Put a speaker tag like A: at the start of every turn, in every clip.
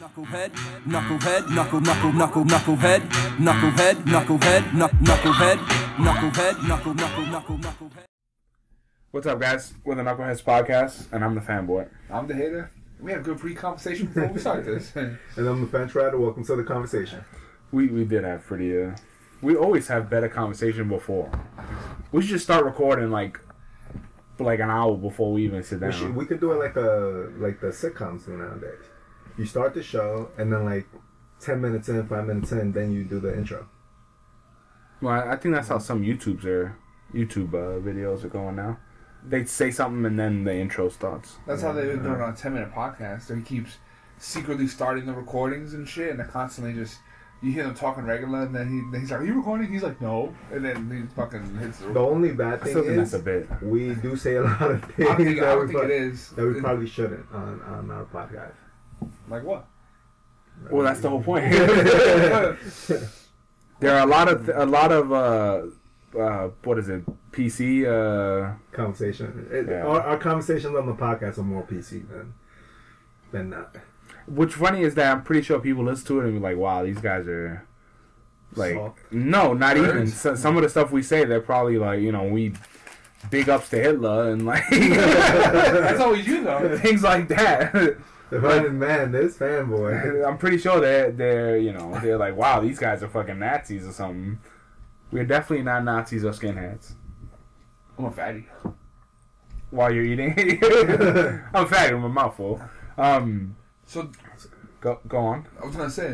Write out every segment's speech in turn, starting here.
A: Knucklehead, knucklehead, knuckle, knuckle, knuckle, knucklehead, knucklehead, knucklehead, knuck, knucklehead, knucklehead, knuckle, knuckle, knuckle, knucklehead.
B: What's up, guys? We're the Knuckleheads Podcast, and I'm the fanboy.
C: I'm the hater. We had a good pre-conversation before we started this.
D: And I'm the Fence Rider. Welcome to the conversation.
B: We we did have pretty. Uh, we always have better conversation before. We should just start recording like like an hour before we even sit
D: We, should,
B: down.
D: we could do it like a like the sitcoms do nowadays. You start the show, and then like ten minutes in, five minutes in, then you do the intro.
B: Well, I I think that's how some YouTubes are. YouTube uh, videos are going now. They say something and then the intro starts.
C: That's how they've been doing on a 10-minute podcast. He keeps secretly starting the recordings and shit, and they're constantly just... You hear them talking regular, and then he, then he's like, are you recording? He's like, no. And then he fucking hits the...
D: The only bad
B: I
D: thing
B: still think
D: is
B: that's a bit.
D: we do say a lot of
C: I
D: things
C: don't think, I
D: that,
C: don't
D: we,
C: think
D: pro-
C: it is.
D: that we probably shouldn't on, on our podcast.
C: Like what?
B: Well, that's the whole point. there are a lot of a lot of uh, uh, what is it? PC. Uh,
D: Conversation. It,
B: Yeah.
D: our, our conversations on the podcast are more PC than than not.
B: what's funny is that I'm pretty sure people listen to it and be like, "Wow, these guys are." Like
D: Soft.
B: no, not even so, some of the stuff we say. They're probably like you know we big ups to Hitler and like
C: That's always you, though.
B: things like that.
D: The running man, this fanboy.
B: I'm pretty sure they're they're you know they're like wow these guys are fucking Nazis or something. We're definitely not Nazis or skinheads.
C: I'm a fatty.
B: While you're eating, I'm fatty with my mouth full. Um,
C: So,
B: go go on.
C: I was going to say,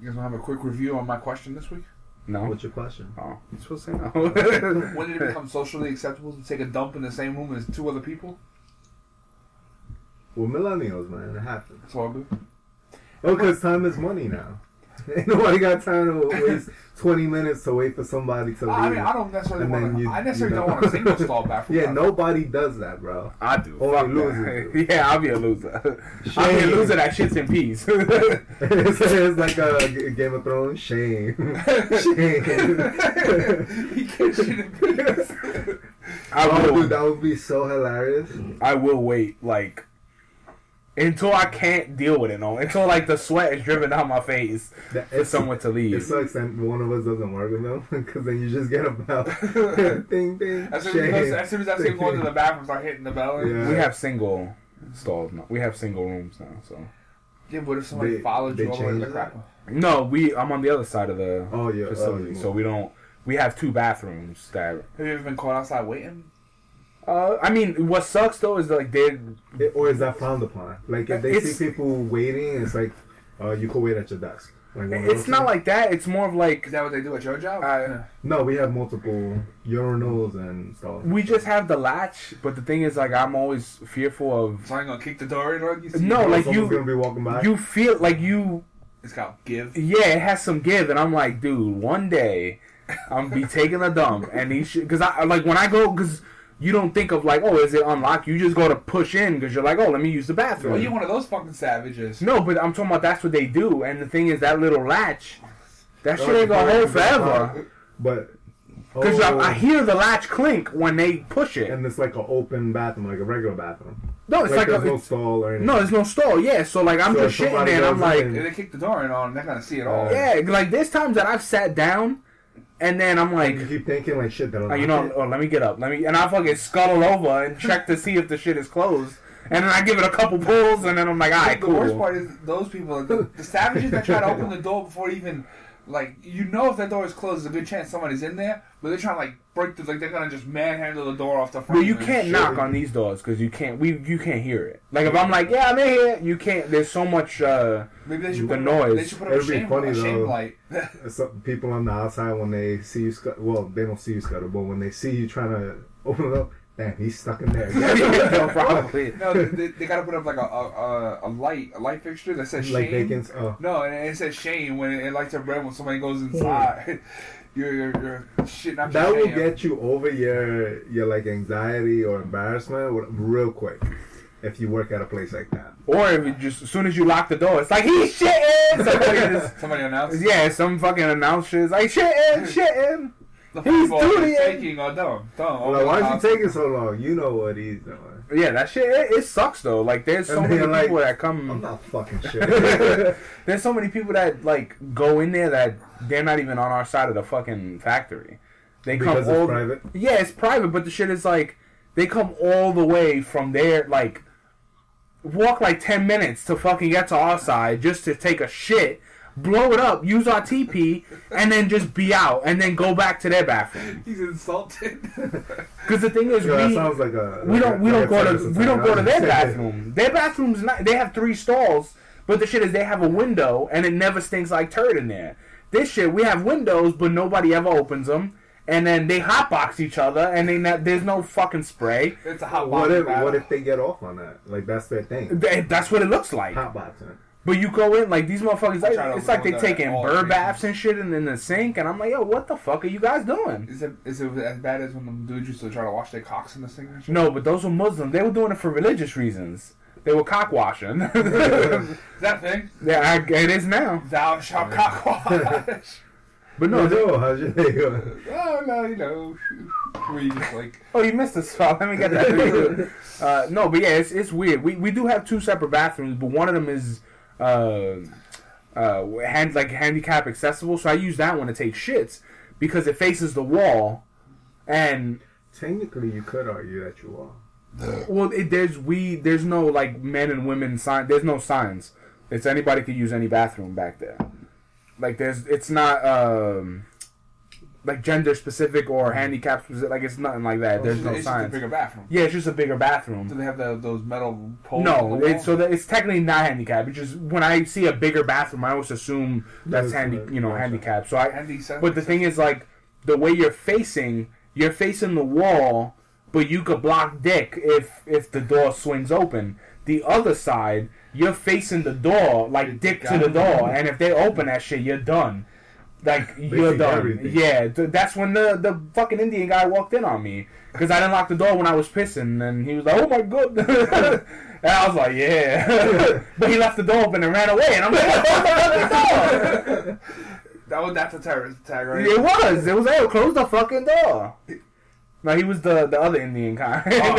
C: you guys want to have a quick review on my question this week?
B: No.
D: What's your question?
B: Oh, you're supposed to say no.
C: When did it become socially acceptable to take a dump in the same room as two other people?
D: Well, millennials, man, it happens.
C: That's all good.
D: Oh, because time is money now. Ain't nobody got time to waste 20 minutes to wait for somebody to leave.
C: I mean, I don't necessarily want to.
D: you-
C: I necessarily
D: you
C: don't
D: know.
C: want a single stall bathroom.
D: yeah, nobody does that, bro.
B: I do.
D: Only
B: Fuck
D: losers
B: that. Yeah, I'll be a loser. I'll be a
D: Shame.
B: loser that shits in peace.
D: it's, it's like a G- Game of Thrones. Shame. Shame.
C: he gets shit in peace.
B: I
D: oh,
B: will.
D: dude, that would be so hilarious.
B: I will wait like until I can't deal with it. No, until like the sweat is driven down my face
D: That-
B: for someone to
D: It
B: leave.
D: sucks that one of us doesn't work with them because then you just get a bell. ding, ding.
C: As soon as, he goes,
D: shame.
C: as soon as I see him going to the bathroom, start hitting the bell.
D: Yeah.
B: We have single stalls now. We have single rooms now. So
C: Yeah, but if somebody
D: They-
C: followed
D: they
C: you all the way the crap,
B: no, we. I'm on the other side of the
D: Oh, yeah.
B: Oh, facility,
D: oh,
B: so we don't. We have two bathrooms that.
C: have you ever been caught outside waiting?
B: Uh, I mean, what sucks though is like they.
D: It- or is that frowned upon? Like if they see people waiting, it's like, uh, you could wait at your desk. Like
B: It's not like that. It's more of like
C: Is that what they do at your job?
B: Uh,
D: No, we have multiple urinals and stuff.
B: we just have the latch, but the thing is like I'm always fearful of.
C: so I'm gonna kick the door in on you.
B: No, like you-
D: gonna be walking by.
B: You feel like you
C: it's got give.
B: Yeah, it has some give, and I'm like, dude, one day I'm be taking a dump, and he should, because I like when I go, because you don't think of like, oh, is it unlocked? You just go to push in because you're like, oh, let me use the bathroom.
C: Well, you're one of those fucking savages.
B: no, but I'm talking about that's what they do, and the thing is that little latch, that
D: Oh,
B: shit ain't gonna hold forever.
D: But
B: Because
D: oh,
B: I, I oh. hear the latch clink when they push it.
D: and it's like an open bathroom, like a regular bathroom.
B: no, it's
D: like,
B: like,
D: there's
B: a,
D: no
B: it's,
D: stall or anything.
B: no, there's no stall. Yeah, so like I'm
D: So
B: just
D: if
B: shitting there, and I'm like,
D: in-
C: they kick the door in on, and they're gonna see it all.
B: Yeah, like there's times that I've sat down, and then I'm like.
D: you keep thinking like shit. That
B: Oh, you know, oh, let me get up. Let me, and I fucking scuttle over and check to see if the shit is closed. And then I give it a couple pulls, and then I'm like, all right, cool.
C: the worst part is those people, the, the savages that try to open the door before even, like, you know, if that door is closed, there's a good chance somebody's in there, but they're trying to like break through, like they're gonna just manhandle the door off the front.
B: But you can't
C: shit.
B: knock on these doors because you can't. We you can't hear it. Like if I'm like, yeah, I'm in here. You can't. There's so much. uh
C: Maybe they should
B: the
C: put
B: noise.
C: They should put up
D: It'd be
C: shame,
D: funny,
C: a shame
D: though.
C: light.
D: Some people on the outside when they see you, scut- well, they don't see you scuttle, but when they see you trying to open it up, damn, he's stuck in there.
B: yeah, probably.
C: no, they, they gotta put up like a, a, a, a light, a light fixture that says
D: like they
C: shame.
D: Oh,
C: No, and it says shame when it lights up red when somebody goes inside. you're, you're, you're shitting out
D: that
C: your
D: will get you over your your like anxiety or embarrassment real quick if you work at a place like that.
B: Or if it just as soon as you lock the door, it's like he's shitting. Somebody just,
C: Somebody announced.
B: yeah, some fucking announcer is like shitting, shitting.
C: The
B: He's
C: football
B: doing it.
C: taking a dumb, dumb.
D: I'm like, why is he taking so long? You know what he's doing.
B: Yeah, that shit it, it sucks though. Like there's so
D: And
B: many
D: like,
B: people that come.
D: I'm not fucking shit.
B: there's so many people that like go in there that they're not even on our side of the fucking factory. They
D: Because
B: come
D: it's
B: all
D: private?
B: Yeah, it's private, but the shit is like they come all the way from there, like walk like ten minutes to fucking get to our side just to take a shit, blow it up, use our TP, and then just be out, and then go back to their bathroom.
C: He's insulted.
B: Because the thing is,
D: Yo, that
B: we
D: sounds like a.
B: we
D: like
B: don't
D: a-
B: we don't go to we don't go to their bathroom. Their bathroom's not. They have three stalls, but the shit is they have a window and it never stinks like turd in there. This shit we have windows, but nobody ever opens them. And then they hotbox each other, and they ne- there's no fucking spray.
C: it's a hot
D: What if what if they get off on that? Like that's their thing.
B: Th- That's what it looks like.
D: Hotboxing.
B: But you go in like these motherfuckers. Like, it's like they
C: avoid
B: taking
C: at
B: bird
C: occasions.
B: baths and shit in, in the sink, and I'm like, yo, what the fuck are you guys doing?
C: Is it is it as bad as when the dudes used to try to wash their cocks in the sink and shit?
B: No, but those were Muslims. They were doing it for religious reasons. They were cock washing.
C: Is that thing?
B: yeah, I, it is now.
C: Thou shalt cock wash.
B: But
D: No,
B: no,
D: no, how's your day going?
C: oh no, you know, where you just like
B: Oh, you missed a spot. Let me get that for. Uh, no, but yeah, it's, it's weird. We we do have two separate bathrooms, but one of them is uh, uh, hand like handicap accessible. So I use that one to take shits because it faces the wall, and
D: Technically, you could argue that you are.
B: well, it, there's we there's no like men and women sign. There's no signs. It's anybody could use any bathroom back there. Like there's it's not um like gender specific or handicap specific. Like it's nothing like that. Oh, There's
C: it's,
B: no
C: it's just a
B: signs.
C: bigger bathroom.
B: Yeah, it's just a bigger bathroom.
C: Do they have the, those metal poles?
B: No,
C: the
B: it's, so that it's technically not handicapped. It's just when I see a bigger bathroom, I always assume that's
D: That's
B: handy, you know,
D: Gotcha.
B: handicapped. So I,
C: Handy
B: but the thing is, like the way you're facing, you're facing the wall, but you could block dick if if the door swings open. The other side, you're facing the door, like dick to the door, and if they open that shit, you're done. Like you're done.
D: everything.
B: Yeah, th- that's when the the fucking Indian guy walked in on me because I didn't lock the door when I was pissing, and he was like, "Oh my god," and I was like, "Yeah," but he left the door open and ran away, and I'm like, "What the door?"
C: that was that's a terrorist attack, right?
B: It was. It was. Hey, close the fucking door. No, he was the the other Indian kind.
C: Oh,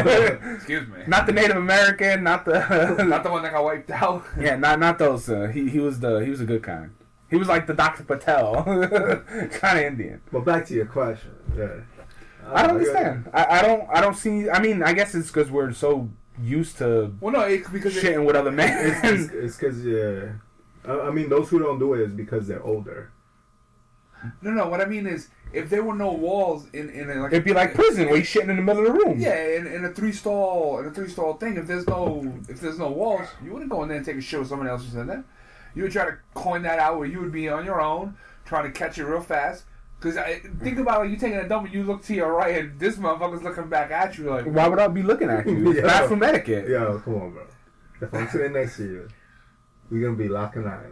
C: excuse me.
B: not the Native American. Not the.
C: Not the one that got wiped out.
B: yeah, not not those. Uh, he he was the he was a good kind. He was like the Dr. Patel kind of Indian.
D: But back to your question. Yeah.
B: I don't understand. I, I don't I don't see. I mean, I guess it's because we're so used to
C: Well, no, it, because it,
B: shitting with other
D: It's
B: men.
D: it's because yeah. I I mean, those who don't do it is because they're older.
C: no, no. What I mean is, if there were no walls in in a, like
B: It'd be like prison where you shitting in the middle of the room.
C: Yeah, in, in a three stall in a three stall thing, if there's no if there's no walls, you wouldn't go in there and take a shit with someone else who's in there. You would try to coin that out where you would be on your own, trying to catch it real fast. Cause I think about like you taking a dump and you look to your right and this motherfucker's looking back at you like
B: Why would I be looking at you? It's
D: Yeah.
B: bathroom etiquette.
D: Yo, come on, bro. If I'm sitting next to you, we're gonna be locking eyes.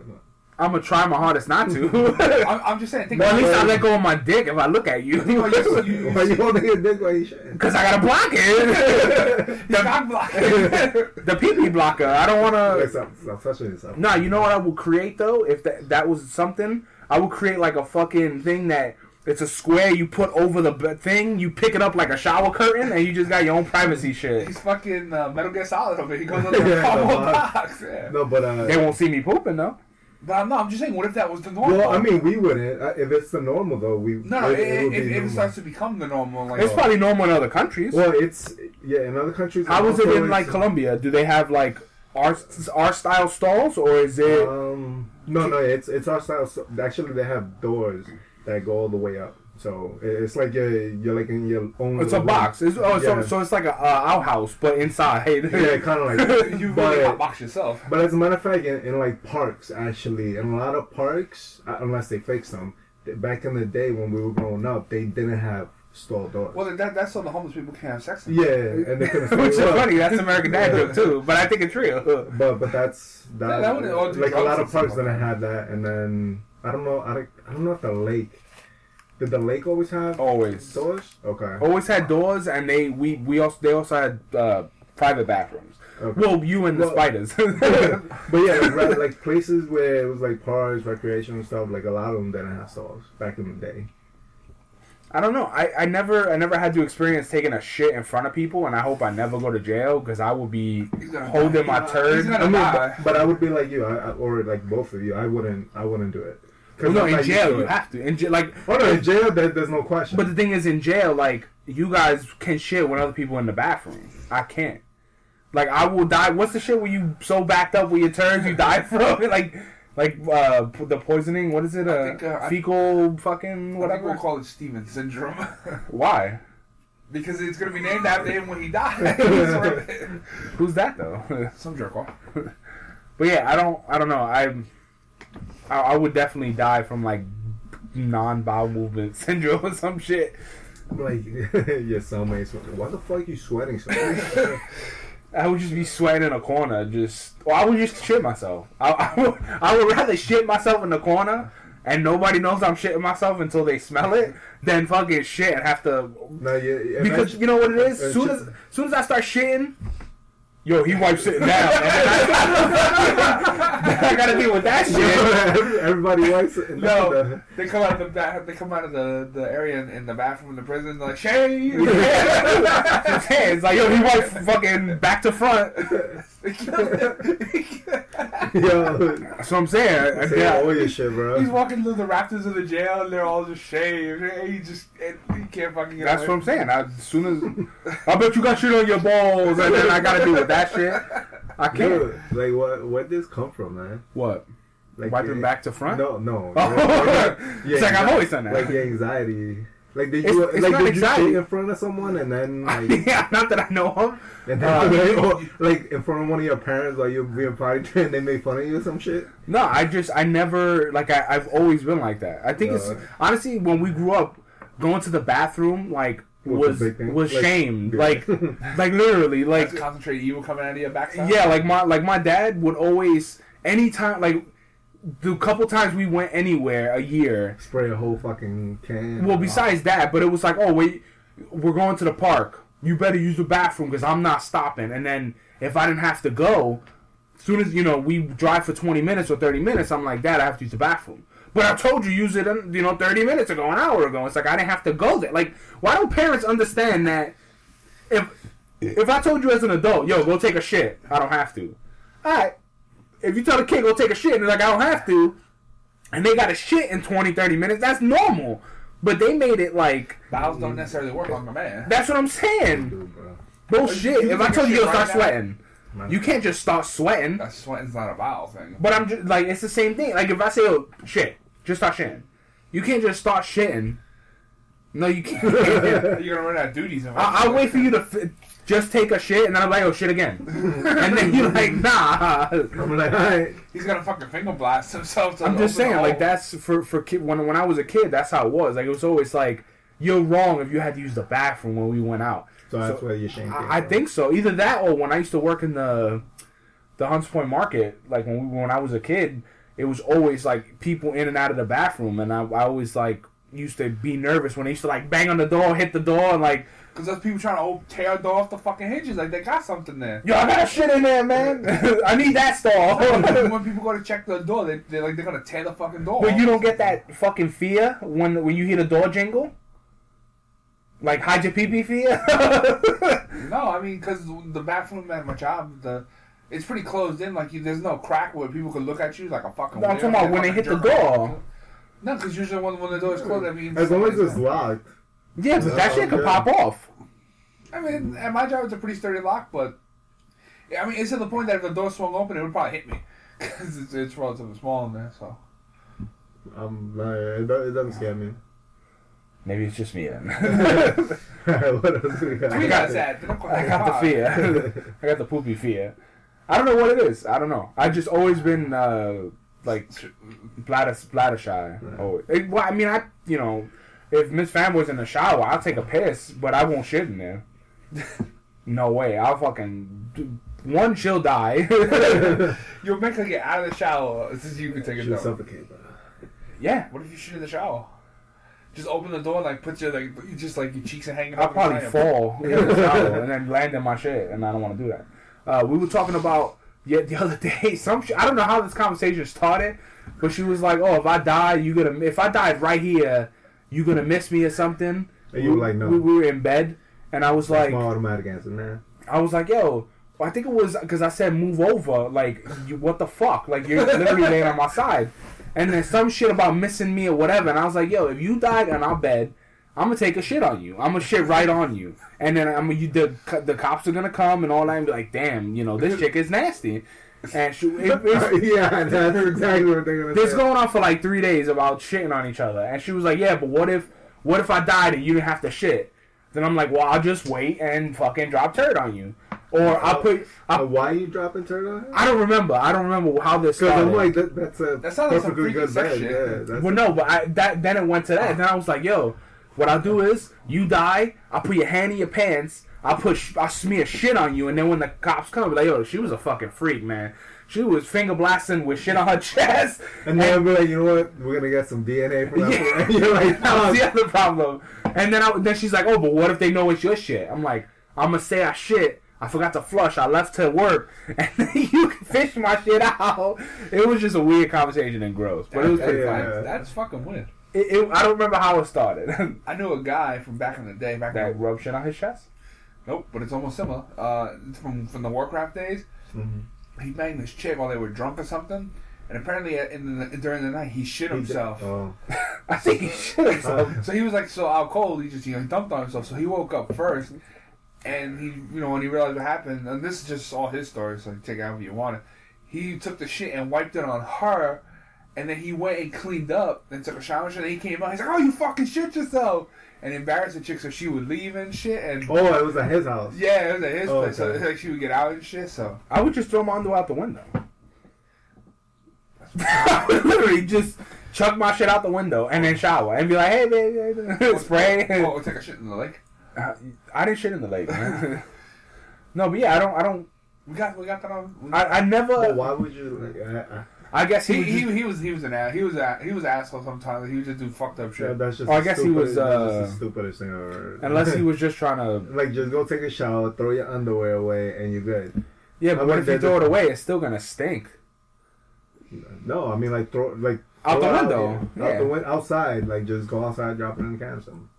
B: I'm gonna try my hardest not to.
C: I'm, I'm just saying. Think
B: Well, at least I
C: it.
B: let go of my dick if I look at you.
C: Well, you- you-
D: Why you holding your dick while you shitting?
B: Because I gotta block it.
C: He's cock
B: the, the pee-pee blocker. I don't wanna.
D: stop, stop touching yourself.
B: Nah, you know what I would create though? If that that was something, I would create like a fucking thing that it's a square you put over the thing. You pick it up like a shower curtain, and you just got your own privacy shit.
C: He's fucking uh, Metal Gear Solid over here. He goes under
D: Yeah,
C: the cardboard
D: the box.
C: box. Yeah.
D: No, but uh,
B: They won't see me pooping though.
C: But I'm not. I'm just saying. What if that was the normal?
D: well, I mean, we wouldn't. Uh, If it's the normal though, we
C: no, no.
D: it-
C: If,
D: it would be
C: if, if it
D: normal.
C: starts to become the normal, like
B: It's probably normal in other countries.
D: Well, it's yeah. In other countries,
B: How is it
D: also
B: in like
D: it's-
B: Colombia? Do they have like our our style stalls, or is it?
D: Um, no, no, it's it's our style. So actually, they have doors that go all the way up. So it's like you're you're like in your own.
B: It's a
D: little
B: box. It's, oh, so,
D: Yeah.
B: so it's like a uh, outhouse, but inside.
D: Yeah, kind of like.
C: you really
D: but,
C: hotbox yourself.
D: but as a matter of fact, in, in like parks, actually, in a lot of parks, uh, unless they fix them, back in the day when we were growing up, they didn't have stall doors.
C: Well, that, that's so the homeless people can't have sex.
D: yeah, and they couldn't.
B: Which is funny. That's American Dad joke too, but I think it's real.
D: But but that's that.
C: Yeah, that would- or do
D: like a lot of parks didn't
C: that.
D: have that, and then I don't know. I don't, I don't know if the lake. Did the lake always have
B: Always,
D: doors? Okay.
B: always had doors, and they we we also they also had uh, private bathrooms.
D: okay.
B: Well, you and the
D: Well-
B: spiders.
D: But yeah, like, ra- like places where it was like parks, recreation and stuff. Like a lot of them didn't have stalls back in the day.
B: I don't know. I, I never I never had to experience taking a shit in front of people, and I hope I never go to jail because I will be holding
C: die.
B: my turd.
D: I mean, but, but I would be like you, I, I, or like both of you. I wouldn't. I wouldn't do it.
B: Well, no, in jail
D: to
B: you have to. In jail, like,
D: Oh no, in jail, there, there's no question.
B: but the thing is, in jail, like, you guys can shit with other people in the bathroom. I can't. Like, I will die. What's the shit where you so backed up with your turns you die from it? Like, like uh, the poisoning. What is it? Uh,
C: think, uh, I-
B: fecal fucking
C: I think
B: whatever.
C: we'll call it Steven syndrome
B: Why?
C: because it's gonna be named after him when he dies.
B: Who's that though?
C: Some jerk off.
B: But yeah, I don't. I don't know. I, I, I would definitely die from like non bowel movement syndrome or some shit.
D: like your cellmates, why the fuck you sweating so much?
B: I would just be sweating in a corner. Just, or I would just shit myself. I, I, would, I would rather shit myself in the corner and nobody knows I'm shitting myself until they smell it than fucking shit and have to.
D: no, yeah,
B: Because you know what it is.
D: Uh,
B: Soon as, soon as I start shitting. Yo, he wipes it down. I, gotta deal with that shit.
D: everybody wipes it.
C: No, they come out of the they come out of the, the area in, in the bathroom in the prison. They're like shame.
B: His hands like yo, he wipes fucking back to front.
D: Yo,
B: That's what I'm saying. I- yeah.
D: all your shit, bro.
C: He's walking through the rafters of the jail, and they're all just shaved. He just and he can't fucking get
B: That's
C: away.
B: what I'm saying. I, as soon as I bet you got shit on your balls, and then I gotta deal with that shit. I can't.
D: Yo, like what? Where did this come from, man?
B: What?
D: Like
B: Wiping back to front?
D: No, no.
B: Oh.
D: Yeah,
B: it's like I've always done that.
D: Like your anxiety. Like did you
B: it's
D: like
B: not
D: did
B: anxiety.
D: you shit in front of someone and then like
B: yeah, not that I know of.
D: and then
B: Uh,
D: like, or, like in front of one of your parents while you're being potty trained they make fun of you or some shit?
B: No, I just I never like I, I've always been like that. I think it's honestly when we grew up, going to the bathroom like
D: Was
B: was
D: the big thing?
B: was
D: Like-
B: shamed.
D: Yeah.
B: Like like literally like
C: That's concentrated evil coming out of your backside.
B: yeah like my like my dad would always anytime like the couple times we went anywhere a year
D: Spray a whole fucking can.
B: Well, besides that, but it was like, oh wait, we're going to the park. You better use the bathroom because I'm not stopping. And then if I didn't have to go, as soon as you know we drive for 20 minutes or 30 minutes, I'm like, Dad, I have to use the bathroom. But I told you use it, um, you know, 30 minutes ago, an hour ago. It's like I didn't have to go there. Like, why don't parents understand that if if I told you as an adult, yo, go take a shit, I don't have to. All right. If you tell the kid go take a shit and they're like, I don't have to, and they got a shit in 20, 30 minutes, that's normal. But they made it like
C: bowels don't necessarily work on a man.
B: that's what I'm saying.
D: Dude.
B: Bullshit. If I
C: take
B: told you
C: shit
B: to start
C: now?
B: sweating,
D: Man.
B: you can't just start sweating.
C: That sweating's not a bowel thing.
B: But I'm just like it's the same thing. Like if I say oh shit, just start shitting. You can't just start shitting. No, you can't.
C: You're gonna run out of duties. if
B: I, I'll wait for you to f- just take a shit, and then I'm like, oh shit again, and then you're like, nah.
D: I'm like, alright.
C: He's gonna fucking finger blast himself. To
B: I'm just saying, like that's for for kid. When when I was a kid, that's how it was. Like it was always like you're wrong if you had to use the bathroom when we went out.
D: So that's
B: So,
D: where your shame came
B: I, I
D: from.
B: think so. Either that or when I used to work in the the Hunts Point Market, like when we, when I was a kid, it was always like people in and out of the bathroom, and I, I always like used to be nervous when they used to like bang on the door, hit the door, and like,
C: Cause there's people trying to oh, tear the door off the fucking hinges. Like they got something there.
B: yo, I got shit in there, man. I need that stall.
C: when people go to check the door, they they like they're gonna tear the fucking door.
B: but
C: off.
B: you don't get that fucking fear when when you hear the door jingle. Like hide your pee pee fear.
C: No, I mean, cause the bathroom at my job, the it's pretty closed in. Like you, there's no crack where people could look at you like a fucking.
B: No, I'm talking about when they hit the door.
C: No, because usually when, when the door is closed, that means
D: As long as it's locked.
B: Yeah, but that shit could
D: Okay.
B: pop off.
C: I mean, at my job, it's a pretty sturdy lock, but I mean, it's to the point that if the door swung open, it would probably hit me because it's, it's relatively small in there. So
D: Um, no, it, it doesn't scare me.
B: Maybe it's just me then.
D: what else we got?
C: we
B: got
C: got that.
B: I got the fear. I got the poopy fear. I don't know what it is. I don't know. I've just always been uh, like bladder bladder shy. Oh, it, well, I mean, I you know, if Miss Fam was in the shower, I'll take a piss, but I won't shit in there. no way. I'll fucking one. She'll die.
C: You'll make her get out of the shower since you can take a
D: She'll
C: dump.
D: suffocate, bro.
B: yeah.
C: What if you shit in the shower? Just open the door, like put your like, you just like your cheeks are hanging.
B: Out.
C: I'll
B: probably fall in the shower and then land in my shit, and I don't want to do that. Uh, we were talking about yeah the other day. Some sh- I don't know how this conversation started, but she was like, "Oh, if I die, you gonna if I died right here, "You gonna miss me or something?"
D: And you were
B: we,
D: like, no.
B: We, we were in bed, and I was
D: That's
B: like,
D: my automatic answer, man.
B: I was like, "Yo." I think it was because I said move over. Like, you, what the fuck? Like, you're literally laying on my side. And then some shit about missing me or whatever. And I was like, yo, if you died in our bed, I'm gonna take a shit on you. I'm gonna shit right on you. And then I'm you the the cops are gonna come and all that and be like, damn, you know, this chick is nasty. And she, it, it's,
D: yeah, that's exactly what they're gonna
B: this
D: say.
B: going on for like three days about shitting on each other. And she was like, yeah, but what if what if I died and you didn't have to shit? Then I'm like, well, I'll just wait and fucking drop turd on you, or I'll put.
D: Uh,
B: I'll,
D: why you dropping turd on him?
B: I don't remember. I don't remember how this
D: Because. I'm like, that, that's a
C: That sounds like some
D: perfectly
C: freaky
D: good
C: sex shit.
D: Yeah,
B: Well, no, but I, that then it went to that. Then I was like, "Yo, what I'll do is you die. I'll put your hand in your pants. I'll put I'll smear shit on you, and then when the cops come, I'll be like, yo, she was a fucking freak, man. She was finger blasting with shit on her chest.
D: and then I'll be like, you know what? We're gonna get some DNA from that.
B: Yeah.
D: And you're like,
B: that was the other problem. And then I, then she's like, oh, but what if they know it's your shit? I'm like, I'm gonna say I shit. I forgot to flush. I left to work, and then you can fish my shit out. It was just a weird conversation and gross, but it was
C: That-
B: pretty
D: yeah.
B: funny.
C: that's, that's fucking weird.
B: It, it, I don't remember how it started.
C: I knew a guy from back in the day, back
B: that
C: in
B: rub shit on his chest.
C: Nope, but it's almost similar. Uh, it's from from the Warcraft days.
D: Mhm.
C: He banged this chick while they were drunk or something, and apparently uh, in the, during the night he shit
D: He
C: himself.
D: Oh.
B: I think he shit himself.
C: So he was like so out cold. He just you know he dumped on himself. So he woke up first, and he you know when he realized what happened, and this is just all his story. So take it however you want it. He took the shit and wiped it on her, and then he went and cleaned up and took a shower. And then he came out. He's like, "Oh, you fucking shit yourself!" And embarrassed the chick so she would leave and shit. And
D: oh, it was at his house.
C: yeah, it was at his
D: Oh,
C: place. So like she would get out and shit. So
B: I would just throw my underwear out the window. I would literally just chuck my shit out the window and then shower and be like, "Hey, baby, spray."
C: Oh, take a shit in the lake.
B: Uh, I didn't shit in the lake, man. no, but yeah, I don't. I don't.
C: We got we got that on.
B: I, I never.
D: But why would you? Like, I, I,
B: guess he,
C: he,
B: was
C: he, he was he was an ass he was a, he was an asshole sometimes he would just do fucked up
D: yeah,
C: shit.
D: that's just.
B: Oh, I guess he was,
D: stupidest- that's just
B: uh,
D: the stupidest thing ever.
B: unless he was just trying to.
D: like, just go take a shower, throw your underwear away, and you're good.
B: Yeah, but what if you throw it away? It's still gonna stink.
D: No, I mean like throw like
B: Out
D: throw
B: the window,
D: yeah. out the win- outside. Like just go outside, drop it in the can or something.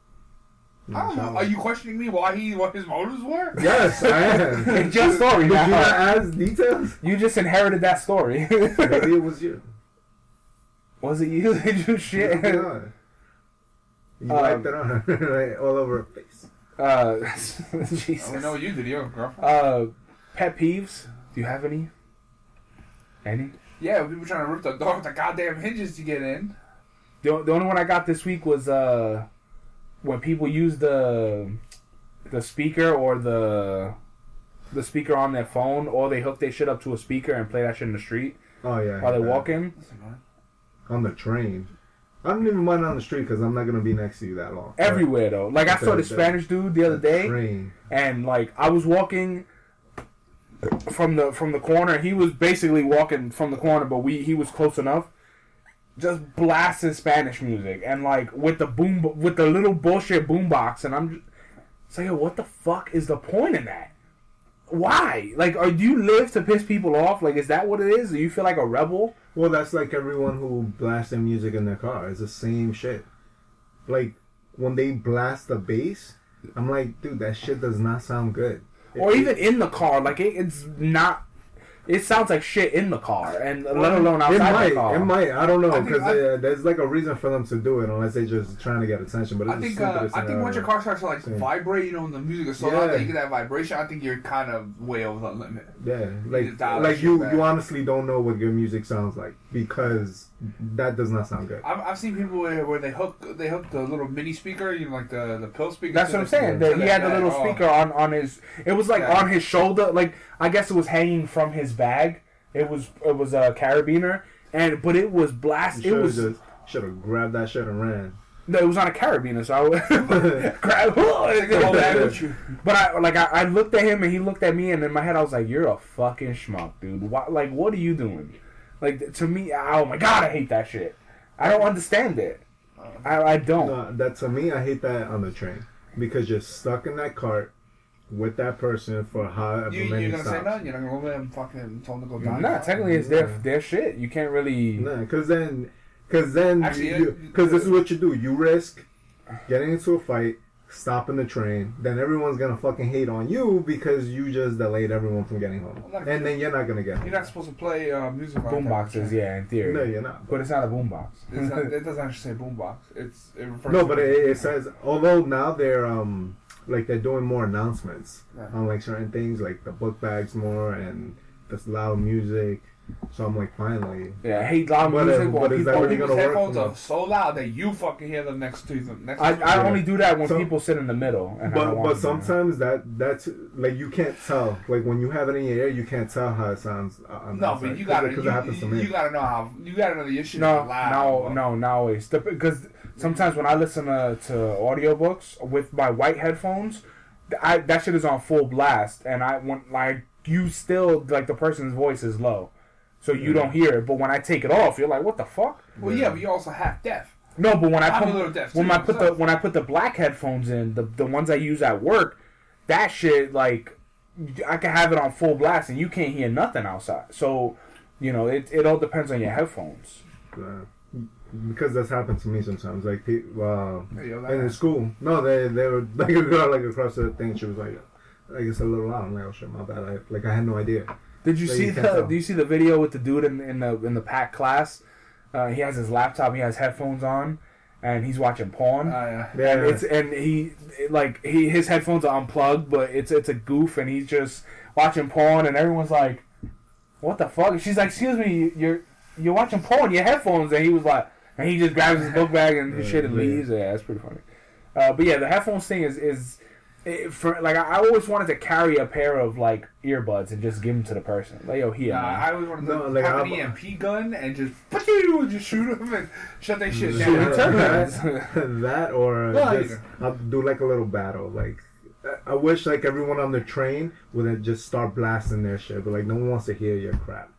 C: I don't know. Are you questioning me why he what his motives were?
D: Yes, I am.
B: It's your story
D: Did you not ask details?
B: You just inherited that story.
D: Maybe it was you.
B: Was it you? Did you shit?
D: Yeah. You
B: Um,
D: wiped it on her, right, all over her face.
B: Uh,
C: I don't know what you did, your girlfriend.
B: Uh, pet peeves. Do you have any? Any?
C: Yeah, people trying to rip the door with the goddamn hinges to get in.
B: The, the only one I got this week was uh, when people use the the speaker or the the speaker on their phone, or they hook their shit up to a speaker and play that shit in the street
D: Oh yeah.
B: while they're
D: yeah.
B: walking.
D: On the train. I don't even mind on the street because I'm not gonna be next to you that long.
B: Everywhere though. Like I saw this
D: the-
B: Spanish dude the other day.
D: Train.
B: and like I was walking from the from the corner. He was basically walking from the corner, but we he was close enough. Just blasting Spanish music and like with the boom with the little bullshit boombox, and I'm just it's like, what the fuck is the point in that? Why? Like, are you live to piss people off? Like, is that what it is? Do you feel like a rebel?
D: Well, that's like everyone who blasts their music in their car. It's the same shit. Like when they blast the bass, I'm like, dude, that shit does not sound good.
B: Or
D: It-
B: even in the car, like it, it's not. It sounds like shit in the car, and let alone outside
D: might,
B: the car.
D: it might. I don't know because uh, there's like a reason for them to do it, unless they're just trying to get attention. But it's
C: I think uh, I think once your car starts to like
D: Same.
C: vibrate, you know, when the music is so
D: Yeah.
C: loud that you get that vibration, I think you're kind of way over the limit.
D: Yeah, like
C: to dial that
D: like you
C: back.
D: you honestly don't know what your music sounds like because that does not sound good.
C: I've, I've seen people where, where they hook they hook the little mini speaker, you know, like the the pill speaker.
B: That's what I'm
C: the-
B: saying.
C: to
B: That he had the little
C: Oh.
B: speaker on on his. It was like
C: Yeah.
B: on his shoulder. Like I guess it was hanging from his bag. It was it was a carabiner, and but it was blast. It
D: should
B: was
D: have should have grabbed that shit and ran.
B: no, it was on a carabiner. So I would grab.
C: Take the whole bag with you.
B: But I like I, I looked at him and he looked at me and in my head I was like, "You're a fucking schmuck, dude. Why, like, what are you doing?" Like to me, oh my god, I hate that shit. I don't understand it. Uh, I, I don't.
D: No, that to me, I hate that on the train because you're stuck in that cart with that person for however
C: You,
D: many
C: you're gonna say
D: stops.
C: no? You're not gonna go there and fucking tell them to go down?
B: Nah, technically it's their
D: Yeah.
B: their shit. You can't really.
D: Nah, because then, because then, you,
C: uh,
D: because this is uh, what you do. You risk getting into a fight, stopping the train, then everyone's gonna fucking hate on you because you just delayed everyone from getting home,
C: Well, not
D: and then you're not gonna get home.
C: You're not supposed to play uh, music. on
B: Boom boxes, yeah, in theory.
D: No, you're not.
B: But it's not a boombox.
C: It's it doesn't actually say boombox. It's it refers
D: No,
C: to
D: but it, it says although now they're um like they're doing more announcements
C: Yeah.
D: on like certain things like the book bags more and the loud music. So I'm like finally.
B: Yeah, I hate loud
D: But, uh,
B: music.
D: but
B: when
D: is that
B: people-
D: really
C: People's
D: gonna work?
C: headphones are so loud that you fucking hear them next to them. Next
B: I,
C: to you.
B: I only do that when
D: So-
B: people sit in the middle. And
D: But but
B: to do that.
D: sometimes that that's like you can't tell like when you have it in your ear you can't tell how it sounds. uh, On
C: no, but you gotta
D: because it happens to me.
C: you gotta know how you gotta know the issue.
B: No,
C: loud.
B: no, no, no, always. Because sometimes when I listen to, to audiobooks with my white headphones, I, that shit is on full blast, and I want like you still like the person's voice is low, so you don't hear it. But when I take it off, you're like, what the fuck?
C: Well, yeah, but you're also half deaf.
B: No, but when I
C: I'm a
B: put
C: little deaf,
B: when
C: too,
B: I put the
C: myself.
B: when I put the black headphones in, the the ones I use at work, that shit like I can have it on full blast and you can't hear nothing outside. So, you know, it it all depends on your headphones.
D: Uh, because that's happened to me sometimes. Like people, uh,
C: Hey, yo, that
D: in
C: happens.
D: school, no, they they were like a girl like across the thing. She was like, like it's a little loud. I'm like, oh shit, my bad. I, like I had no idea.
B: Did you
D: That
B: see
D: you
B: the. Do you see the video with the dude in in the in the pack class? Uh, he has his laptop. He has headphones on, and he's watching porn.
C: Uh,
D: Yeah,
B: and it's and he like he his headphones are unplugged, but it's it's a goof, and he's just watching porn, and everyone's like, "What the fuck?" She's like, "Excuse me, you're you're watching porn, your headphones," and he was like, and he just grabs his book bag and his
D: Yeah,
B: shit and
D: yeah.
B: leaves. Yeah, that's pretty funny. Uh, but yeah, the headphones thing is is. It, for like, I I always wanted to carry a pair of like earbuds and just give them to the person. Like, yo, here,
C: Nah,
B: man.
C: I always wanted to
D: No, like,
C: have an
D: I'm-
C: EMP gun and just and just shoot them and shut that shit
B: Shoot
C: down.
B: each other.
D: that, that or
C: No,
D: just. I'll do like a little battle. Like I- I wish like everyone on the train would then just start blasting their shit, but like no one wants to hear your crap.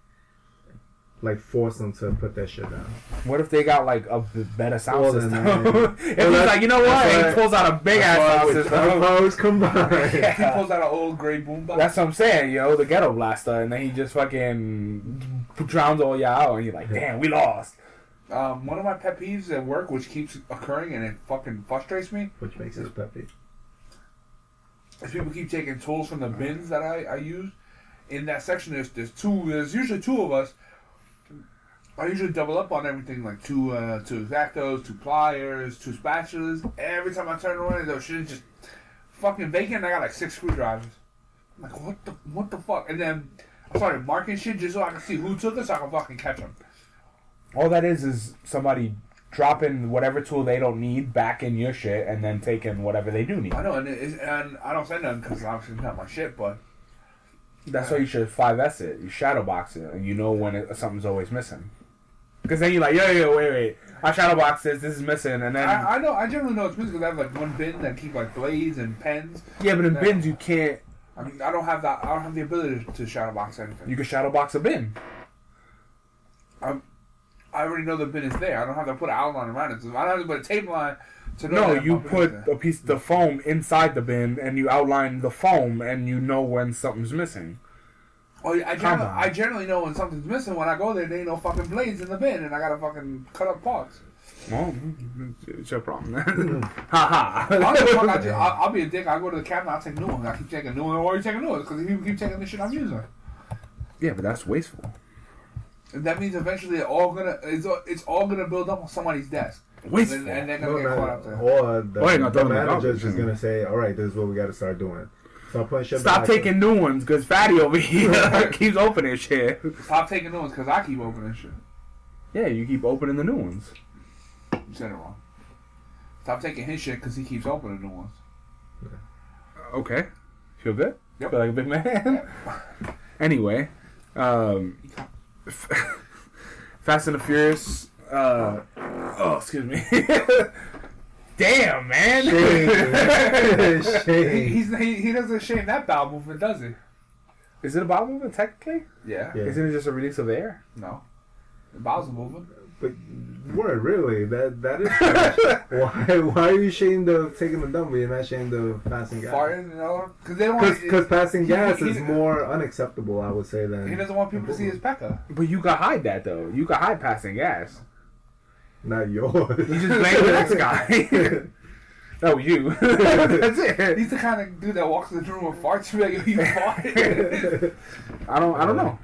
D: Like force them to put that shit down.
B: What if they got like a better sound
D: Well,
B: system? if he's like, you know what,
D: that's
B: and he pulls out a big ass sound system.
D: Powers combined.
C: He pulls out an old gray boombox.
B: That's what I'm saying, yo, the ghetto blaster, and then he just fucking drowns all y'all out, and you're like, damn, we lost.
C: Um, one of my pet peeves at work, which keeps occurring and it fucking frustrates me,
D: Which makes us peppy.
C: is people keep taking tools from the bins that I, I use. In that section, there's there's two. There's usually two of us. I usually double up on everything, like two uh, two X-Actos, two pliers, two spatulas. Every time I turn around, those shit is just fucking vacant. I got like six screwdrivers. I'm like, what the what the fuck? And then I started marking shit just so I can see who took it, so I can fucking catch them.
B: All that is is somebody dropping whatever tool they don't need back in your shit, and then taking whatever they do need.
C: I know, and, and I don't say nothing because obviously it's not my shit, but
B: That's why you should 5S it. You shadow box it, and you know when it, something's always missing. Because then you're like, yo, yo, wait, wait. I shadow box this, this is missing, and then.
C: I, I know I generally know it's missing because I have like one bin that keep like blades and pens.
B: yeah, but in bins, you can't.
C: I mean, I don't have that. I don't have the ability to shadow box anything.
B: You can shadow box a bin.
C: I, I already know the bin is there. I don't have to put an outline around it. So I don't have to put a tape line to know.
B: No, you put a piece of the foam inside the bin, and you outline the foam, and you know when something's missing.
C: Oh, yeah, I,
B: Come
C: generally. I generally know when something's missing. When I go there, there ain't no fucking blades in the bin, and I gotta fucking cut up parts.
B: Well, it's your problem. ha ha.
C: Honestly, I just, I'll, I'll be a dick. I go to the cabinet. I'll take new ones. I keep taking new ones. Why are you taking new ones? Because people keep taking the shit I'm using.
B: yeah, but that's wasteful.
C: And that means eventually they're all gonna it's, all- it's all gonna build up on somebody's desk.
B: Wasteful.
C: And, and they're gonna
D: No,
C: get caught up there.
D: or the,
B: Oh, yeah, no,
D: the
B: don't-
D: manager's
B: don't-
D: just gonna say, "All right, this is what we got to start doing." Start putting shit
B: Stop taking new ones, because Fatty over here keeps opening shit.
C: Stop taking new ones because I keep opening shit.
B: Yeah, you keep opening the new ones.
C: You said it wrong. Stop taking his shit because he keeps opening new ones.
B: Okay. Feel good?
C: Yep.
B: Feel like a big man? anyway, um, Fast and the Furious. Uh, oh, excuse me. Damn, man.
D: Shame.
C: He,
D: Shame.
C: he's, he, he doesn't shame that bowel movement, does he?
B: Is it a bowel movement technically?
C: Yeah.
D: Yeah.
B: Isn't it just a release of air?
C: No. The bowels are moving.
D: But word, really? That that is. why? Why are you ashamed of taking the dump, but you're not ashamed of passing gas?
C: Farting, you know? Because they don't want
D: Because passing
C: he-
D: gas
C: he-
D: is more unacceptable, I would say, than
C: He doesn't want people to see his pecker.
B: But you can hide that though. You can hide passing gas.
D: Not yours.
B: You just blame the next guy. That was you. That's it.
C: He's the kind of dude that walks in the room and farts. You're like, you farted.
B: I don't. I don't know.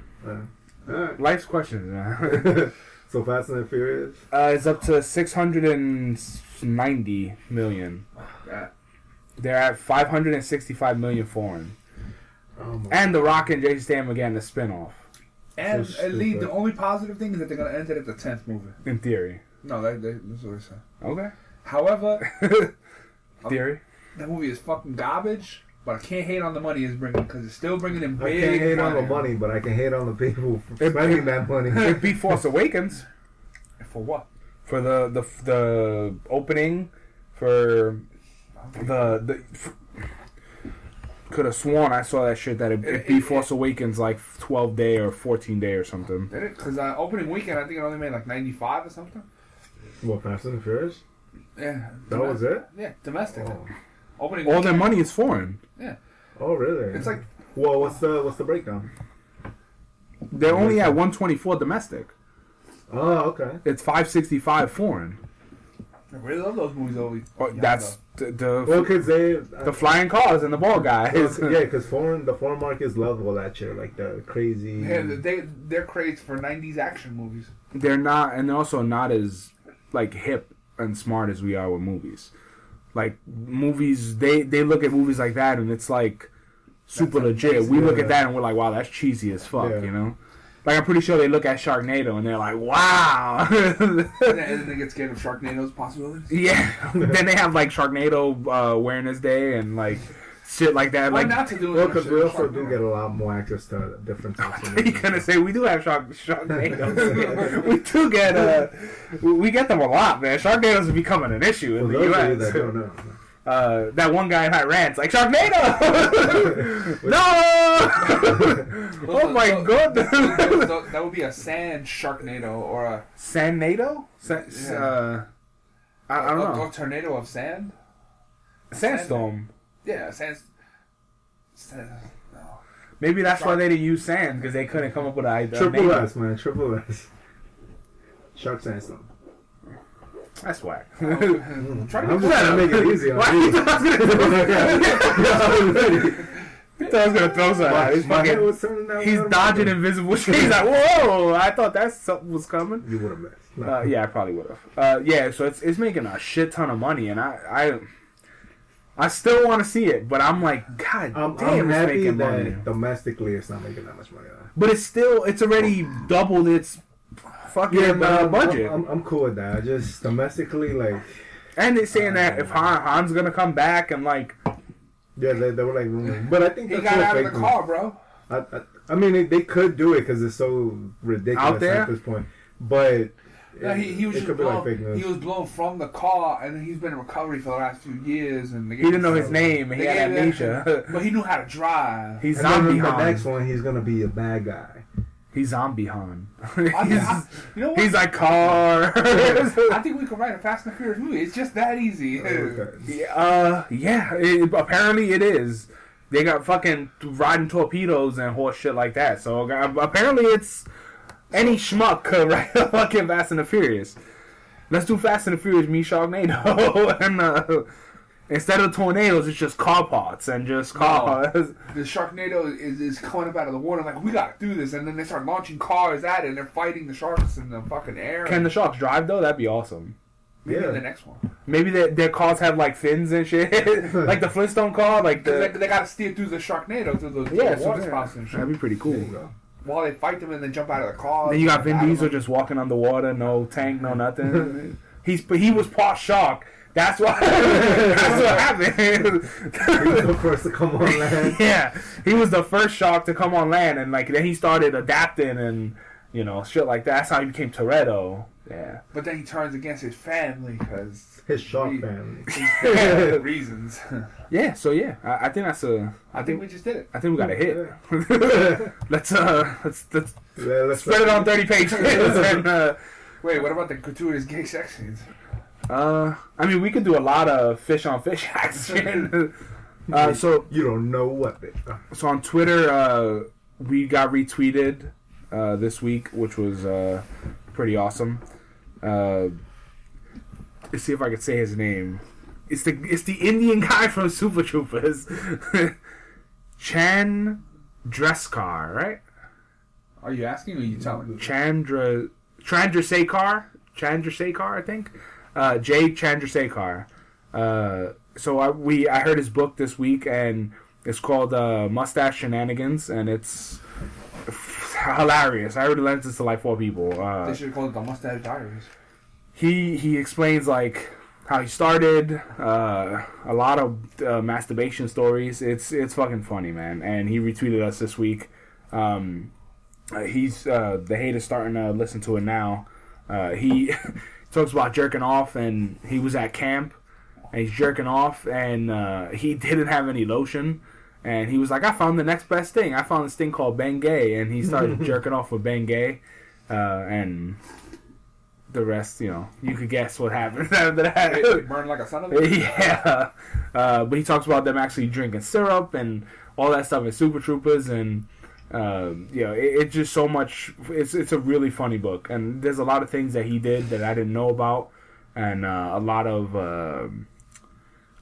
D: Alright.
B: Life's questions, man.
D: so Fast and the Furious.
B: Uh, it's up to six hundred and ninety million.
C: That-
B: They're at five hundred and sixty-five million foreign.
D: Oh
B: And The Rock and Jason Statham again, the spinoff.
C: and
D: So
C: at least the only positive thing is that they're gonna end it at the tenth movie.
B: In theory.
C: No, that, that, that's what I said.
B: Okay.
C: However,
B: Theory.
C: that movie is fucking garbage. But I can't hate on the money it's bringing because it's still bringing in
D: I can't hate on the money, but I can hate on the people for
B: It-
D: spending that money.
B: It'd be Force Awakens
C: For what?
B: for the the the opening for the the. Could have sworn I saw that shit that it, it'd be Force Awakens like twelve day or fourteen day or something.
C: Did it? Because uh, opening weekend, I think it only made like ninety five or something.
D: What Fast and the Furious?
C: Yeah,
D: That was it.
C: Yeah, domestic.
D: Oh,
C: Opening.
B: All their money is foreign. Yeah.
D: Oh really?
C: It's like
D: well, what's the what's the breakdown?
B: They're only at one twenty four domestic.
D: Oh, okay.
B: It's five sixty five foreign.
C: I really love those movies. Always.
B: Oh, that's the the,
D: Well, because they
B: the flying cars and the ball guys.
D: yeah, because foreign the foreign markets love all that shit, like the crazy.
C: Yeah, they they're crazy for '90s action movies.
B: they're not, and they're also not as like hip and smart as we are with movies. Like movies, they they look at movies like that, and it's like super
C: That's
B: legit. We look at that and we're like, wow, that's cheesy as fuck,
D: Yeah.
B: you know. Like I'm pretty sure they look at Sharknado and they're like, wow.
C: and they get scared of Sharknado's possibilities.
B: yeah. then they have like Sharknado uh, Awareness Day and like shit like that.
C: Why
B: Like
C: not to do it?
D: well, because we
C: with
D: also do
C: Sharknado?
D: get a lot more access to different types of
B: you gonna say we do have Shark Sharknadoes? we do get uh, we- we get them a lot, man. Sharknadoes are becoming an issue
D: For
B: in the
D: those
B: U.S.
D: that don't know,
B: uh, that one guy in Iran's like Sharknado. no! oh my
C: So-
B: god!
C: so that would be a sand Sharknado or a
B: Sandnado? Sa-
C: Yeah.
B: uh, I, I don't
C: a,
B: know.
C: a tornado of sand.
B: Sandstorm.
C: Yeah, sand. no.
B: Maybe that's why they didn't use sand because they couldn't come up with an idea.
D: Triple S, man, triple S. Shark Sandstorm.
B: That's whack.
C: Try
D: I'm
C: to
D: trying to make it easy on
B: Why
D: you.
B: thought I was gonna- you thought I was gonna throw something out. He's fucking. He's dodging invisible shit. He's like, whoa! I thought that something was coming.
D: You would have missed.
B: Uh, yeah, I probably would have. Uh, yeah, so it's it's making a shit ton of money, and I I, I still want to see it, but I'm like, God
D: I'm,
B: damn,
D: I'm
B: it's
D: happy
B: making
D: that
B: money.
D: domestically it's not making that much money. Though.
B: But it's still it's already doubled its fucking
D: but
B: uh,
D: I'm,
B: budget,
D: I'm, I'm, I'm cool with that. I just domestically, like,
B: and they're saying that if Han, Han's gonna come back and like,
D: yeah, they, they were like, rumors. but I think
C: He got out of the car, bro.
D: I, I, I mean, they, they could do it because it's so ridiculous at this point. But
C: Yeah, he, he was
D: it
C: just
D: could be like
C: blown,
D: fake news.
C: he was blown from the car, and he's been in recovery for the last few years. And they
B: he didn't know his
C: gave-
B: name he had amnesia.
C: but he knew how to drive.
B: He's
D: and then
B: zombie
D: in the next one, he's gonna be a bad guy.
B: He's zombie Han.
C: I think, I,
B: he's,
C: you know what?
B: he's like car.
C: I think we could write a Fast and the Furious movie. It's just that easy.
D: Okay.
B: Yeah, uh, yeah. It, apparently it is. They got fucking riding torpedoes and horse shit like that. So uh, apparently it's any schmuck could write a fucking Fast and the Furious. Let's do Fast and the Furious, me Sharknado, and uh, instead of tornadoes, it's just car parts and just cars.
C: the Sharknado is, is coming up out of the water like we gotta do this, and then they start launching cars at it, and they're fighting the sharks in the fucking air.
B: Can the sharks drive though? That'd be awesome.
C: Maybe
D: Yeah.
C: the next one.
B: Maybe their, their cars have like fins and shit, like the Flintstone car, Like the.
C: they, they gotta steer through the Sharknado through those
B: yeah,
C: yeah,
B: so
C: water
B: yeah,
C: spouts and shit.
B: that'd be pretty cool.
D: There you go.
C: While they fight them and then jump out of the car.
B: Then you got Vin
C: Out of
B: Diesel
C: them.
B: just walking underwater, no tank, no nothing. He's he was part shark. That's why. that's what happened.
D: He was the first to come on land.
B: yeah, he was the first shark to come on land, and like then he started adapting and you know shit like that. That's how he became Toretto. Yeah.
C: But then he turns against his family because
D: His shark family.
C: reasons.
B: Yeah. So yeah, I, I think that's a.
C: I think we just did it.
B: I think we got a hit. let's uh let's let's
D: Yeah, let's
B: spread it on thirty pages and uh.
C: Wait, what about the gratuitous gay sex scenes?
B: Uh, I mean, we could do a lot of fish on fish action. uh, so,
D: You don't know what they.
B: so on Twitter, uh, we got retweeted uh, this week, which was uh, pretty awesome. Uh, let's see if I could say his name. It's the it's the Indian guy from Super Troopers, Chan Dreskar, right?
C: Are you asking or are you telling?
B: Chandra Chandrasekhar, Chandrasekhar, I think. Uh, Jay Chandrasekhar. Uh, so I we I heard his book this week, and it's called uh, Mustache Shenanigans, and it's hilarious. I already lent this to like four people. Uh,
C: They should called it the Mustache Diaries.
B: He he explains like how he started, uh, a lot of uh, masturbation stories. It's it's fucking funny, man. And he retweeted us this week. Um, uh, he's uh, the hate is starting to listen to it now. Uh, he talks about jerking off, and he was at camp, and he's jerking off, and uh, he didn't have any lotion. And he was like, I found the next best thing. I found this thing called Bengay, and he started jerking off with Bengay, uh, and the rest, you know, you could guess what happened after that.
C: Burn like a son of a.
B: yeah, uh, but he talks about them actually drinking syrup and all that stuff in Super Troopers, and uh, you know, it, it's just so much. It's it's a really funny book, and there's a lot of things that he did that I didn't know about, and uh, a lot of uh,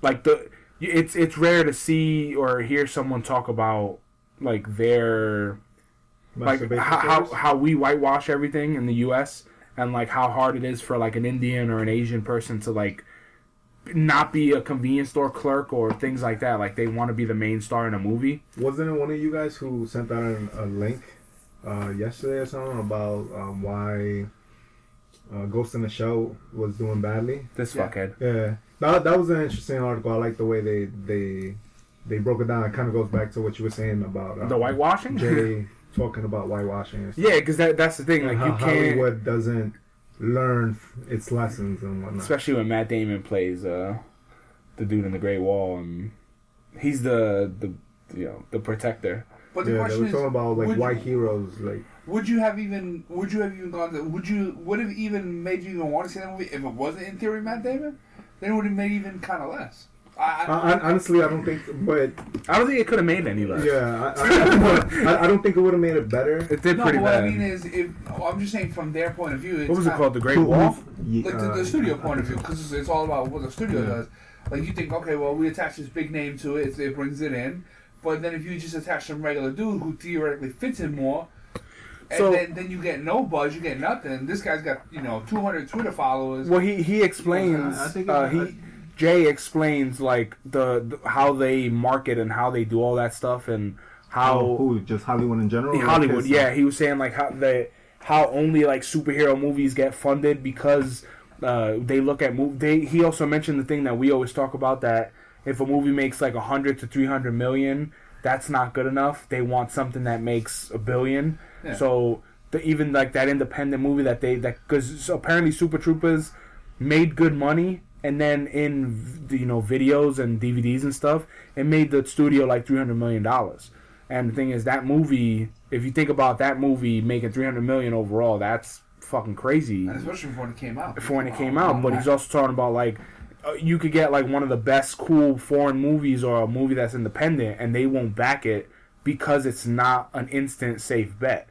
B: like the. It's it's rare to see or hear someone talk about like their like how, how how we whitewash everything in the U.S. and like how hard it is for like an Indian or an Asian person to like not be a convenience store clerk or things like that. Like they want to be the main star in a movie.
D: Wasn't it one of you guys who sent out an, a link uh, yesterday or something about um, why uh, Ghost in the Shell was doing badly?
B: This
C: Yeah.
B: fuckhead.
D: Yeah, that, that was an interesting article. I like the way they they they broke it down. It kind of goes back to what you were saying about um,
B: The whitewashing.
D: Jay talking about whitewashing. And stuff.
B: yeah, because that that's the thing. Like you can't,
D: Hollywood doesn't learn its lessons and whatnot.
B: especially when Matt Damon plays uh, the dude in the Great Wall, and he's the the you know the protector.
C: But the
D: yeah, they
C: question is,
D: talking about like white
C: you,
D: heroes, like
C: would you have even would you have even gone to would you would have even made you even want to see that movie if it wasn't in theory Matt Damon? Then it would have made even kind of less. I,
D: I,
C: I,
D: I, honestly, I don't think, but
B: I don't think it could have made any less.
D: yeah, I, I, I, I don't think it would have made it better.
B: It did
C: no,
B: pretty
C: but what
B: bad.
C: I mean is, if I'm just saying from their point of view, it's
B: what was it called? The Great Wall.
D: Ye-
C: like the,
D: uh,
C: the studio point of view, because it's, it's all about what the studio
D: Yeah.
C: does. Like you think, okay, well, we attach this big name to it, it brings it in. But then if you just attach some regular dude who theoretically fits in more, and
B: So-
C: then, then you get no buzz, you get nothing. This guy's got you know 200 Twitter followers.
B: Well, he he explains.
D: I think
B: uh,
D: it-
B: he Jay explains like the, the how they market and how they do all that stuff and how
D: oh, who just Hollywood in general?
B: Hollywood. Yeah, he was saying like how the how only like superhero movies get funded because uh, they look at mov They he also mentioned the thing that we always talk about that if a movie makes like a hundred to three hundred million, that's not good enough. They want something that makes a billion.
C: Yeah.
B: So the, even like that independent movie that they that because apparently Super Troopers made good money. And then in you know videos and DVDs and stuff, it made the studio like three hundred million dollars. And the thing is, that movie, if you think about that movie making 300 million overall, that's fucking crazy
C: and especially when it came out.
B: for when it came out. But he's also talking about like uh, you could get like one of the best cool foreign movies or a movie that's independent, and they won't back it because it's not an instant safe bet.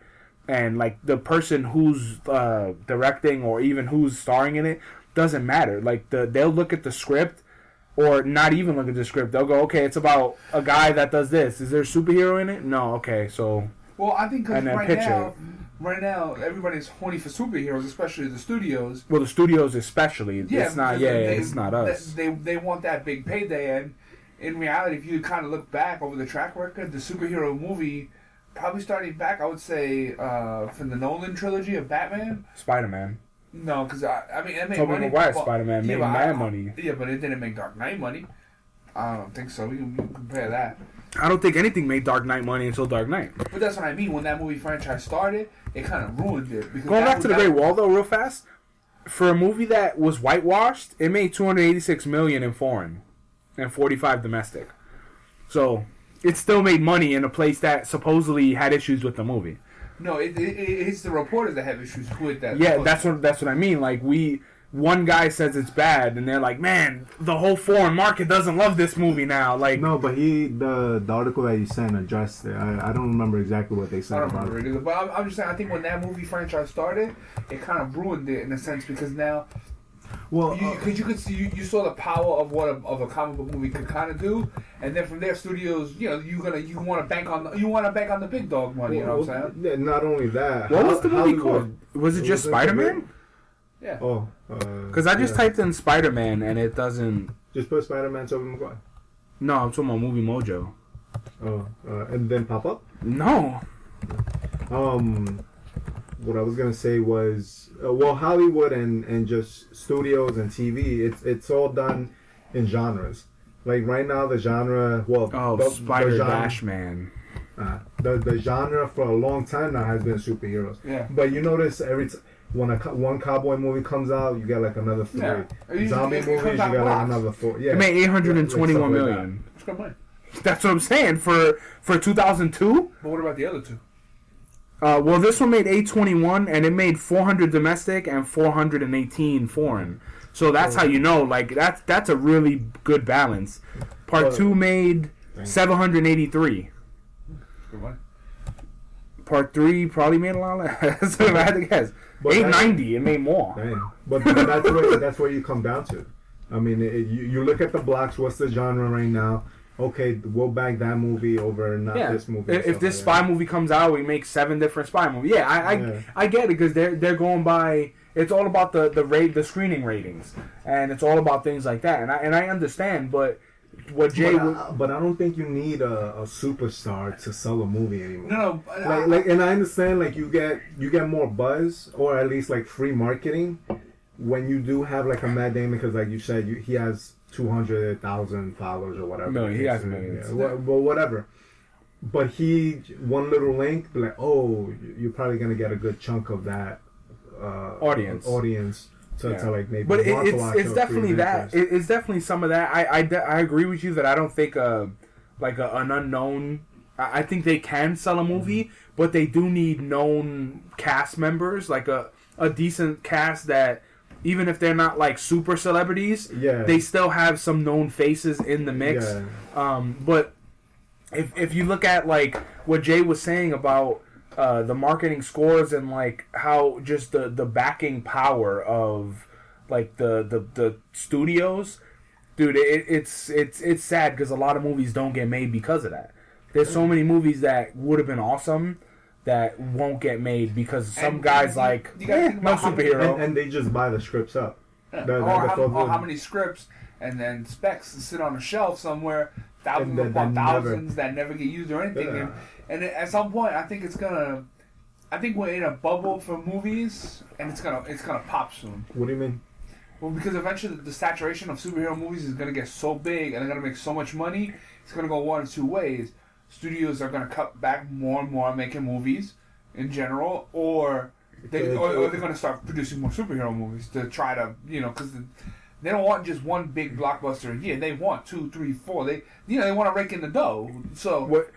B: And like the person who's uh, directing or even who's starring in it doesn't matter. Like the they'll look at the script or not even look at the script. They'll go, okay, it's about a guy that does this. Is there a superhero in it? No. Okay, so
C: Well, I think 'cause
B: And
C: right now, right now, everybody's horny for superheroes, especially the studios.
B: well, the studios especially.
C: Yeah,
B: it's not. Yeah,
C: they-
B: it's not us.
C: They they want that big payday, and in reality, if you kind of look back over the track record, the superhero movie, probably starting back, I would say uh, from the Nolan trilogy of Batman.
B: Spider Man.
C: No, because I, I mean, it made
B: Tobey
C: money.
B: Maguire
C: but-
B: Spider-Man made
C: but
B: mad money.
C: Yeah, but it didn't make Dark Knight money. I don't think so. We can, we can compare that.
B: I don't think anything made Dark Knight money until Dark Knight.
C: But that's what I mean. When that movie franchise started, it kind of ruined it. Because
B: Going back to the Great Wall though, real fast. For a movie that was whitewashed, it made 286 million in foreign and 45 domestic. So it still made money in a place that supposedly had issues with the movie.
C: No, it, it, it's the reporters that have issues with that.
B: Yeah, that's what that's what I mean. Like we, one guy says it's bad, and they're like, "Man, the whole foreign market doesn't love this movie now." Like,
D: No, but he the the article that you sent addressed it. I, I don't remember exactly what they said.
C: I
D: said
C: don't
D: about
C: remember
D: it.
C: it either. But I'm, I'm just saying, I think when that movie franchise started, it kind of ruined it in a sense because now
D: Well,
C: You,
D: uh,
C: because you could see, you, you saw the power of what a, of a comic book movie could kind of do, and then from there, studios, you know, you're gonna you want to bank on the, you want to bank on the big dog money. you know what I'm saying?
D: yeah, not only that.
B: What was the movie called? Was it
D: It
B: just Spider Man?
C: Yeah.
D: Oh,
B: Because I just
D: yeah.
B: typed in Spider Man and it doesn't.
D: just put Spider Man Tobey Maguire.
B: No, I'm talking about Movie Mojo.
D: Oh, uh, and then pop up.
B: No.
D: Um, what I was gonna say was, uh, well, Hollywood and and just studios and TV, it's it's all done in genres. Like right now, the genre, well,
B: Oh,
D: the,
B: Spider
D: the genre,
B: Dash Man.
D: uh, the the genre for a long time now has been superheroes.
C: Yeah.
D: But you notice every t- when a co- one cowboy movie comes out, you get like another three.
C: Yeah.
D: Zombie
C: it
D: movies, you
C: comes out
D: got like another four. Yeah.
B: It made 821
D: Like like
B: million.
C: It's good.
B: That's what I'm saying for for 2002.
C: But what about the other two?
B: Uh, well, this one made 821 and it made 400 domestic and 418 foreign. So that's how you know, like that's that's a really good balance. Part
D: Well-
B: two made 783.
C: Good money.
B: Part three probably made a lot less. if I had to guess,
D: But
B: eight ninety. It made more.
D: Dang. But, but that's where that's where you come down to. I mean, it, you, you look at the blocks. What's the genre right now? Okay, we'll bag that movie over not
B: Yeah.
D: this movie.
B: If,
D: and
B: this
D: like
B: spy movie comes out, we make seven different spy movies. Yeah, I I,
D: Yeah.
B: I get it because they're they're going by. It's all about the the rate the screening ratings, and it's all about things like that. And I and I understand, but what. Jay
D: But. I, but I don't think you need a, a superstar to sell a movie anymore.
C: No, no. but I-
D: Like, like, and I understand, like, you get you get more buzz or at least like free marketing when you do have like a Matt Damon because, like you said, you, he has two hundred thousand followers or whatever.
B: Million, he has
D: Yeah,
B: millions.
D: wha- well, whatever. But he one little link, like, oh, you're probably gonna get a good chunk of that uh,
B: Audience.
D: audience to,
B: Yeah.
D: to like maybe.
B: But it, it's it's definitely that. It, it's definitely some of that. I I, de- I agree with you that I don't think uh like a, an unknown. I I think they can sell a movie,
D: Mm-hmm.
B: but they do need known cast members, like a a decent cast that even if they're not like super celebrities,
D: Yeah.
B: they still have some known faces in the mix.
D: Yeah.
B: Um, but if if you look at like what Jay was saying about uh, the marketing scores and like how just the the backing power of like the the, the studios, dude, it, it's it's it's sad because a lot of movies don't get made because of that. There's so many movies that would have been awesome that won't get made because some
C: And
B: guys
C: you-
B: like
C: you gotta
B: eh,
C: think
B: no superhero.
D: and, and they just buy the scripts up.
C: Yeah.
D: The- the-
C: or,
D: the
C: how, or how many scripts and then specs sit on a shelf somewhere, thousands
D: And
C: upon
D: that never-
C: thousands that never get used or anything.
D: Yeah.
C: And, and at some point, I think it's gonna. I think we're in a bubble for movies, and it's gonna it's gonna pop soon.
D: What do you mean?
C: Well, because eventually the saturation of superhero movies is gonna get so big, and they're gonna make so much money. It's gonna go one of two ways. Studios are gonna cut back more and more making movies in general, or they or, or they're gonna start producing more superhero movies to try to you know because they don't want just one big blockbuster a year. They want two, three, four. They you know they want to rake in the dough. So
B: what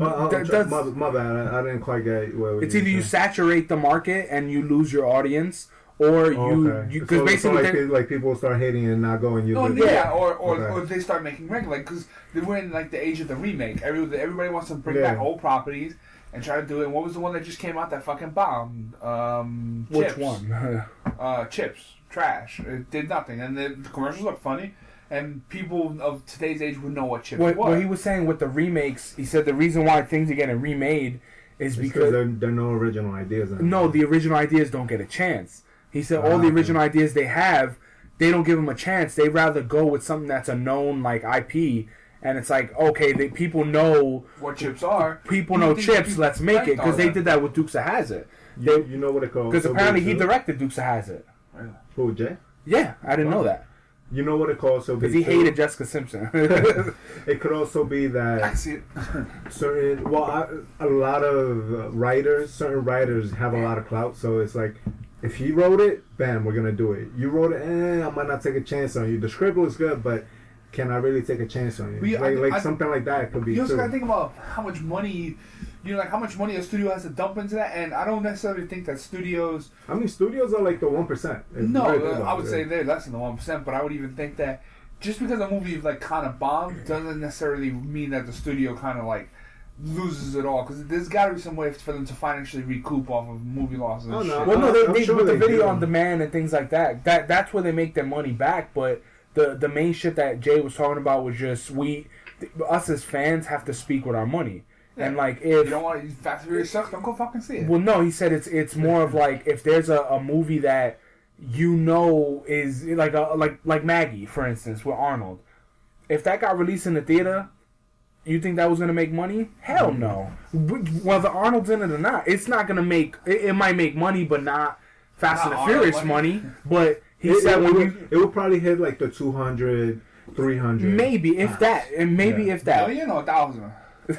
D: oh,
B: that- that's-
D: my, my bad. I, I didn't quite get what
B: It's either you
D: saying.
B: saturate the market and you lose your audience, or you
D: Oh, Okay.
B: you because
D: so,
B: basically
D: so like, like people start hating and not going. You
C: No,
D: lose.
C: yeah, or or,
D: Okay.
C: or they start making regular because we're in like the age of the remake. Every, everybody wants to bring
D: Yeah.
C: back old properties and try to do it. What was the one that just came out that fucking bombed? Um,
B: which
C: Chips.
B: one?
C: Uh, chips, trash. It did nothing, and the, the commercials look funny. And people of today's age would know what chips
B: what,
C: were.
B: what he was saying with the remakes, he said the reason why things are getting remade is
D: It's
B: because
D: because there, there are no original ideas. In it.
B: no, the original ideas don't get a chance. He said all the
D: okay.
B: original ideas they have, they don't give them a chance. They rather go with something that's a known like IP, and it's like okay, they people know
C: what chips are.
B: people know chips. Let's make it because they did that with Dukes of Hazzard.
D: you, you know what it calls.
B: Because apparently he directed Dukes of Hazzard.
D: Who Jay?
B: Yeah, I didn't know that
D: You know what it calls. So
B: because
D: big
B: he
D: too?
B: hated Jessica Simpson.
D: It could also be
C: I
D: that
C: see it.
D: certain. Well, I, a lot of uh, writers, certain writers have a lot of clout. So it's like, if he wrote it, bam, we're gonna do it. You wrote it, eh, I might not take a chance on you. The script looks good, but can I really take a chance on you?
C: Yeah, I
D: like,
C: I-
D: something like that could be
C: You also
D: too.
C: gotta think about how much money, you know, like how much money a studio has to dump into that. And I don't necessarily think that studios.
D: I mean, studios are like the one percent.
C: No, uh, I would say they're less than the one percent. But I would even think that just because a movie like kind of bombed doesn't necessarily mean that the studio kind of like loses it all because there's got to be some way for them to financially recoup off of movie losses. and
D: Oh, no.
C: shit.
B: Well, no, they,
D: I'm
B: they
D: sure
B: with the video
D: do.
B: on demand and things like that. That that's where they make their money back. But the the main shit that Jay was talking about was just we, us as fans have to speak with our money. And like if
C: you don't want to Fast and Furious sucks, don't go fucking see it.
B: Well, no, he said it's it's more of like if there's a, a movie that you know is like a like like Maggie, for instance, with Arnold. If that got released in the theater, you think that was gonna make money? Hell no. Whether Arnold's in it or not, it's not gonna make. It, it might make money, but not Fast
C: Not
B: and the Furious
C: money.
B: money. But he
D: It,
B: said
D: it,
B: when
D: would,
B: you
D: it would probably hit like the 200, 300.
B: maybe if that and maybe
D: Yeah.
B: if that.
C: Million or a thousand?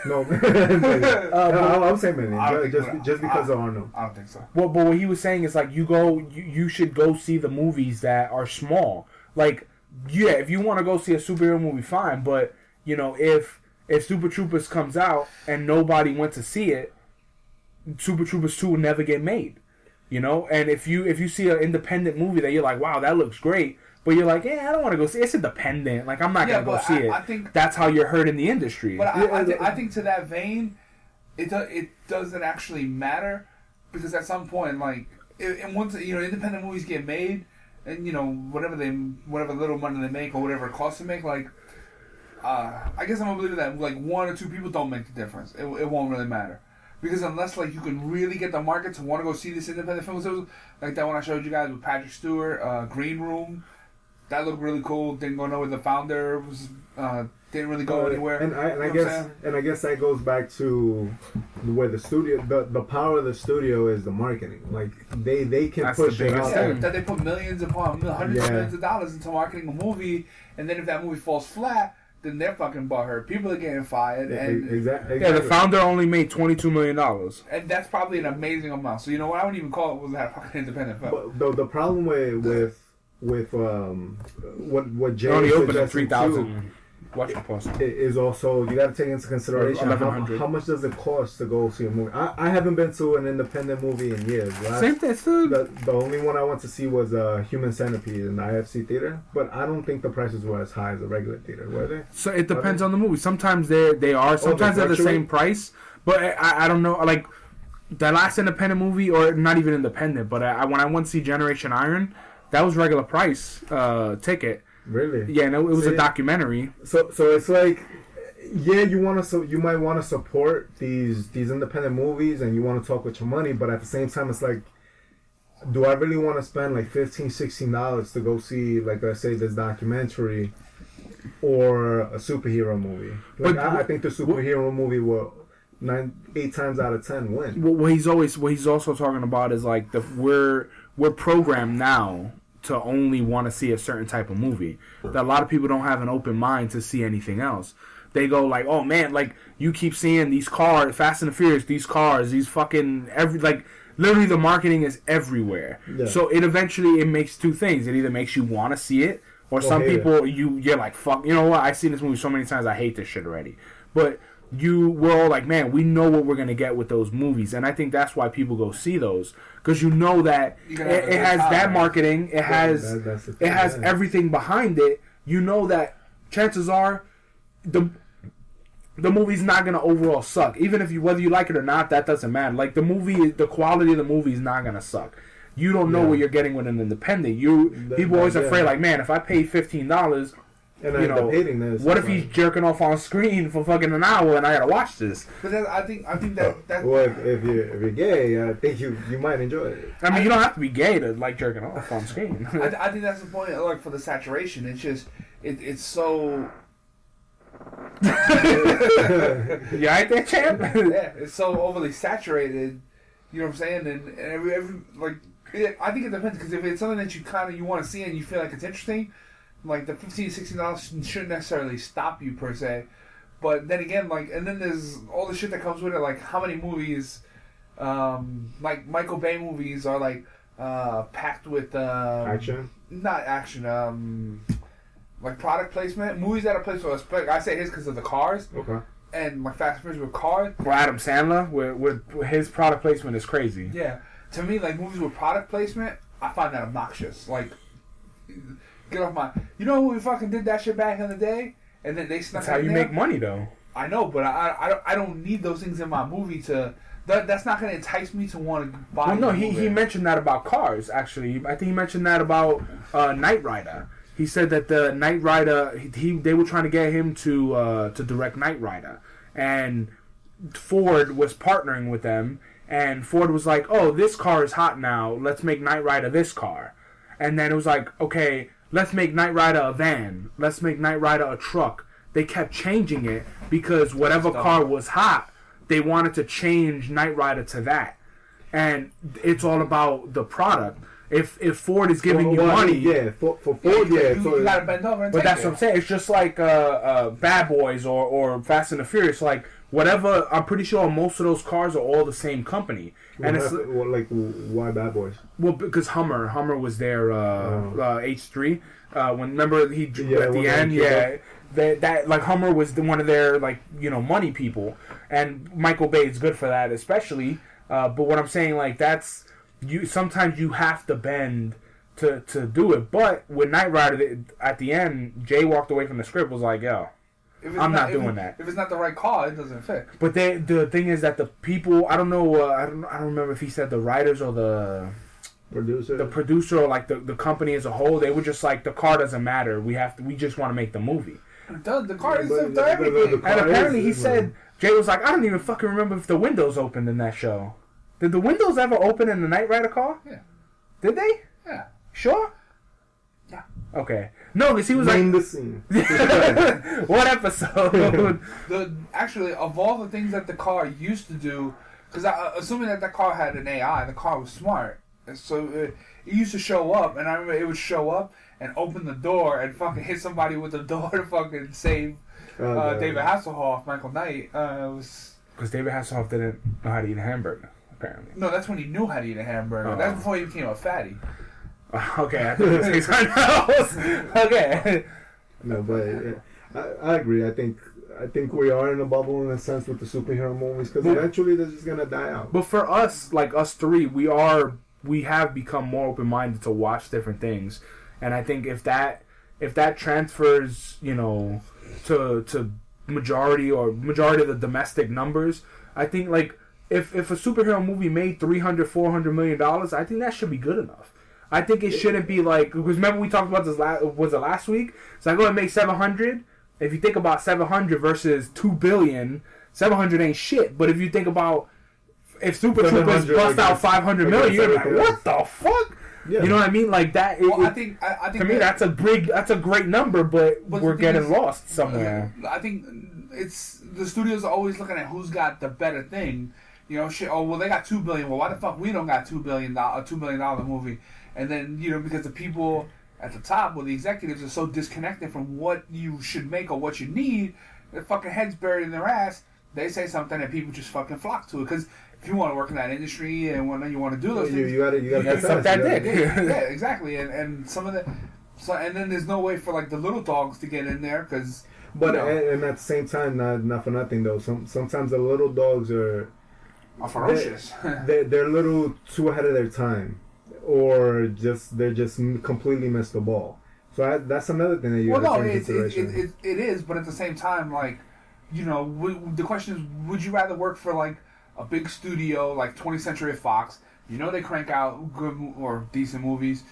D: No,
B: Uh,
D: no, I'm saying million. Just, just, just because
C: I-
D: of Arnold.
C: I don't think so.
B: Well, but what he was saying is like you go, you, you should go see the movies that are small. Like, yeah, if you want to go see a superhero movie, fine. But you know, if if Super Troopers comes out and nobody went to see it, Super Troopers two will never get made. You know, and if you if you see an independent movie that you're like, wow, that looks great, but you're like, yeah, I don't want to go see. it. It's independent. Like, I'm not
C: Yeah,
B: gonna go see
C: I-
B: it.
C: I think-
B: that's how you're hurting the industry.
C: But I, I, th- I think to that vein, it do, it doesn't actually matter because at some point, like, i- and once you know, independent movies get made, and you know, whatever they, whatever little money they make or whatever it costs to make, like, uh, I guess I'm a believer that like one or two people don't make the difference. It, it won't really matter. Because unless like you can really get the market to want to go see this independent film, so like that one I showed you guys with Patrick Stewart, uh, Green Room, that looked really cool. Didn't go nowhere. The founder was uh, didn't really go anywhere.
D: And I, and I
C: You know what I'm
D: guess and I guess that goes back to where the studio the, the power of the studio is the marketing. Like they they can
B: That's the
D: push it out
C: Yeah,
D: there.
C: that they put millions upon hundreds of millions of dollars into marketing a movie, and then if that movie falls flat, then they're fucking butthurt. People are getting fired, and
D: Exactly.
B: yeah, the founder only made twenty two million dollars.
C: and that's probably an amazing amount. So you know what? I wouldn't even call it was that a fucking independent film.
D: But the the problem with with with um what what Jay
B: They only opened at
D: suggesting
B: three
D: too
B: thousand. Watch the post.
D: is also you got to take into consideration how, how much does it cost to go see a movie. I, I haven't been to an independent movie in years. Last-
B: Same thing.
D: The, the only one I went to see was uh, Human Centipede in the IFC theater, but I don't think the prices were as high as a regular theater, were they?
B: So it depends on the movie. Sometimes they they are. Sometimes they're the same price. But I, I don't know. Like the last independent movie, or not even independent, but I, when I went to see Generation Iron, that was regular price uh, ticket.
D: Really?
B: Yeah, and it, it was
D: See?
B: a documentary.
D: So so it's like, yeah, you want to so you might want to support these these independent movies and you want to talk with your money, but at the same time, it's like, do I really want to spend like 15 dollars to go see like let's say this documentary or a superhero movie? Like
B: But
D: I, I think the superhero movie will nine eight times out of ten win.
B: What, what he's always what he's also talking about is like the we're we're programmed now to only want to see a certain type of movie. That a lot of people don't have an open mind to see anything else. They go like, oh man, like you keep seeing these cars, Fast and the Furious, these cars, these fucking every like literally the marketing is everywhere.
D: Yeah.
B: So it eventually it makes two things. It either makes you want to see it, or some
D: it.
B: people you you're like fuck. You know what? I've seen this movie so many times. I hate this shit already. But you we're all like, man, we know what we're gonna get with those movies, and I think that's why people go see those because you know that
C: You
B: it,
C: can have a
B: it has that marketing, it has
D: that-
B: it has
D: yeah.
B: everything behind it. You know that chances are the the movie's not gonna overall suck. Even if you whether you like it or not, that doesn't matter. Like the movie, the quality of the movie is not gonna suck. You don't know
D: Yeah.
B: what you're getting with an independent. You
D: That-
B: people always
D: yeah.
B: afraid like, man, if I pay fifteen dollars,
D: And I
B: you
D: end
B: know,
D: up hating this.
B: what if he's jerking off on screen for fucking an hour and I gotta watch this?
C: But that, I think I think that that
D: Well, if, if you if you're gay, I think you you might enjoy it.
B: I mean, you don't have to be gay to like jerking off on screen.
C: I, I think that's the point. Like for the saturation, it's just it, it's so
B: you right there, champ?
C: yeah, it's so overly saturated. You know what I'm saying? And, and every, every like, it, I think it depends because if it's something that you kind of you want to see and you feel like it's interesting, like the 15 16 dollars shouldn't necessarily stop you per se. But then again, like, and then there's all the shit that comes with it. Like, how many movies, um, like Michael Bay movies, are like uh, packed with um,
D: Action.
C: not action, um, like product placement. Movies that are placed with, like I say his because of the cars,
D: Okay.
C: and like Fast and Furious with cars.
B: Well, Adam Sandler, with, with his product placement is crazy.
C: Yeah, to me, like movies with product placement, I find that obnoxious. Like, get off my. You know who fucking did that shit back in the day, and then they snuck
B: That's how you
C: there?
B: make money, though.
C: I know, but I, I, don't, I don't need those things in my movie to. That, that's not going to entice me to want to buy.
B: Well, no, he,
C: movie.
B: he mentioned that about cars. Actually, I think he mentioned that about uh, Knight Rider. He said that the Knight Rider, he, he they were trying to get him to uh, to direct Knight Rider, and Ford was partnering with them. And Ford was like, "Oh, this car is hot now. Let's make Knight Rider this car." And then it was like, "Okay, let's make Knight Rider a van. Let's make Knight Rider a truck." They kept changing it because whatever car was hot, they wanted to change Knight Rider to that and it's all about the product. If if Ford is giving
D: Well,
B: you
D: well,
B: money,
D: yeah, for, for Ford, yeah.
C: you,
D: so
C: you got to bend over
B: but that's
C: it.
B: what I'm saying. It's just like uh, uh, Bad Boys or, or Fast and the Furious. Like whatever, I'm pretty sure most of those cars are all the same company. And it's
D: well, like why Bad Boys?
B: well because Hummer, Hummer was their uh,
D: Oh.
B: uh, H3. Uh, when remember he
D: Yeah,
B: at the end, yeah. That, that like Hummer was the, one of their like you know money people, and Michael Bay is good for that especially. Uh, but what I'm saying like that's you sometimes you have to bend to to do it. But with Knight Rider at the end, Jay walked away from the script was like yo.
C: If it's
B: I'm not
C: if
B: doing
C: it-
B: that.
C: If it's not the right car, it doesn't fit.
B: But they the thing is that the people I don't know uh, I don't I don't remember if he said the writers or the
D: Producer.
B: the producer or like the, the company as a whole they were just like the car doesn't matter we have to we just want to make the movie
C: It does. The car is
D: But-
C: for
D: but- but
C: everything.
D: the car
B: and apparently
D: is-
B: he
D: is,
B: said Jay was like I don't even fucking remember if the windows opened in that show did the windows ever open in the Knight Rider car
C: Yeah.
B: did they
C: Yeah.
B: sure
C: Yeah.
B: okay no because he was
D: Name
B: like
D: the scene.
B: what episode
C: The actually of all the things that the car used to do, because assuming that that car had an AI, the car was smart, and so it, it used to show up, and I remember it would show up and open the door and fucking hit somebody with the door to fucking save
D: Uh,
C: uh,
D: the-
C: David Hasselhoff, Michael Knight. Uh, it was
B: because David Hasselhoff didn't know how to eat a hamburger apparently
C: no, that's when he knew how to eat a hamburger.
B: Oh.
C: That's before he became a fatty.
B: okay I thought you were saying something else okay
D: No, but yeah, I, I agree. I think I think we are in a bubble in a sense with the superhero movies because eventually they're just gonna die out.
B: But for us, like us three, we are we have become more open minded to watch different things, and I think if that if that transfers, you know, to to majority or majority of the domestic numbers, I think like if if a superhero movie made 300 400 million dollars, I think that should be good enough. I think it shouldn't be like because remember we talked about this last was it last week? It's like oh it make 700. If you think about 700 versus 2 billion, 700 ain't shit. But if you think about if Super Troopers bust out 500 million, you're like, what the fuck?
D: Yeah.
B: You know what I mean? Like that. It,
C: Well, I
B: it-
C: think I, I think
B: to me, that's a big, that's a great number, but
C: But
B: we're getting
C: is-
B: lost somewhere.
C: I think it's the studios are always looking at who's got the better thing. You know, shit. Oh well, they got two billion. Well, why the fuck we don't got two billion dollar, a two billion dollar movie? And then you know because the people at the top or the executives are so disconnected from what you should make or what you need, their fucking heads buried in their ass. They say something and people just fucking flock to it because if you want to work in that industry and when you want to do those
D: you,
C: things,
D: you gotta you gotta
C: You
B: suck that dick.
C: yeah, yeah, exactly. And and some of the so and then there's no way for like the little dogs to get in there because
D: But
C: you know,
D: and, and at the same time, not not for nothing though. Some sometimes the little dogs are
C: are ferocious.
D: they're, they're a little too ahead of their time, or just they're just completely missed the ball. So I, that's another thing that you
C: well, no, it, it, it, it, is, but at the same time, like, you know, w- the question is, would you rather work for like a big studio like 20th Century Fox? You know, they crank out good or decent movies.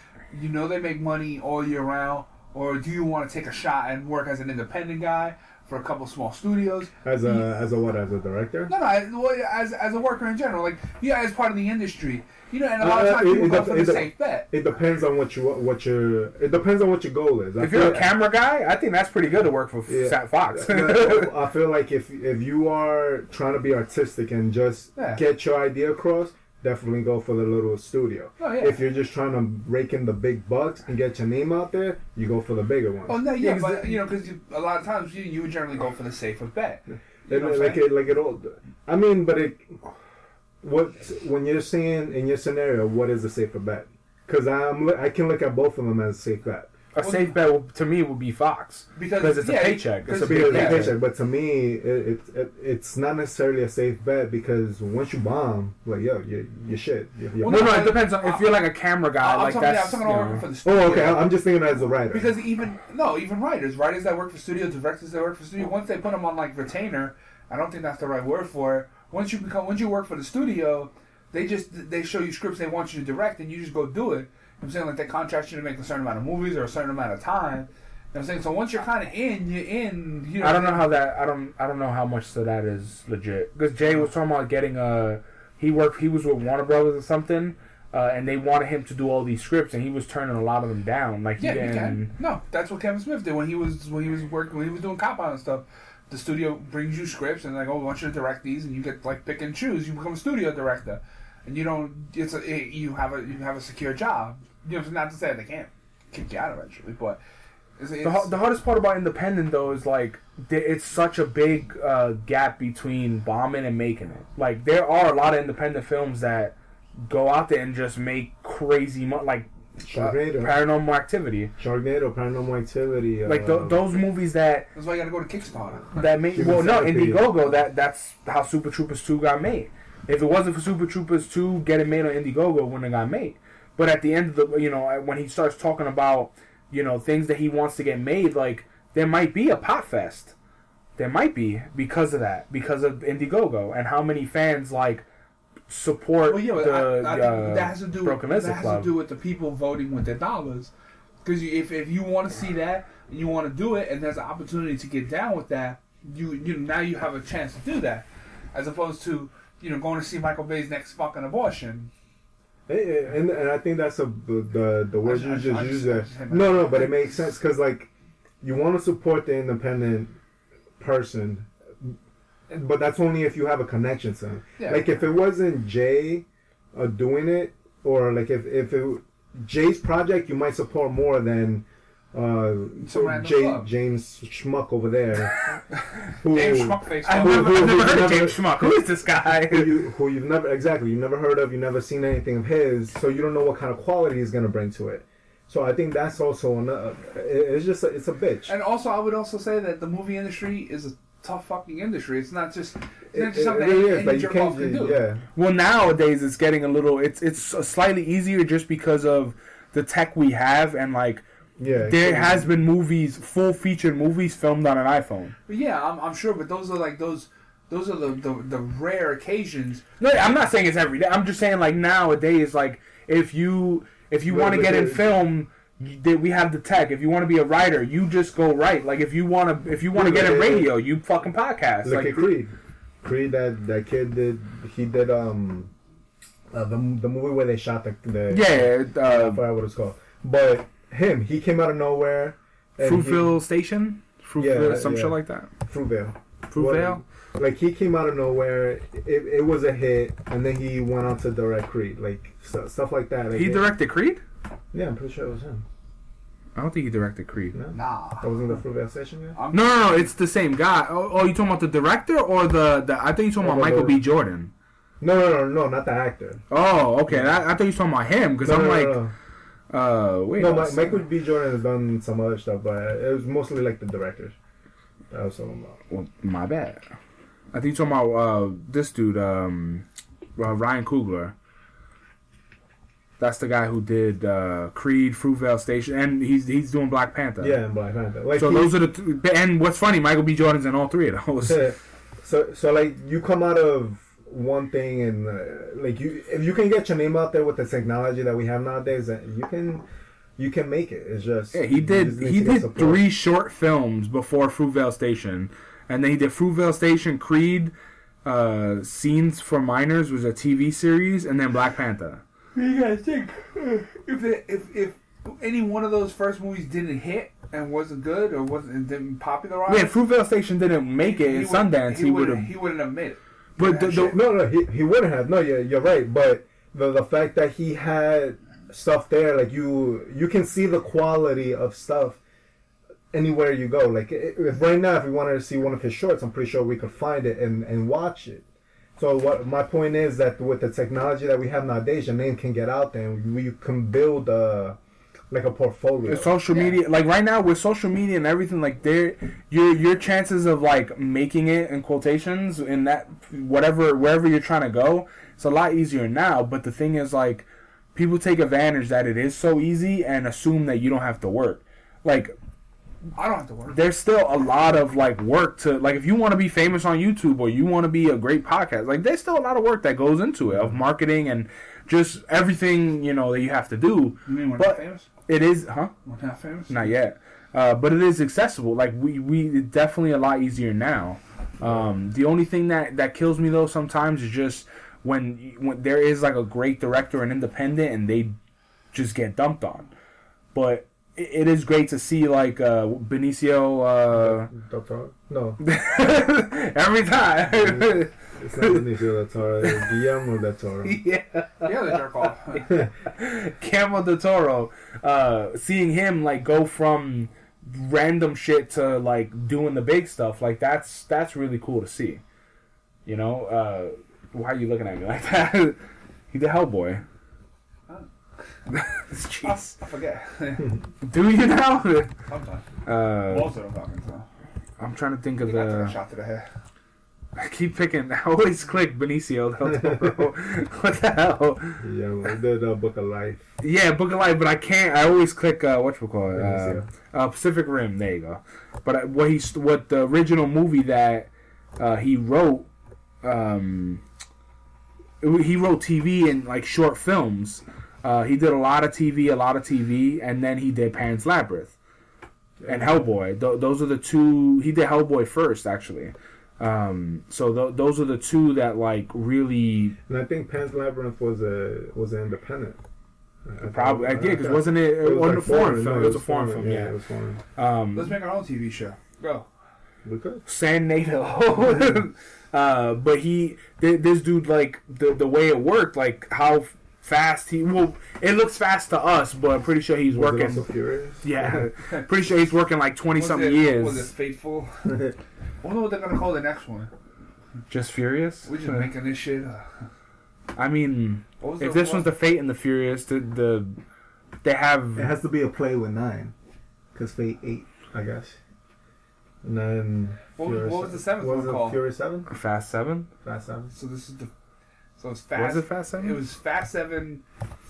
C: You know, they make money all year round. Or do you want to take a shot and work as an independent guy for a couple small studios?
D: as a as a what as a director.
C: No, no, I- well, as as a worker in general, like yeah, as part of the industry, you know, and a lot of
D: Uh,
C: times
D: it-
C: people
D: it
C: go for the
D: dep-
C: safe bet.
D: It depends on what you what your it depends on what your goal is. I
B: If you're a
D: feel-
B: camera guy, I think that's pretty good to work for
D: Yeah.
B: Sat Fox.
D: I feel like if if you are trying to be artistic and just
C: Yeah.
D: get your idea across, definitely go for the little studio.
C: Oh, yeah.
D: If you're just trying to rake in the big bucks and get your name out there, you go for the bigger ones.
C: Oh no, yeah,
B: Yeah, 'cause
C: but you know, because a lot of times you you would generally go for the safer bet. You
D: It-
C: know
D: like it, like it all. I mean, but it. What when you're saying in your scenario, what is a safer bet? Because I'm I can look at both of them as a safe bet.
B: a safe bet will, to me would be Fox
C: Because-
B: because it's
C: yeah,
B: a paycheck. It's a
C: because-
B: big
D: because
C: Yeah.
D: of
B: paycheck.
D: paycheck. But to me, it, it, it it's not necessarily a safe bet because once you bomb, like yo, you you shit. You, you
C: Well,
B: No, no, it depends on if you're like a camera guy,
C: I'm
B: like
C: talking, yeah, I'm
B: that's.
C: talking
B: you
C: about working for the studio.
D: oh, okay. I'm just thinking as a writer.
C: Because even no, even writers, writers that work for studio, directors that work for studio, once they put them on like retainer, I don't think that's the right word for it. Once you become, once you work for the studio, they just they show you scripts they want you to direct, and you just go do it. You know I'm saying like they contract you to make a certain amount of movies or a certain amount of time. You know what I'm saying so once you're kind of in, you're in. You know,
B: I don't know how that. I don't. I don't know how much of that is legit. Because Jay was talking about getting a. He worked. He was with Warner Brothers or something, uh, and they wanted him to do all these scripts, and he was turning a lot of them down. Like he
C: Yeah, you
B: didn't.
C: can. No, that's what Kevin Smith did when he was when he was working when he was doing cop out and stuff. The studio brings you scripts and like, oh, we want you to direct these, and you get like pick and choose. You become a studio director, and you don't. It's a it, you have a you have a secure job. You know, not to say they can't kick you out eventually, but it's, it's,
B: The, the hardest part about independent though is like it's such a big uh, gap between bombing and making it. Like there are a lot of independent films that go out there and just make crazy money, like
D: Sharknado,
B: Paranormal Activity.
D: Sharknado, Paranormal Activity,
B: Like
D: uh,
B: th- those movies that
C: that's why you got to go to Kickstarter.
B: that made
D: Human
B: well no Indiegogo that that's how Super Troopers two got made. If it wasn't for Super Troopers two getting made on Indiegogo, when it wouldn't got made. But at the end of the you know when he starts talking about you know things that he wants to get made, like there might be a pot fest. There might be because of that, because of Indiegogo and how many fans like support
C: Well, yeah,
B: the
C: I, I
B: uh,
C: that has to do
B: Broken
C: that
B: Mystic
C: has
B: Club.
C: to do with the people voting with their dollars. Because if, if you want to see that and you want to do it, and there's an opportunity to get down with that, you you now you have a chance to do that, as opposed to you know going to see Michael Bay's next fucking abortion.
D: And and I think that's a the the word
C: I-
D: you
C: I-
D: just used there. No, no, but it makes sense because like you want to support the independent person, but that's only if you have a connection to him.
C: Yeah.
D: Like if it wasn't Jay uh, doing it, or like if if it Jay's project, you might support more than. Uh, Jay. James Schmuck over there, who,
C: James Schmuckface.
B: I've
D: Who-
B: never,
D: who-
B: I've never heard of James Schmuck. Who is this guy?
D: who you who you've never exactly you've never heard of, you've never seen anything of his, so you don't know what kind of quality he's gonna bring to it. So I think that's also another. It's just a, it's a bitch.
C: And also, I would also say that the movie industry is a tough fucking industry. It's not just it's
D: It,
C: not
D: it
C: just something
D: really
C: any,
D: is.
C: any
D: Like you can't,
C: can do.
D: yeah.
B: Well, nowadays it's getting a little. It's it's slightly easier just because of the tech we have, and like
D: Yeah,
B: there has been movies, full featured movies filmed on an iPhone.
C: Yeah, I'm, I'm sure. But those are like those those are the, the, the rare occasions.
B: No, I'm not saying it's every day. I'm just saying like nowadays, like if you if you want to get in film. You- that We have the tech. If you want to be a writer, you just go write. Like if you want to, if you want to
D: Yeah,
B: get in
D: yeah, yeah.
B: radio, you fucking podcast.
D: Look
B: like
D: at Creed. Creed, that that kid did. He did um, uh, the the movie where they shot the the
B: yeah,
D: I
B: uh,
D: forgot what it's called. But him, he came out of nowhere. and he-
B: Fruitville Station, Fruitville,
D: Yeah,
B: some
D: yeah.
B: shit like that.
D: Fruitvale.
B: Fruitvale.
D: Like he came out of nowhere, it, it was a hit, and then he went on to direct Creed, like stu- stuff like that. Like,
B: He
D: it-
B: directed Creed.
D: Yeah, I'm pretty sure it was him.
B: I don't think he directed Creed.
D: No,
C: Nah.
D: that wasn't the Fruitvale Station guy.
B: No, no, no, it's the same guy. Oh, oh you talking about the director or the, the I think you talking
D: Oh,
B: about
D: the-
B: Michael B. Jordan.
D: No, no, no, no, not the actor.
B: Oh, okay. That, I thought you were talking about him because
D: No,
B: I'm
D: no,
B: like,
D: no, no.
B: uh, wait.
D: No,
B: a
D: Michael B. Jordan has done some other stuff, but it was mostly like the directors. That was talking about.
B: Well, my bad. I think you're talking about uh, this dude, um, uh, Ryan Coogler. That's the guy who did uh, Creed, Fruitvale Station, and he's he's doing Black Panther.
D: Yeah, and Black Panther. Like
B: So
D: he-
B: those are the two, and what's funny, Michael B. Jordan's in all three of those.
D: so so like you come out of one thing and uh, like you if you can get your name out there with the technology that we have nowadays, uh, you can you can make it. It's just
B: Yeah, he did. He did three short films before Fruitvale Station, and then he did Fruitvale Station, Creed, uh, Scenes for Minors was a TV series, and then Black Panther.
C: You guys think if it, if if any one of those first movies didn't hit and wasn't good or wasn't and didn't popularize,
B: Yeah, Fruitvale Station didn't make it in Sundance. He, would
C: wouldn't-
B: have.
C: he wouldn't have made it.
B: But the, the.
D: No, no, he, he wouldn't have. No, yeah, you're right. But the the fact that he had stuff there, like you you can see the quality of stuff anywhere you go. Like if right now, if we wanted to see one of his shorts, I'm pretty sure we could find it and and watch it. So what my point is that with the technology that we have nowadays, your name can get out there, and we can build a like a portfolio.
B: social
C: Yeah.
B: media like right now with social media and everything like there your your chances of like making it in quotations in that whatever wherever you're trying to go it's a lot easier now but the thing is like people take advantage that it is so easy and assume that you don't have to work like
C: I don't have to work.
B: there's still a lot of like work to like if you want to be famous on YouTube or you want to be a great podcast like there's still a lot of work that goes into it of marketing and just everything you know that you have to do
C: You mean we're
B: But-
C: not famous?
B: it is huh
C: We're not famous?
B: not yet. Uh, but it is accessible. Like we, we it's definitely a lot easier now. Um, the only thing that, that kills me though sometimes is just when when there is like a great director and independent and they just get dumped on. But it, it is great to see like uh, Benicio uh,
D: Doctor? No,
B: every time.
D: it's not Benicio del Toro. It's Guillermo del Toro.
B: yeah.
C: Yeah, the jerk off.
B: Guillermo del Toro, uh, seeing him like go from random shit to like doing the big stuff, like that's that's really cool to see. You know, uh, why are you looking at me like that? he the Hellboy.
C: I,
B: Jeez.
C: I forget.
B: Do you now?
C: Sometimes.
B: Uh,
C: Most of them talking, so.
B: I'm trying to think of
C: You got
B: the.
C: shot to the head.
B: I keep picking. I always click Benicio del Toro. what the hell?
D: Yeah, the, the Book of Life.
B: Yeah, Book of Life, but I can't. I always click uh, what you call it, uh, uh, Pacific Rim. There you go. But uh, what he's what the original movie that uh, he wrote, um, it- he wrote TV and like short films. Uh, he did a lot of TV, a lot of TV, and then he did Pan's Labyrinth and Hellboy. Th- those are the two. He did Hellboy first, actually. Um, so th- those are the two that like really
D: And I think Pan's Labyrinth was a was an independent. I- I
B: probably I
D: thought-
B: because wasn't it, it, wasn't
D: like
B: a foreign
D: foreign,
B: film?
D: no,
B: it was a foreign film,
D: Yeah,
B: yeah.
D: it was foreign.
B: Um,
C: Let's make our own TV show. Go.
D: We could.
B: San Nato. uh, but he, th- this dude, like the the way it worked, like how fast he. Well, it looks fast to us, but I'm pretty sure he's
D: Was it
B: working.
D: also Furious?
B: Yeah, pretty sure he's working like twenty
C: Was
B: something
C: it-
B: years.
C: Was it Fateful? I wonder what they're gonna call the next one.
B: Just Furious.
C: We're just making this shit.
B: I mean, if
C: the
B: this
C: one-
B: one's the Fate and the Furious, the, the they have
D: It has to be a play with nine, because Fate eight, I guess. And then
C: What was- what was the
D: seven.
C: seventh
D: What
C: one
D: was it?
C: called?
D: Furious seven,
B: Fast Seven.
D: Fast seven.
C: So this is the. So it's fast.
B: Was it Fast Seven?
C: It was Fast Seven,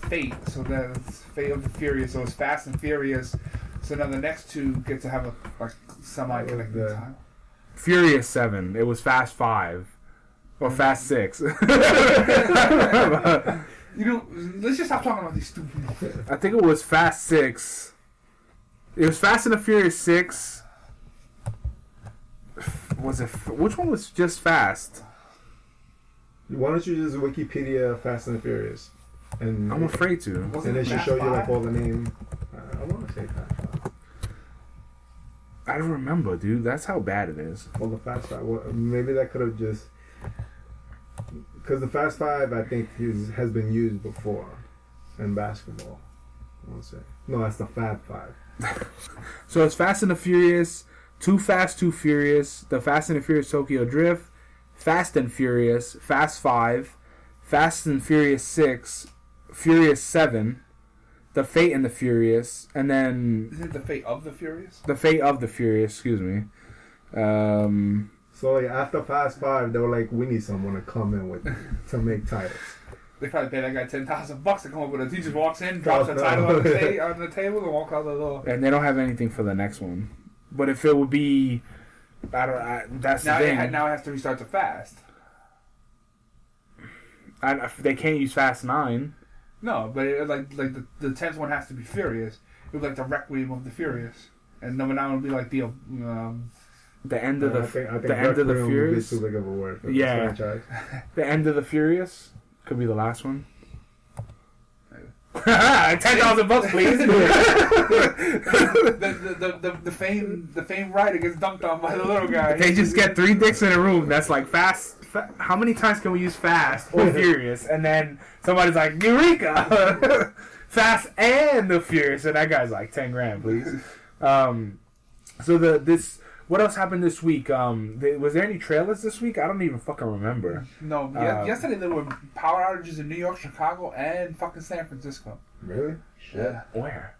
C: Fate. So that's Fate of the Furious. So it was Fast and Furious. So now the next two get to have a like semi-connected
D: the-
C: time.
B: Furious Seven. It was Fast Five. Or mm-hmm. Fast Six.
C: You know, let's just stop talking about these stupid.
B: I think it was Fast Six. It was Fast and the Furious Six. Was it? Which one was just Fast?
D: Why don't you just Wikipedia Fast and the Furious, and
B: I'm afraid to.
D: And it
C: it
D: should
C: Fast
D: show you like all the name. Uh, I want to say Fast Five.
B: I don't remember, dude. That's how bad it is.
D: Well, the Fast Five. Well, maybe that could have just because the Fast Five, I think, is, has been used before in basketball. I want to say no, that's the Fab Five.
B: So it's Fast and the Furious, Too Fast, Too Furious, the Fast and the Furious Tokyo Drift, Fast and Furious, Fast Five, Fast and Furious Six, Furious Seven, the Fate and the Furious, and then
C: Isn't it the Fate of the Furious?
B: the Fate of the Furious. Excuse me. Um,
D: So like after Fast Five, they were like, we need someone to come in with to make titles.
C: They probably pay that guy ten thousand bucks to come up with it. He just walks in, drops the title on the, ta- on the table, and walks out the door.
B: and they don't have anything for the next one. But if it would be, I don't. I, that's
C: Now,
B: the thing.
C: ha- now it has to restart the fast.
B: I, they can't use Fast Nine.
C: No, but it, like like the the tenth one has to be Furious. It was like the Requiem of the Furious, and number nine would be like the um,
B: The end of
D: Uh,
B: the
D: I think, I think
B: the end of the
D: Requiem would be
B: Furious.
D: too big of a word for
B: Yeah.
D: this franchise.
B: The end of the Furious could be the last one. Ten thousand bucks, please.
C: the, the, the, the, the fame the fame writer gets dumped on by the little guy.
B: they just get three dicks in a room. That's like fast. fa- how many times can we use fast or furious? And then somebody's like Eureka, fast and the furious, and that guy's like ten grand, please. Um, so the this what else happened this week? Um, th- was there any trailers this week? I don't even fucking remember.
C: No, ye-
B: Uh,
C: yesterday there were power outages in New York, Chicago, and fucking San Francisco.
D: Really?
C: Yeah.
B: Where?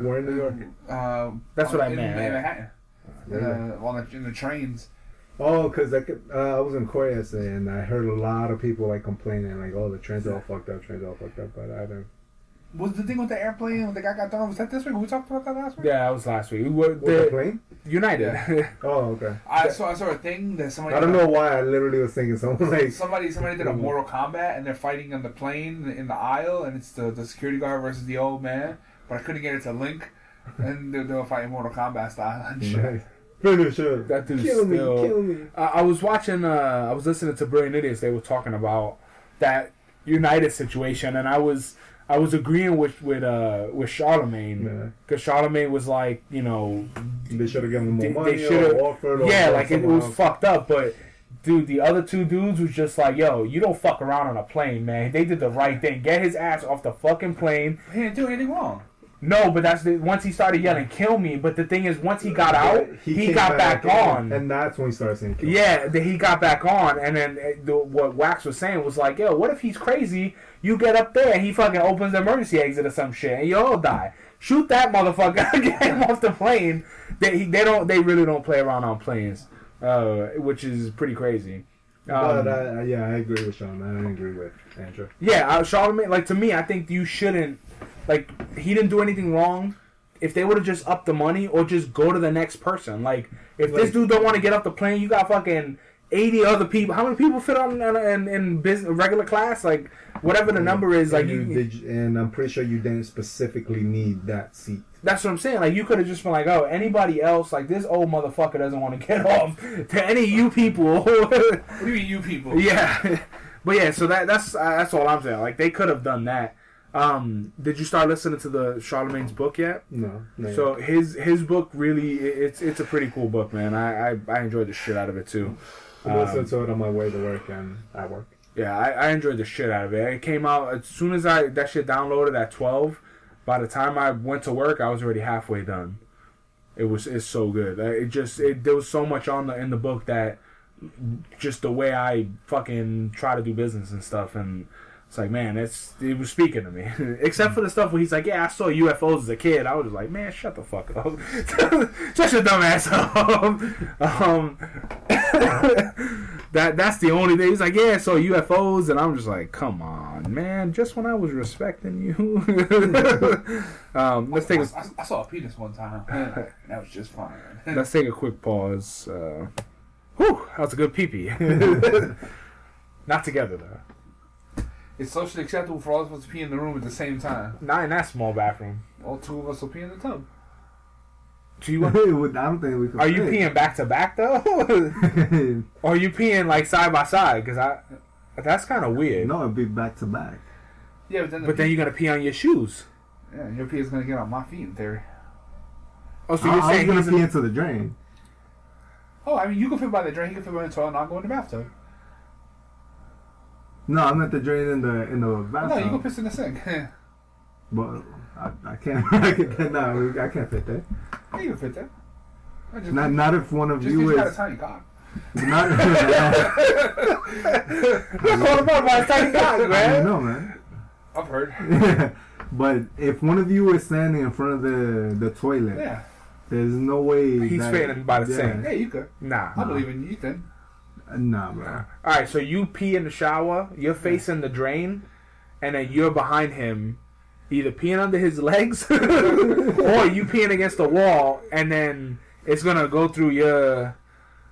D: We're in New York.
C: Uh,
B: That's
C: on-
B: what I
C: in,
B: meant,
C: In
B: yeah.
C: Manhattan. Uh, on the, in the trains.
D: Oh, because I, uh, I was in court yesterday and I heard a lot of people like complaining, like, "Oh, the trains are all fucked up, trains are all fucked up." But I don't.
C: Was the thing with the airplane when the guy got done? Was that this week? We talked about that last week.
B: Yeah, that was last week. We were
D: the
B: the
D: plane?
B: United.
D: Oh, okay.
C: I saw I saw a thing that somebody
D: I don't know why. I literally was thinking someone like.
C: Somebody somebody did a Mortal Kombat and they're fighting on the plane in the aisle and it's the, the security guard versus the old man, but I couldn't get it to link, and they, they were fighting Mortal Kombat style and shit.
D: Nice. Finish her.
B: That dude's
D: kill me,
B: still-
D: kill me.
B: I, I was watching. Uh, I was listening to Brilliant Idiots. They were talking about that United situation, and I was I was agreeing with with uh with Charlamagne
D: Yeah.
B: because Charlamagne was like, you know,
D: They should have given him more
B: They-
D: money
B: they should've-
D: offered.
B: Yeah, like it, it was
D: else.
B: fucked up, but. Dude, the other two dudes was just like, yo, you don't fuck around on a plane, man. They did the right thing. Get his ass off the fucking plane.
C: He didn't do anything wrong.
B: No, but that's the once he started yelling, "Kill me!" But the thing is, once he got out, he,
D: came
B: got back,
D: in,
B: on.
D: and that's when he started saying. kill.
B: Yeah, then he got back on, and then uh, the, what Wax was saying was like, "Yo, what if he's crazy? You get up there, and he fucking opens the emergency exit or some shit, and you all die. Shoot that motherfucker, get him off the plane. They they don't they really don't play around on planes, uh, which is pretty crazy. Um,
D: But uh, yeah, I agree with Sean. I agree with Andrew.
B: yeah, uh, Charlamagne. Like to me, I think you shouldn't. Like he didn't do anything wrong. If they would have just upped the money or just go to the next person. Like if this dude don't want to get off the plane, you got fucking eighty other people. How many people fit on in, in, in business regular class? Like whatever the number is. Like
D: and,
B: you,
D: you, did, and I'm pretty sure you didn't specifically need that seat.
B: that's what I'm saying. Like you could have just been like, oh, anybody else? Like this old motherfucker doesn't want to get off. To any of you people.
C: What do you mean, you people?
B: Yeah, but yeah, so that that's uh, that's all I'm saying. Like they could have done that. Um, did you start listening to the Charlamagne's book yet?
D: No, no.
B: So his his book really it's it's a pretty cool book, man. I I, I enjoyed the shit out of it too.
D: I listened
B: Um,
D: to it on my way to work and at work.
B: yeah, I, I enjoyed the shit out of it. It came out as soon as I that shit downloaded at twelve. By the time I went to work, I was already halfway done. It was it's so good. It just it, there was so much on the in the book that just the way I fucking try to do business and stuff and. It's like, man, it's it was speaking to me. Except for the stuff where he's like, yeah, I saw UFOs as a kid. I was just like, man, shut the fuck up. Shut your dumb ass up. um, that that's the only thing. He's like, yeah, so UFOs, and I'm just like, come on, man. Just when I was respecting you. um, let's take a
C: I, I, I saw a penis one time. and that was just fine.
B: let's take a quick pause. Uh, whew, that was a good pee pee. Not together though.
C: It's socially acceptable for all of us to pee in the room at the same time.
B: Not in that small bathroom.
C: All two of us will pee in the tub.
B: Do you?
D: I don't think we could.
B: Are you peeing back to back though? or are you peeing like side by side? Because I, that's kind of weird.
D: no, it'd be back to back.
C: Yeah, but then the
B: But then you're gonna pee on your shoes.
C: yeah, your pee is gonna get on my feet in theory.
B: Oh, so
D: I,
B: you're
D: I was
B: saying
D: gonna
B: he's
D: pee
B: in-
D: into the drain.
C: Oh, I mean, you can fit by the drain, he can fit by the toilet, and I'll go in the bathtub.
D: No, I'm at the drain in the in the
C: bathroom.
D: No,
C: you can piss in the sink.
D: But I, I can't. I can't. No, I can't fit there.
C: Yeah, you can fit there. I just,
D: Not not if one of
C: just
D: you
C: you got a
D: is
C: tiny cock.
D: not.
B: That's all about my tiny cock,
D: I don't
B: man.
D: know, man.
C: I've heard.
D: but if one of you is standing in front of the the toilet,
C: Yeah,
D: there's no way
B: He's
D: that,
B: fitting by the sink.
C: yeah, you could.
B: Nah.
C: I believe in you, then.
D: Nah, bro.
B: All right, so you pee in the shower, you're facing the drain, and then you're behind him, either peeing under his legs or you peeing against the wall, and then it's gonna go through your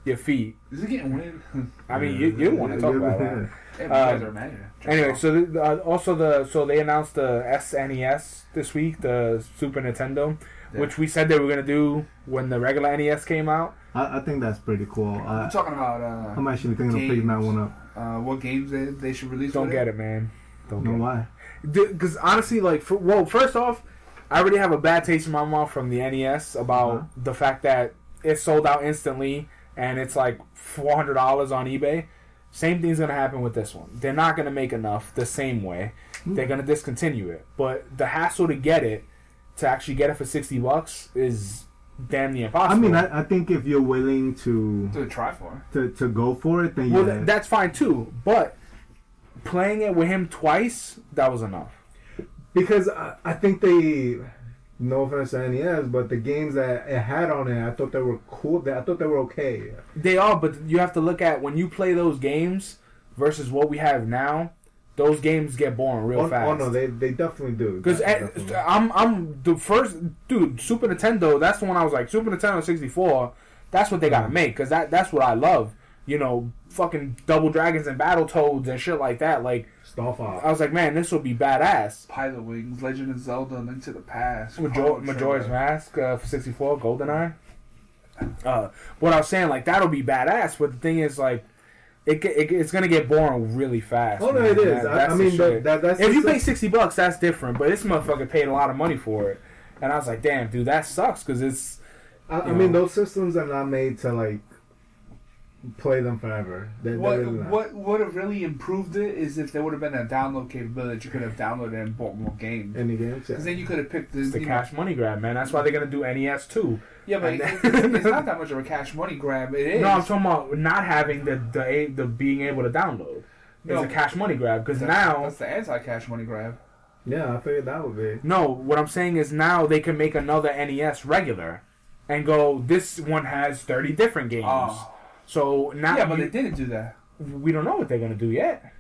B: your feet.
C: Is it getting weird?
B: I mean, you, you want to talk about that.
C: Yeah, but you guys are imagining.
B: Anyway, so the, uh, also the so they announced the SNES this week, the Super Nintendo,
C: Yeah.
B: which we said they were gonna do when the regular NES came out.
D: I, I think that's pretty cool.
C: I'm
D: I,
C: talking about uh,
D: I'm actually thinking of picking that one up.
C: uh, what games they, they should release.
B: Don't get it, man. Don't know
D: why?
B: Because honestly, like, for, well, first off, I already have a bad taste in my mouth from the NES about
D: Uh-huh.
B: the fact that it sold out instantly and it's like four hundred dollars on eBay. Same thing's gonna happen with this one. They're not gonna make enough the same way.
D: Hmm.
B: They're gonna discontinue it. But the hassle to get it, to actually get it for sixty bucks, is damn near impossible.
D: I mean, I, I think if you're willing to,
C: To try for. it.
D: to to go for it, then
B: well,
D: yeah.
B: th- that's fine too. But playing it with him twice, that was enough.
D: because I, I think they no offense to NES, but the games that it had on it, I thought they were cool. I thought they were okay.
B: They are, but you have to look at when you play those games versus what we have now. Those games get boring real
D: Oh,
B: fast.
D: oh no, they they definitely do.
B: Because I'm I'm the first dude. Super Nintendo. That's the one I was like Super Nintendo 64. That's what they gotta make because that that's what I love. You know, fucking Double Dragons and Battle Toads and shit like that. Like
D: Star Fox.
B: I was like, man, this will be badass.
C: Pilot Wings, Legend of Zelda, Link to the Past.
B: Major- Majora's Mask uh, for 64, GoldenEye. Uh, what I was saying, like that'll be badass. But the thing is, like, it, it it's gonna get boring really fast.
D: Oh no,
B: man.
D: it is.
B: That-
D: I, I mean, that, that, that's
B: if you pay sixty bucks, that's different. But this motherfucker paid a lot of money for it, and I was like, damn, dude, that sucks because it's
D: I, I mean, those systems are not made to like play them forever. They, they're
C: What
D: really
C: what would have really improved it is if there would have been a download capability that you could have downloaded and bought more games.
D: Any games? Yeah.
C: Because then you could have picked the,
B: it's the
C: you know-
B: cash money grab, man. That's why they're gonna do NES too.
C: Yeah, but
B: And
C: it's, it's not that much of a cash money grab. It is.
B: No, I'm talking about not having the the the being able to download.
C: No.
B: It's a cash money grab because now
C: that's the anti-cash money grab.
D: yeah, I figured that would be.
B: No, what I'm saying is now they can make another NES regular and go, this one has 30 different games.
C: Oh.
B: So now
C: yeah, but
B: you-
C: they didn't do that.
B: we don't know what they're going to do yet.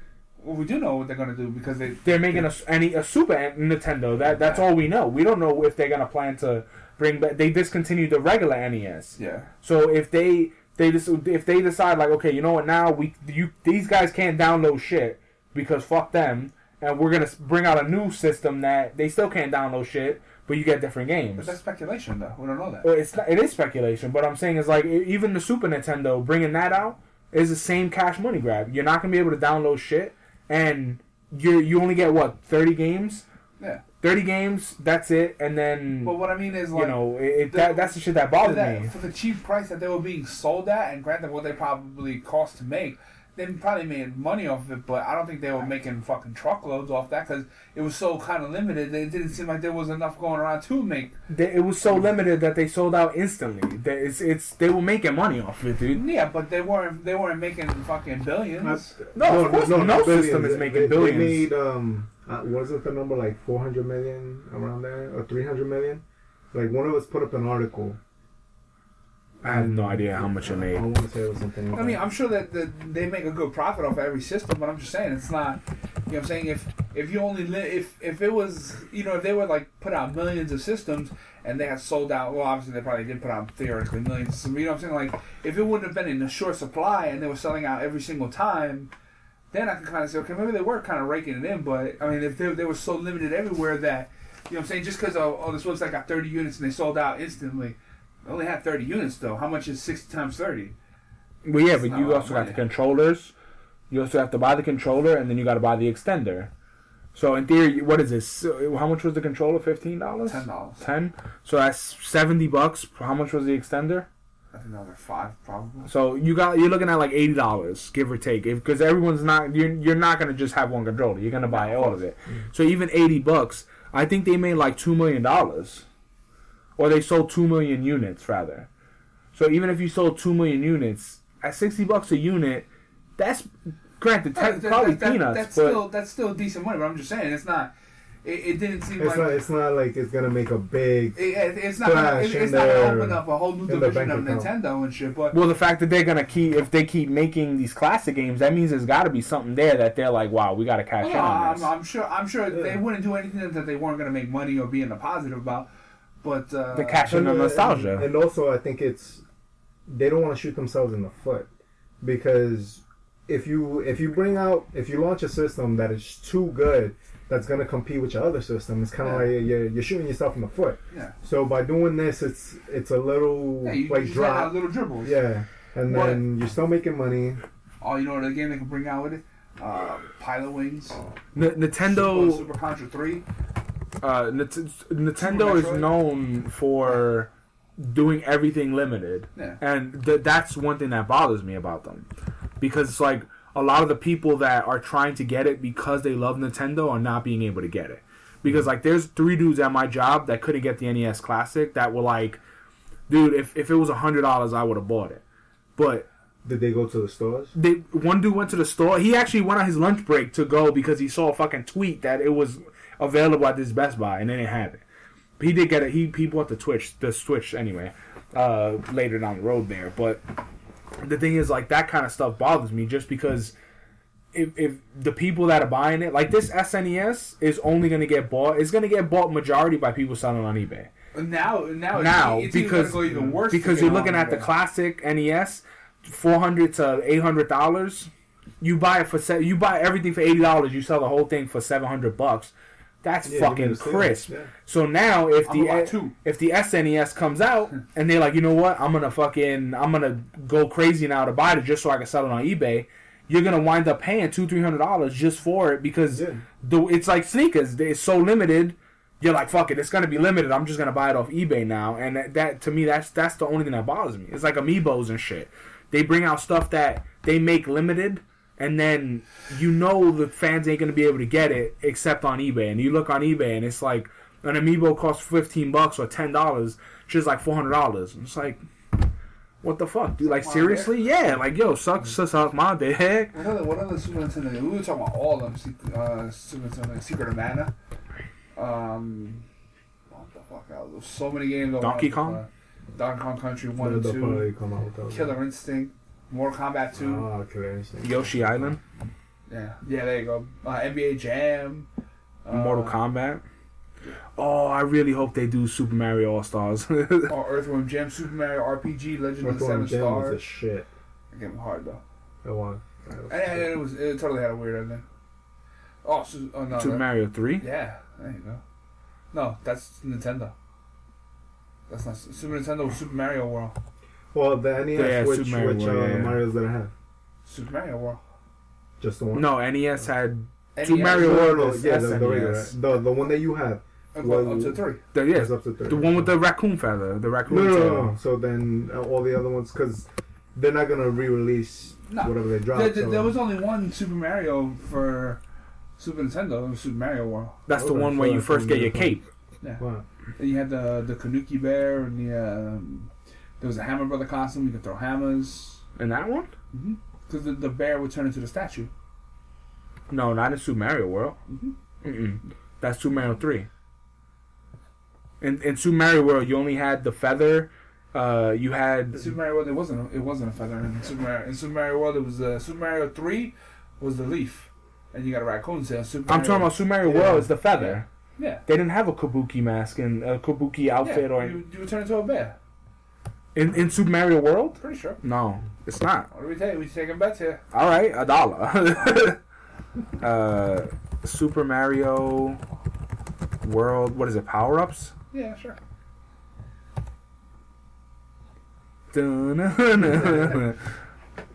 C: Well, we do know what they're gonna do because they.
B: They're making a, s- any, a Super Nintendo. That That's all we know. We don't know if they're going to plan to bring back. They discontinued the regular NES.
C: Yeah.
B: So if they. They just, if they decide like okay you know what now we you these guys can't download shit because fuck them and we're gonna bring out a new system that they still can't download shit but you get different games.
C: But that's speculation, though. We don't know that.
B: It's not, it is speculation, but I'm saying is like even the Super Nintendo bringing that out is the same cash money grab. You're not gonna be able to download shit, and you you only get what 30 games.
C: Yeah.
B: 30 games. That's it, and then
C: But what I mean is, like,
B: you know it, it,
C: the-
B: that, that's the shit that bothered
C: that,
B: me.
C: for the cheap price that they were being sold at, and granted what they probably cost to make, they probably made money off of it. But I don't think they were making fucking truckloads off that because it was so kind of limited. It didn't seem like there was enough going around to make.
B: They, it was so limited that they sold out instantly. That It's it's they were making money off of it, dude.
C: Yeah, but they weren't. They weren't making fucking billions.
B: No, of course no,
D: not
B: system
D: billions.
B: is making
D: they,
B: billions.
D: They made um, uh, was it the number like four hundred million around there or three hundred million? Like one of us put up an article.
B: I have no idea how much it
D: I
B: made.
D: want to say it was something.
C: I mean, I'm sure that the, they make a good profit off every system, but I'm just saying it's not. You know, what I'm saying if if you only li- if if it was you know if they would like put out millions of systems and they had sold out, well, obviously they probably did put out theoretically millions. So, you know, what I'm saying like if it wouldn't have been in a short supply and they were selling out every single time, then I can kind of say okay, maybe they were kind of raking it in. But I mean, if they they were so limited everywhere that you know, what I'm saying just because oh, oh this website got 30 units and they sold out instantly. They only had 30 units though. How much is 60 times 30?
B: Well, yeah, but
C: not a
B: you also got the controllers. You also have to buy the controller, and then you got to buy the extender. So in theory, what is this? How much was the controller? Fifteen dollars.
C: Ten dollars.
B: Ten. So that's seventy bucks. How much was the extender?
C: I think that was like five, probably.
B: So you got you're looking at like eighty dollars, give or take, because everyone's not you're you're not gonna just have one controller. You're gonna buy all of it. Mm. So even eighty bucks, I think they made like two million dollars, or they sold two million units rather. So even if you sold two million units at sixty bucks a unit, that's granted te-
C: That- that-
B: probably
C: that- that-
B: peanuts,
C: That's
B: but
C: still that's still decent money, but I'm just saying it's not. It, it didn't seem
D: it's
C: like.
D: not. It's not like it's gonna make a big.
C: it, it- it's not. Gonna,
D: splash
C: it's, it's not gonna open up a whole new division of
D: bank account.
C: Nintendo and shit. But
B: well, the fact that they're gonna keep if they keep making these classic games, that means there's got to be something there that they're like, wow, we got to cash
C: well,
B: in on
C: I'm,
B: this.
C: I'm sure. I'm sure they wouldn't do anything that they weren't gonna make money or be in the positive about. But uh,
B: The cash in the
D: And,
B: nostalgia.
D: And also, I think it's they don't want to shoot themselves in the foot because if you if you bring out if you launch a system that is too good that's gonna compete with your other system, it's kind of
C: Yeah.
D: like you're, you're shooting yourself in the foot.
C: Yeah.
D: So by doing this, it's it's a little
C: yeah, you,
D: like
C: you just had
D: drop.
C: little dribbles.
D: Yeah, and
C: What?
D: then you're still making money.
C: Oh, you know what? Again, they can bring out with it. Uh, Pilot Wings.
B: N- Nintendo.
C: Super, Super Contra Three.
B: uh, Nint- Nintendo is known for doing everything limited,
C: Yeah.
B: and th- that's one thing that bothers me about them, because it's like a lot of the people that are trying to get it because they love Nintendo are not being able to get it, because like there's three dudes at my job that couldn't get the NES Classic that were like, dude, if if it was a hundred dollars, I would have bought it, but
D: Did they go to the stores?
B: they one dude went to the store. He actually went on his lunch break to go because he saw a fucking tweet that it was available at this Best Buy and they didn't have it. But he did get it. He he bought the Twitch, the Switch anyway, uh, later down the road there. But the thing is, like that kind of stuff bothers me just because if if the people that are buying it, like this SNES, is only going to get bought. It's going to get bought majority by people selling on eBay
C: Now, now,
B: now
C: it's, it's
B: because
C: even even worse
B: because you're looking at the classic NES, four hundred to eight hundred dollars. You buy it for se- you buy everything for eighty dollars. You sell the whole thing for seven hundred bucks. That's
D: Yeah,
B: fucking
D: get a sale,
B: crisp.
D: yeah.
B: So now if
C: I'm
B: the if the SNES comes out and they're like, you know what, I'm gonna fucking I'm gonna go crazy now to buy it just so I can sell it on eBay. You're gonna wind up paying two three hundred dollars just for it because
D: Yeah.
B: the it's like sneakers. It's so limited. You're like, fuck it, it's gonna be limited. I'm just gonna buy it off eBay now, and that, that to me, that's that's the only thing that bothers me. It's like amiibos and shit. They bring out stuff that they make limited, and then you know the fans ain't gonna be able to get it except on eBay. And you look on eBay, and it's like an amiibo costs fifteen bucks or ten dollars, just like four hundred dollars. It's like, what the fuck, dude? Like seriously? Yeah, like yo, suck, suck, suck my dick.
C: What other, what other Super Nintendo? We were talking about all of them. Uh, Super Nintendo, Secret of Mana. Um, what the fuck else? There's so many games.
B: Donkey Kong?
C: Donkey Kong Country One and Two,
D: come out with.
C: Killer Instinct, Mortal Kombat Two.
D: Oh, Killer
B: Yoshi Island,
C: yeah, yeah, there you go. Uh, NBA Jam. Uh,
B: Mortal Kombat. Oh, I really hope they do Super Mario All Stars.
C: Or Earthworm Jim, Super Mario RPG, Legend of the Seven
D: Earthworm Jim was a
C: Stars.
D: shit.
C: Getting hard though.
D: That one.
C: And, and it was it totally had a weird ending. Oh, Su- oh no,
B: Super
C: that-
B: Mario Three.
C: Yeah, there you go. No, that's Nintendo. That's not Super Nintendo. Super Mario World.
D: Well, the NES,
B: Yeah,
D: which,
B: Super Mario
D: which
B: World,
D: uh,
B: yeah.
D: Mario's did it have?
C: Super Mario World.
D: Just the one?
B: No, NES had
C: NES,
B: Super Mario
D: No,
B: World
D: no,
B: is
D: yeah, the, the,
B: SNES.
D: regular, the, the one that you have.
C: Up,
D: well,
C: up to three.
B: the yeah,
D: up to 30.
B: the one with the raccoon feather, the raccoon
D: No, no, no, no. So then uh, all the other ones, because they're not going to re release
C: No.
D: whatever they drop.
C: There, there-
D: so-
C: there was only one Super Mario for Super Nintendo. It Super Mario World.
B: That's the one where you first get your
D: different.
B: cape.
D: Wow.
C: Then you had the the Kanuki Bear and the um, there was a Hammer Brother costume. You could throw hammers
B: And that one?
C: because the, the bear would turn into the statue.
B: No, not in Super Mario World.
C: Mhm.
B: Mm-mm. That's Super Mario Three. In in Super Mario World, you only had the feather. Uh, you had
C: The Super Mario World, it wasn't. A, it wasn't a feather in Super Mario. In Super Mario World, it was uh, Super Mario Three was the leaf, and you got a raccoon tail. Super
B: I'm talking about Super Mario
D: Yeah.
B: World is the feather.
C: Yeah.
B: They didn't have a kabuki mask and a kabuki outfit
C: yeah,
B: or
C: you, you would turn into a bear.
B: In in Super Mario World.
C: Pretty sure.
B: No, it's not.
C: What do we take? We taking bets here.
B: All right, a dollar. uh, Super Mario World. What is it? Power ups.
C: Yeah, sure.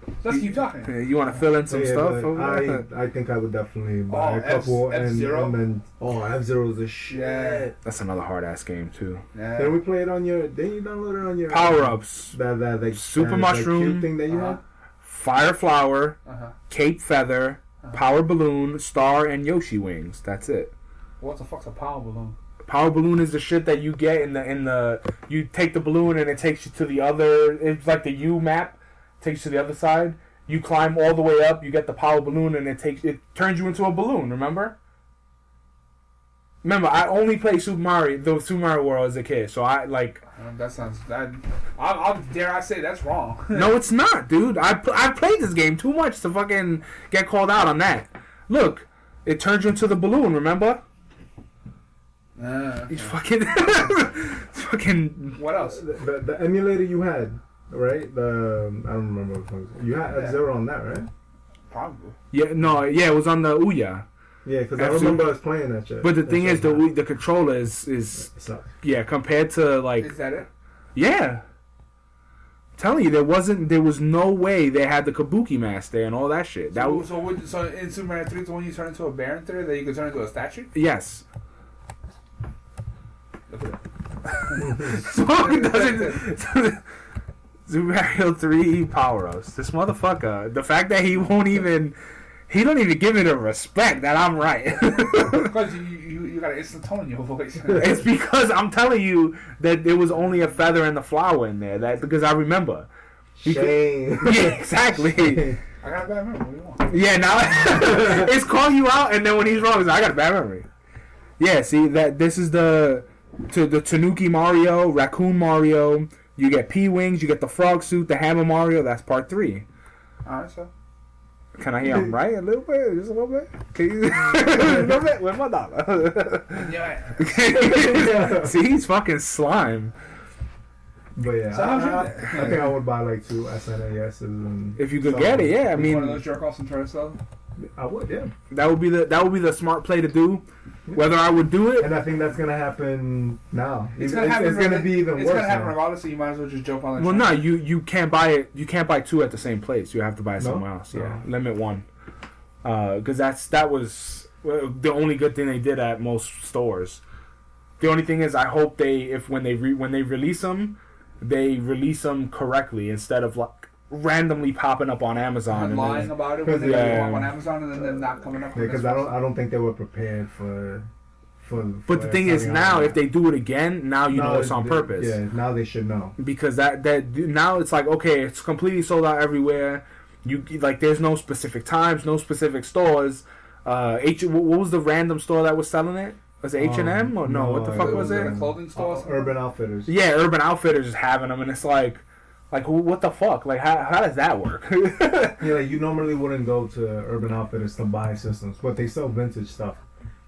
B: You
C: Let's keep talking.
B: You want to fill in some
D: Yeah,
B: stuff?
D: but
B: over there?
D: I, I think I would definitely buy
C: Oh,
D: a couple
C: F-
D: and,
C: F-Zero?
D: and then oh F Zero's a shit.
C: Yeah.
B: That's another hard ass game too.
C: Yeah.
D: Then we play it on your. Then you download it on your
B: Power ups.
D: That that that
B: Super
D: that,
B: Mushroom.
D: that thing that you
C: Uh-huh.
D: have.
B: Fire Flower,
C: Uh-huh.
B: Cape Feather, Power Balloon, Star, and Yoshi Wings. That's it.
C: What the fuck's a power balloon?
B: Power balloon is the shit that you get in the in the you take the balloon and it takes you to the other it's like the U map takes you to the other side. You climb all the way up, you get the power balloon and it takes it turns you into a balloon, remember? Remember, I only played Super Mario the Super Mario World as a kid, so I like
C: Um, that sounds that. I, I dare I say that's wrong.
B: No, it's not, dude. I I played this game too much to fucking get called out on that. Look, it turns you into the balloon, remember?
C: Uh,
B: He's fucking fucking
C: what else?
D: The, the, the emulator you had, right? The um, I don't remember which one. You had
C: Yeah.
D: Zero on that, right?
C: Probably.
B: Yeah, no, yeah, it was on the Ouya.
D: Yeah, because I
B: F-Zero.
D: remember us playing that shit.
B: But the thing
D: shit
B: is, the
D: was
B: the controller is is yeah compared to like
C: Is that it?
B: yeah. I'm telling you, there wasn't there was no way they had the Kabuki mask there and all that shit. That
C: so,
B: was
C: so, would, so in Super Mario 3, it's when you turn into a bear in 3, that you could turn into a statue?
B: yes.
C: Look at it.
B: So it doesn't. Super Mario 3 power ups. This motherfucker. The fact that he won't even. He don't even give it a respect that I'm right.
C: Because you, you, you got an instant tone in your voice.
B: it's because I'm telling you that there was only a feather and the flower in there. That because I remember.
D: Shame.
B: Yeah, exactly.
C: I got a bad memory. What do you want?
B: Yeah, now it's calling you out, and then when he's wrong, he's like, I got a bad memory. Yeah, see that this is the to the Tanuki Mario, Raccoon Mario. You get P Wings, you get the frog suit, the Hammer Mario. That's part three.
C: Alright, so.
B: Can I hear him right a little bit? Just a little bit? Can you, a little bit? Where's my dollar?
C: Yeah.
B: See, he's fucking slime.
D: But yeah,
C: So how's
D: I,
C: your-
D: I, I think I would buy like two SNESs and
B: If you could
D: So-
B: get it, yeah. I mean,
C: one of
B: mean,
C: those jerk offs and try to sell.
D: I would, yeah.
B: that would be the that would be the smart play to do. Whether I would do it,
D: And I think that's gonna happen now.
C: It's
D: Even-
C: gonna happen.
D: It's, gonna be even
C: It's
D: worse
C: gonna happen
D: now.
C: regardless. So you might as well just jump on that.
B: well,
C: train.
B: no, you you can't buy it. You can't buy two at the same place. You have to buy it
D: No?
B: somewhere else. Yeah, limit one. Uh, because that's that was the only good thing they did at most stores. The only thing is, I hope they if when they re, when they release them, they release them correctly instead of like randomly popping up on Amazon.
C: And
B: and
C: lying
B: then-
C: about it when they
B: Yeah.
C: go up on Amazon and then them not coming up.
D: Because
C: this
D: I don't. I don't think they were prepared for. for
B: but the thing is, now if they do it again, now you know it's on
D: they-
B: purpose.
D: Yeah, now they should know.
B: because that that now it's like okay, it's completely sold out everywhere. You like there's no specific times, no specific stores. Uh, H what what was the random store that was selling it? Was it H and M or no?
D: no,
B: What the fuck was
C: was
B: it?
C: a clothing store. or
D: Uh. Urban Outfitters.
B: Yeah, Urban Outfitters is having them, and it's like, like what the fuck? Like how how does that work?
D: Yeah, like you normally wouldn't go to Urban Outfitters to buy systems, but they sell vintage stuff.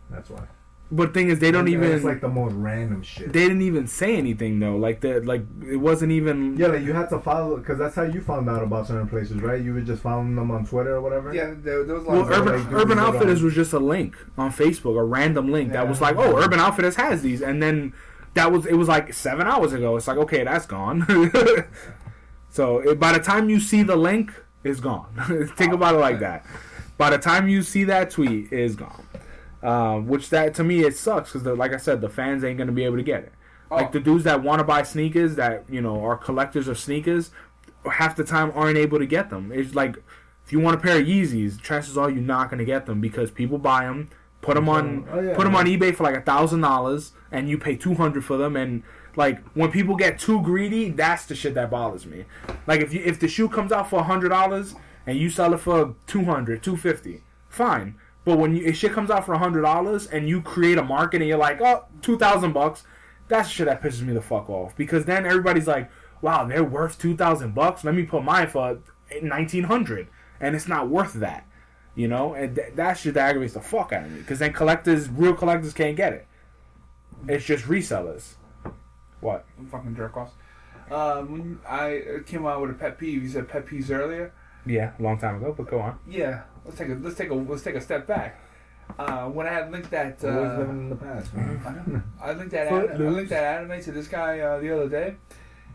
D: That's why.
B: but thing is, they don't
D: And
B: even
D: It's like the most random shit.
B: they didn't even say anything though. Like that, like it wasn't even.
D: yeah, like you had to follow because that's how you found out about certain places, right? You were just following them on Twitter or whatever.
C: Yeah, there, there was a lot
B: Well,
C: of
D: Urban-
B: Urban,
D: like,
B: Urban Outfitters was just a link on Facebook, a random link that was like, "Oh, Urban Outfitters has these," and then that was it was like seven hours ago. It's like, okay, that's gone. so it, by the time you see the link, it's gone. Think about it like that. By the time you see that tweet, it's gone. Um, which that to me it sucks because, like I said, the fans ain't gonna be able to get it. Like
C: Oh.
B: the dudes that want to buy sneakers, that you know are collectors of sneakers, half the time aren't able to get them. It's like if you want a pair of Yeezys, chances are you're not gonna get them because people buy them, put them on,
D: Oh, yeah.
B: put them on eBay for like a thousand dollars, and you pay two hundred for them. And like when people get too greedy, that's the shit that bothers me. Like if you if the shoe comes out for hundred dollars and you sell it for 200 250 fine. But when you, shit comes out for hundred dollars and you create a market and you're like, oh, two thousand bucks, that's shit that pisses me the fuck off. Because then everybody's like, wow, they're worth two thousand bucks. Let me put mine for nineteen hundred, and it's not worth that. You know, and th- that shit that aggravates the fuck out of me. Because then collectors, real collectors, can't get it. It's just resellers. What?
C: fucking jerk offs. Um, when I came out with a pet peeve, you said pet peeves earlier.
B: Yeah, a long time ago. But go on.
C: Yeah, let's take a let's take a let's take a step back. Uh, when I had linked that,
D: Always
C: uh,
D: living in the past, man.
C: I, know. I linked that an- I linked that anime to this guy uh, the other day,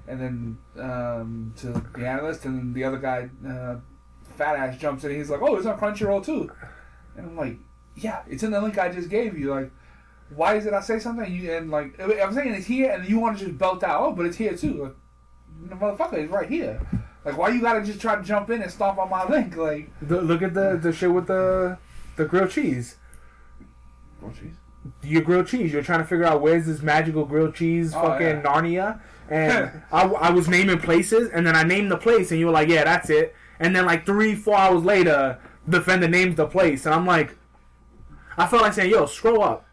C: and then um, to the analyst, and then the other guy, uh, fat ass, jumps in. and He's like, "Oh, it's on Crunchyroll too," and I'm like, "Yeah, it's in the link I just gave you." Like, why is it I say something and you and like I'm saying it's here, and you want to just belt out, "Oh, but it's here too." Like, the motherfucker is right here. Like, why you gotta just try to jump in and stomp on my link? Like,
B: The, look at the the shit with the the grilled cheese.
C: oh cheese.
B: your grilled cheese. You're trying to figure out where's this magical grilled cheese,
C: Oh,
B: fucking
C: yeah.
B: Narnia. And I, I was naming places, and then I named the place, and you were like, "Yeah, that's it." And then like three, four hours later, the defender names the place, and I'm like, I felt like saying, "Yo, scroll up."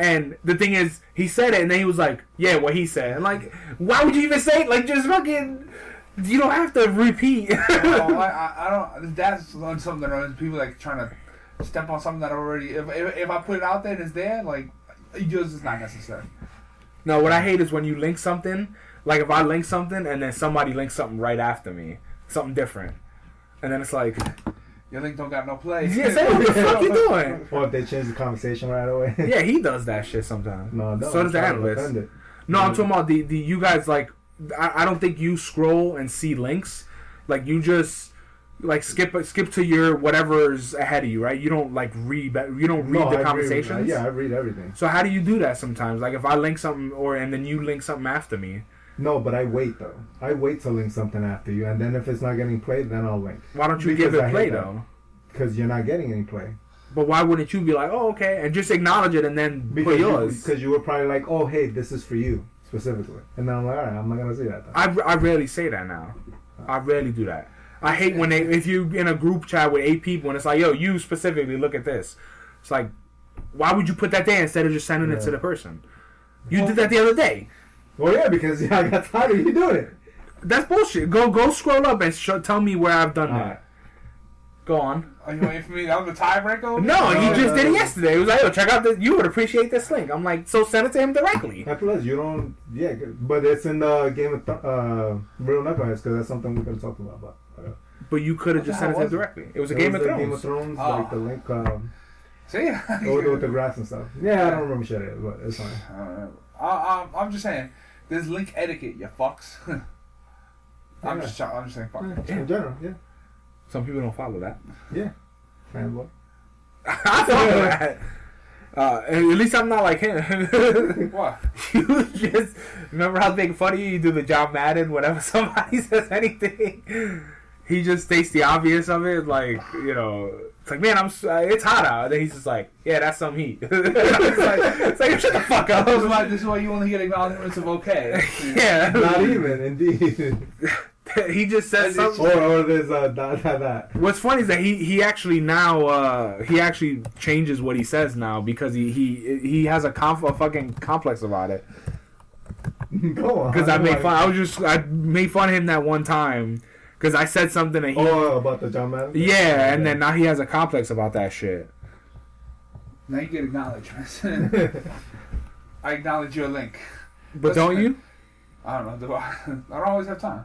B: And the thing is, he said it, and then he was like, "Yeah, what he said." And like, why would you even say it? Like, just fucking. You don't have to repeat.
C: oh, I, I, don't. That's on something that people like trying to step on something that already. If, if, if I put it out there and it's there, like, it just is not necessary.
B: No, what I hate is when you link something. Like if I link something and then somebody links something right after me, something different, and then it's like,
C: Your link don't got no play.
B: yeah, say what the fuck you doing?
D: Or if they change the conversation right away.
B: Yeah, he does that shit sometimes.
D: no, no.
B: so
D: I'm
B: does the analyst.
D: defend.
B: No, I'm talking about the the you guys like. I, I don't think you scroll and see links. Like you just like skip skip to your whatever's ahead of you, right? You don't like read. You don't read
D: No, I
B: the
D: read-
B: conversations.
D: yeah, I read everything.
B: So how do you do that sometimes? Like if I link something or and then you link something after me,
D: No, but I wait though. I wait to link something after you, and then if it's not getting played, then I'll link
B: why don't you
D: Because
B: give it
D: hate
B: play though?
D: because you're not getting any play.
B: But why wouldn't you be like, oh okay, and just acknowledge it and then
D: Because
B: put
D: you,
B: yours?
D: because you were probably like, oh hey, this is for you specifically, and then I'm like, all right, I'm not gonna say that.
B: I, I rarely say that now. I rarely do that. I hate when they if you in a group chat with eight people and it's like, yo, you specifically look at this. It's like, why would you put that there instead of just sending it to the person? You did that the other day.
D: Well, yeah, because yeah, I got tired of you doing it.
B: That's bullshit. Go go scroll up and sh- tell me where I've done
D: All
B: that.
D: right.
B: Go on.
C: Are you waiting for me? I'm the tiebreaker.
B: No,
D: No,
B: he just did it yesterday. He was like, "Yo, check out this. You would appreciate this link." I'm like, "So send it to him directly."
D: And plus, you don't. Yeah, but it's in the Game of Th- uh, Real Knuckleheads because that's something we could talk about. But uh,
B: But you could have just sent it to him
C: was
B: directly. It was a
D: it
B: Game
D: was
B: of Thrones.
D: Game of Thrones,
C: Oh.
D: like the link um,
C: See,
D: with, with the grass and stuff. Yeah, I don't remember shit, it, but it's fine.
C: I, I'm, I'm just saying, there's link etiquette, you fucks. I'm
D: Yeah.
C: just, I'm just saying, fuck.
D: Yeah, In general, yeah,
B: Some people don't follow that.
D: yeah. Fanboy.
B: I follow that. Uh, at least I'm not like him.
C: What?
B: you just remember how big funny you do the John Madden whenever somebody says anything. He just states the obvious of it, like you know, it's like man, I'm uh, it's hot out. And then he's just like, yeah, that's some heat. it's like, it's like shut the fuck
C: This is
B: up.
C: why, this is why you only get acknowledgments of okay.
B: yeah,
D: Not even, indeed.
B: he just says
C: And
B: something.
D: or, or there's uh, that, that, that.
B: What's funny is that he, he actually now uh, he actually changes what he says now because he he, he has a, conf- a fucking complex about it.
D: Go on.
B: Because I made fun. I was just I made fun of him that one time because I said something and he
D: Oh, about the John Madden?
B: yeah, and then now he has a complex about that shit.
C: now you get acknowledgments. I acknowledge your link.
B: But don't you?
C: I don't know. Do I? I don't always have time.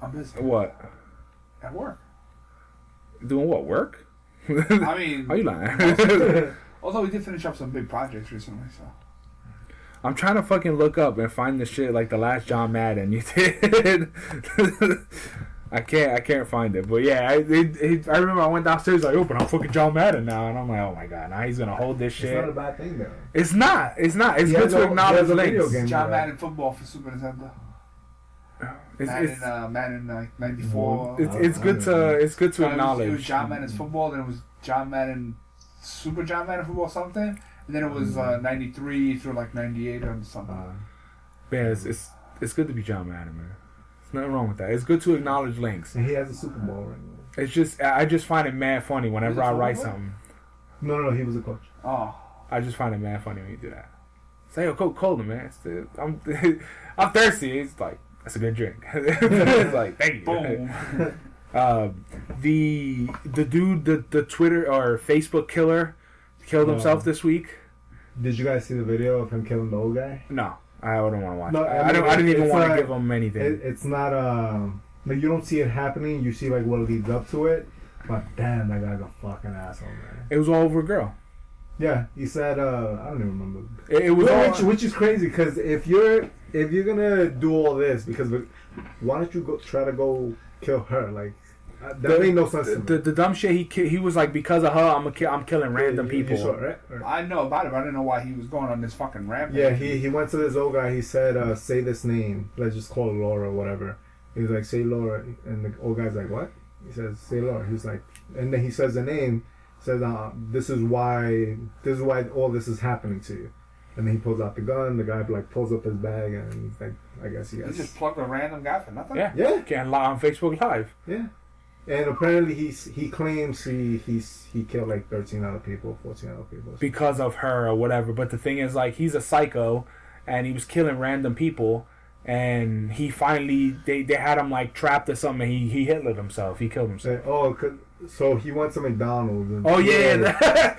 C: I'm busy
B: What
C: at work.
B: doing? What work?
C: I mean,
B: Are you lying?
C: although we did finish up some big projects recently, so
B: I'm trying to fucking look up and find the shit like the last John Madden you did. I can't, I can't find it. But yeah, I, it, it, I remember I went downstairs like, "Open, I'm fucking John Madden now," and I'm like, "Oh my god, now he's gonna hold this shit.
D: It's
B: shit."
D: not a bad thing, though.
B: It's not. It's not. It's
D: He
B: good
D: has
B: to acknowledge
D: has a video
B: links.
D: game.
C: John
D: Yeah.
C: Madden football for Super Nintendo.
B: It's,
C: Madden,
B: it's,
C: uh, Madden uh, '94.
B: it's, it's good to it's good to
C: So it was- It was
B: acknowledge.
C: John Madden's football, then it was John Madden Super John Madden football something, and then it was uh, '93 through like '98 or something.
D: Uh,
B: Man, it's, it's it's good to be John Madden, man. There's nothing wrong with that. It's good to acknowledge links.
D: and he has a Super Bowl ring.
B: It's just I I just find it mad funny whenever I write something.
D: No, no, no, he was a coach.
C: oh,
B: I just find it mad funny when you do that. Say, yo, Coca Cola, man. It's the, I'm I'm thirsty. It's like that's a good drink. it's like thank you.
C: boom!
B: Um, the the dude, the the Twitter or Facebook killer, killed himself
D: Oh.
B: this week.
D: Did you guys see the video of him killing the old guy?
B: No, I don't want to watch.
D: No,
B: it.
D: I
B: I, don't. I didn't even want to give him anything.
D: It, it's not um like you don't see it happening. You see like what leads up to it. But damn, that guy's a fucking asshole, man.
B: it was all over a girl.
D: Yeah, he said. uh I don't even remember.
B: It, it was all.
D: Which, which is crazy because if you're if you're gonna do all this because why don't you go try to go kill her? Like uh, that
B: The-
D: made no sense.
B: the,
D: to me.
B: the, the dumb shit he ki- he was like because of her I'm a ki- I'm killing random
D: You- you
B: people.
D: saw it, right? Or-
C: I know about it, but I didn't know why he was going on this fucking rampage.
D: Yeah, he, he went to this old guy. He said, uh, "Say this name. Let's just call her Laura or whatever." He was like, "Say Laura," and the old guy's like, "What?" He says, "Say Laura." He's like, and then he says the name. Says, uh, "This is why. This is why all this is happening to you." And then he pulls out the gun. The guy like pulls up his bag and he's like, "I guess he
C: He just plugged a random guy for nothing.
B: Yeah,
D: Yeah,
B: Can't lie on Facebook Live.
D: yeah. And apparently he's he claims he he's he killed like thirteen other people, fourteen other people.
B: because of her or whatever. But the thing is, like, he's a psycho, and he was killing random people. And he finally, they, they had him like trapped or something. And he he Hitlered himself. He killed himself.
D: Say, oh, so he went to McDonald's. And,
B: Oh yeah,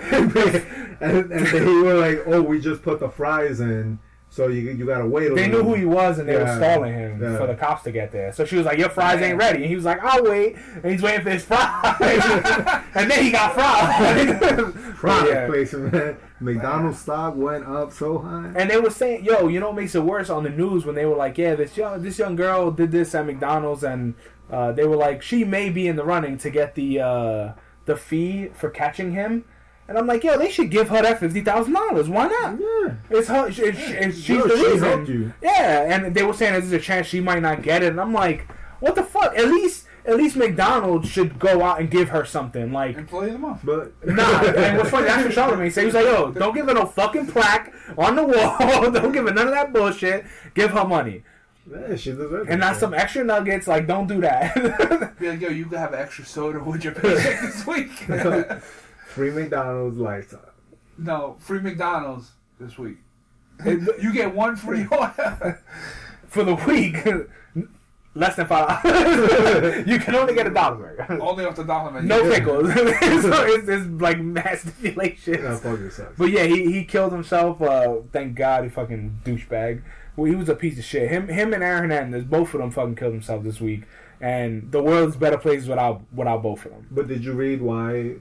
D: and, and they were like, "Oh, we just put the fries in, so you you gotta wait." A
B: they knew who he was, and they were stalling him
D: Yeah.
B: for the cops to get there. So she was like, "Your fries ain't ready," and he was like, "I'll wait." And he's waiting for his fries, and then he got fried.
D: Fry
B: Yeah.
D: place, man. McDonald's stock went up so high.
B: And they were saying, "Yo, you know what makes it worse on the news when they were like, yeah, this young this young girl did this at McDonald's, and uh, they were like, she may be in the running to get the uh, the fee for catching him." And I'm like, "Yo, they should give her that fifty thousand dollars. Why not?
D: Yeah,
B: It's her. It's, it's, she's
D: Yo,
B: the
D: she
B: reason."
D: helped you.
B: Yeah, and they were saying there's a chance she might not get it, and I'm like, "What the fuck? At least." At least McDonald's should go out and give her something like
C: Employee of the month.
D: but
B: Nah, and what's funny, that's what Charlamagne said. He was like, yo, don't give her no fucking plaque on the wall. don't give her none of that bullshit. Give her money.
D: yeah, she deserves it.
B: And not some extra nuggets. Like, don't do that.
C: Be like, yo, you can have extra soda with your paycheck this week.
D: Free McDonald's lifetime.
C: no, free McDonald's this week. You get one free order.
B: for the week. Less than five dollars. you can only get a dollar burger.
C: Only off the dollar menu.
B: No pickles. so it's, it's like mass stipulations.
D: Yeah, fuck yourself.
B: But yeah, he, he killed himself. Uh, thank God, he fucking douchebag. Well, he was a piece of shit. Him him and Aaron Hernandez, both of them fucking killed themselves this week. And the world's better place without without both of them.
D: But did you read why?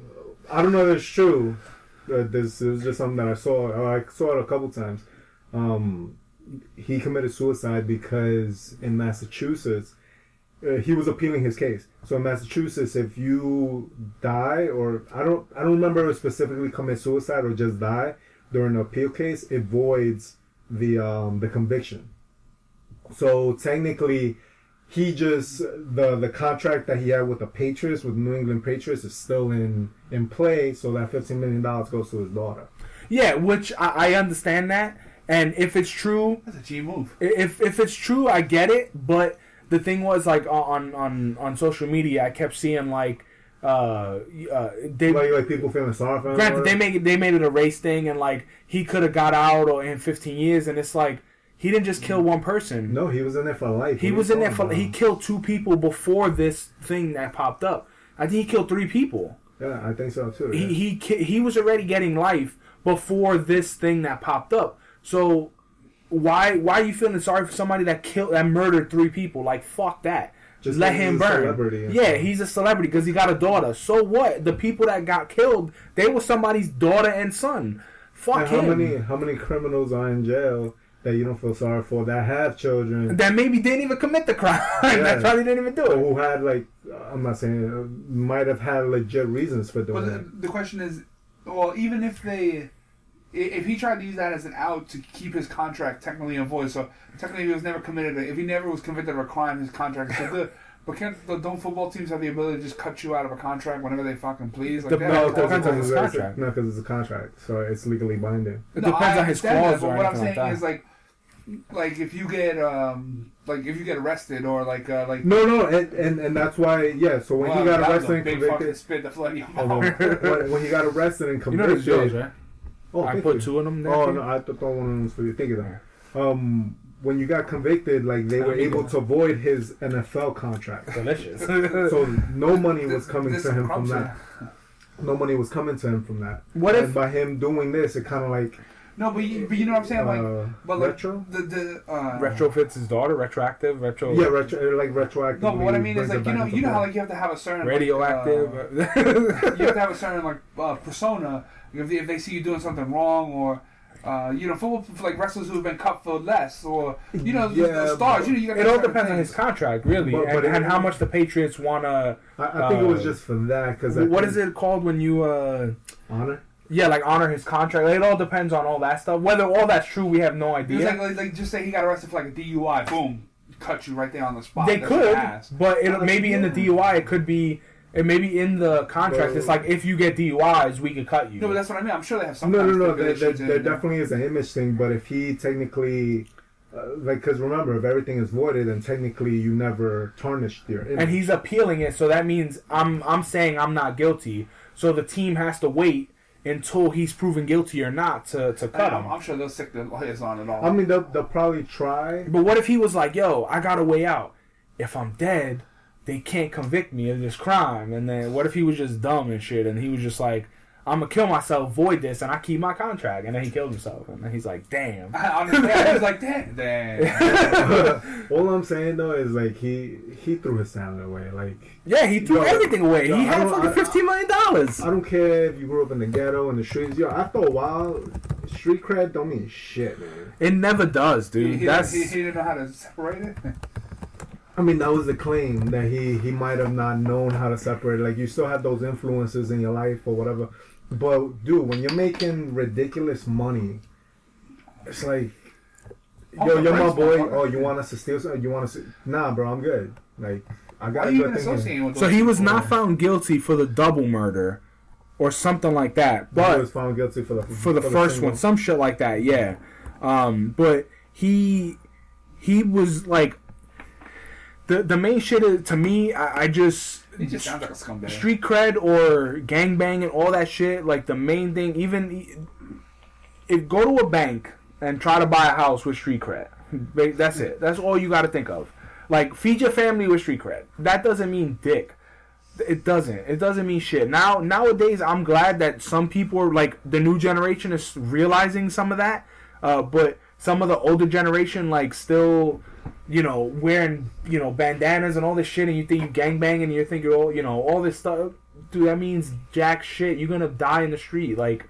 D: I don't know if it's true. Uh, this is just something that I saw. I saw it a couple times. Um, he committed suicide because in Massachusetts, uh, he was appealing his case. So in Massachusetts, if you die, or I don't, I don't remember specifically commit suicide or just die during an appeal case, it voids the um, the conviction. So technically, he just the the contract that he had with the Patriots with New England Patriots is still in in play. So that fifteen million dollars goes to his daughter.
B: Yeah, which I, I understand that. And if it's true,
C: That's a G move.
B: if if it's true, I get it. But the thing was, like on on on social media, I kept seeing like uh, uh they
D: Like like people feeling sorry for him.
B: granted they made they made it a race thing, and like he could have got out or in 15 years, and it's like he didn't just kill one person.
D: no, he was in there for life.
B: He
D: What
B: was in there for
D: talking
B: he killed two people before this thing that popped up. I think he killed three people.
D: Yeah, I think so too.
B: He
D: yeah.
B: he ki- he was already getting life before this thing that popped up. So why why are you feeling sorry for somebody that killed that murdered three people? Like fuck that.
D: Just
B: let him
D: he's a
B: burn.
D: celebrity
B: yeah, he's a celebrity because he got a daughter. So what? The people that got killed, they were somebody's daughter and son. Fuck
D: And how many how many criminals are in jail that you don't feel sorry for that have children
B: that maybe didn't even commit the crime. that probably didn't even do it.
D: who had like I'm not saying uh, might have had legit reasons for doing it.
C: But the,
D: it.
C: the question is, well, even if they, if he tried to use that as an out to keep his contract technically in void, so technically he was never committed. If he never was convicted of a crime, his contract is still good. But can't the don't football teams have the ability to just cut you out of a contract whenever they fucking please? Like
B: The- no, it depends on
D: because
B: his
D: it's-
B: contract.
D: No, because it's a contract, so it's legally binding.
B: It
C: No,
B: depends
C: I
B: on his
C: understand
B: clause
C: that, but what I'm
B: anything like
C: saying
B: that.
C: is like, like if you get um, like if you get arrested or like uh, like.
D: No, no, and, and and that's why yeah. So when
C: Well,
D: he got arrested
C: a
D: and
C: big fucking
D: convicted,
C: spit that flew out of your
D: oh, when, when he got arrested and
B: you know
D: convicted,
B: those Joes, right?
D: oh,
B: I put
D: you.
B: two of them there.
D: Oh
B: for you.
D: no, I thought one of them was for you. Thank you, though. Um, when you got convicted, like they were
B: Thank you.
D: able to void his NFL contract,
B: Delicious.
D: so no money was coming
C: this
D: to him from
C: crumbs
D: that. No money was coming to him from that.
B: What
D: and
B: if
D: by him doing this, it kind of like
C: No, but you, but you know what I'm saying? Like,
D: uh,
C: but like
D: retro.
C: the the uh,
B: retrofits his daughter? Retroactive? Retro?
D: Yeah, retro, like retroactive.
C: No, but what I mean is like you know you know how like you have to have a certain like,
B: radioactive?
C: uh, you have to have a certain like uh, persona if they, if they see you doing something wrong or. Uh, you know, football like wrestlers who have been cut for less, or you know, the- the,
D: Yeah,
C: stars. You know, you
B: it all depends on his contract, really,
D: But-
B: and,
D: but it-
B: and how much the Patriots want to.
D: I, I think it was
B: uh,
D: just for that because
B: What is it called when you? uh
D: Honor.
B: Yeah, like honor his contract. Like, it all depends on all that stuff. Whether all that's true, we have no idea.
C: like, like, like just say he got arrested for like a DUI, boom, cut you right there on the spot.
B: they
C: That's
B: could, but it, maybe in the. DUI it could be. It may be in the contract.
D: Well-
B: it's like if you get DUIs, we could cut you.
C: No, but that's what I mean. I'm sure they have some.
D: No, no, no. There, there,
C: stipulations in
D: there
C: there.
D: definitely is an image thing, but if he technically, uh, like, because remember, if everything is voided, then technically you never tarnished your image.
B: and he's appealing it, so that means I'm I'm saying I'm not guilty. So the team has to wait until he's proven guilty or not to to cut
C: I'm,
B: him.
C: I'm sure they'll stick the lawyers on it all.
D: I mean, they'll, they'll probably try.
B: But what if he was like, "Yo, I got a way out. If I'm dead, they can't convict me of this crime." And then what if he was just dumb and shit, and he was just like, "I'm gonna kill myself, void this, and I keep my contract." And then he killed himself, and then he's like, "Damn."
C: I understand. He was like, damn, damn.
D: All I'm saying though is like he he threw his talent away. Like
B: Yeah, he threw
D: Yo,
B: everything away.
D: yo,
B: he
D: I
B: had fucking fifteen million dollars.
D: I don't care if you grew up in the ghetto in the streets. Yo, after a while, street cred don't mean shit, man.
B: It never does,
C: he,
B: dude.
C: he,
B: That's
C: he, he didn't know how to separate it.
D: I mean, that was the claim that he he might have not known how to separate. Like you still have those influences in your life or whatever. But dude, when you're making ridiculous money, it's like, yo, you're my boy. Oh, you want us to steal something? You want us? To... Nah, bro, I'm good. Like I got a
C: are you
D: good
C: even
D: thing.
C: associating with
B: so he was
C: people?
B: not found guilty for the double murder, or something like that.
D: But he was found guilty for the
B: for the first
D: single.
B: one, some shit like that, yeah. Um, but he he was like the the main shit is, to me. I, I just
C: Just sounds like a scumbag.
B: street cred or gangbang and all that shit. Like the main thing, even if go to a bank and try to buy a house with street cred. That's it. That's all you got to think of. Like feed your family with street cred. That doesn't mean dick. It doesn't. It doesn't mean shit. Now nowadays, I'm glad that some people are like the new generation is realizing some of that. Uh, but some of the older generation like still, you know, wearing you know bandanas and all this shit, and you think you gangbang and you think you're all you know all this stuff. Dude, that means jack shit. You're gonna die in the street. Like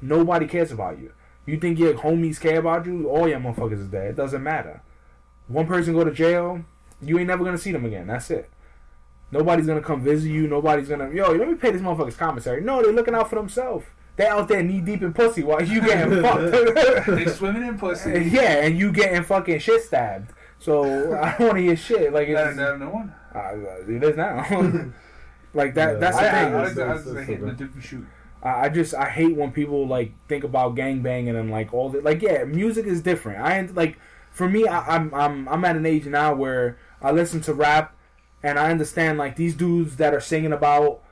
B: nobody cares about you. You think your homies care about you? All your motherfuckers is dead. It doesn't matter. One person go to jail, you ain't never gonna see them again. That's it. Nobody's gonna come visit you. Nobody's gonna yo. Let me pay this motherfucker's commissary. No, they're looking out for themselves. They out there knee deep in pussy while you getting fucked.
C: They swimming in pussy.
B: yeah, and you getting fucking shit stabbed. So I don't want to hear shit. Like it's,
C: is that a new one?
B: uh, it is now. like that.
D: Yeah.
B: That's
C: I,
B: the
C: I,
B: thing.
C: I, I,
D: It's-
C: I,
D: it's-
C: was
D: it's
C: hitting the different shoot.
B: I I just I hate when people like think about gang banging and like all the like yeah music is different. I ain't- like for me I, I'm I'm I'm at an age now where I listen to rap and I understand like these dudes that are singing about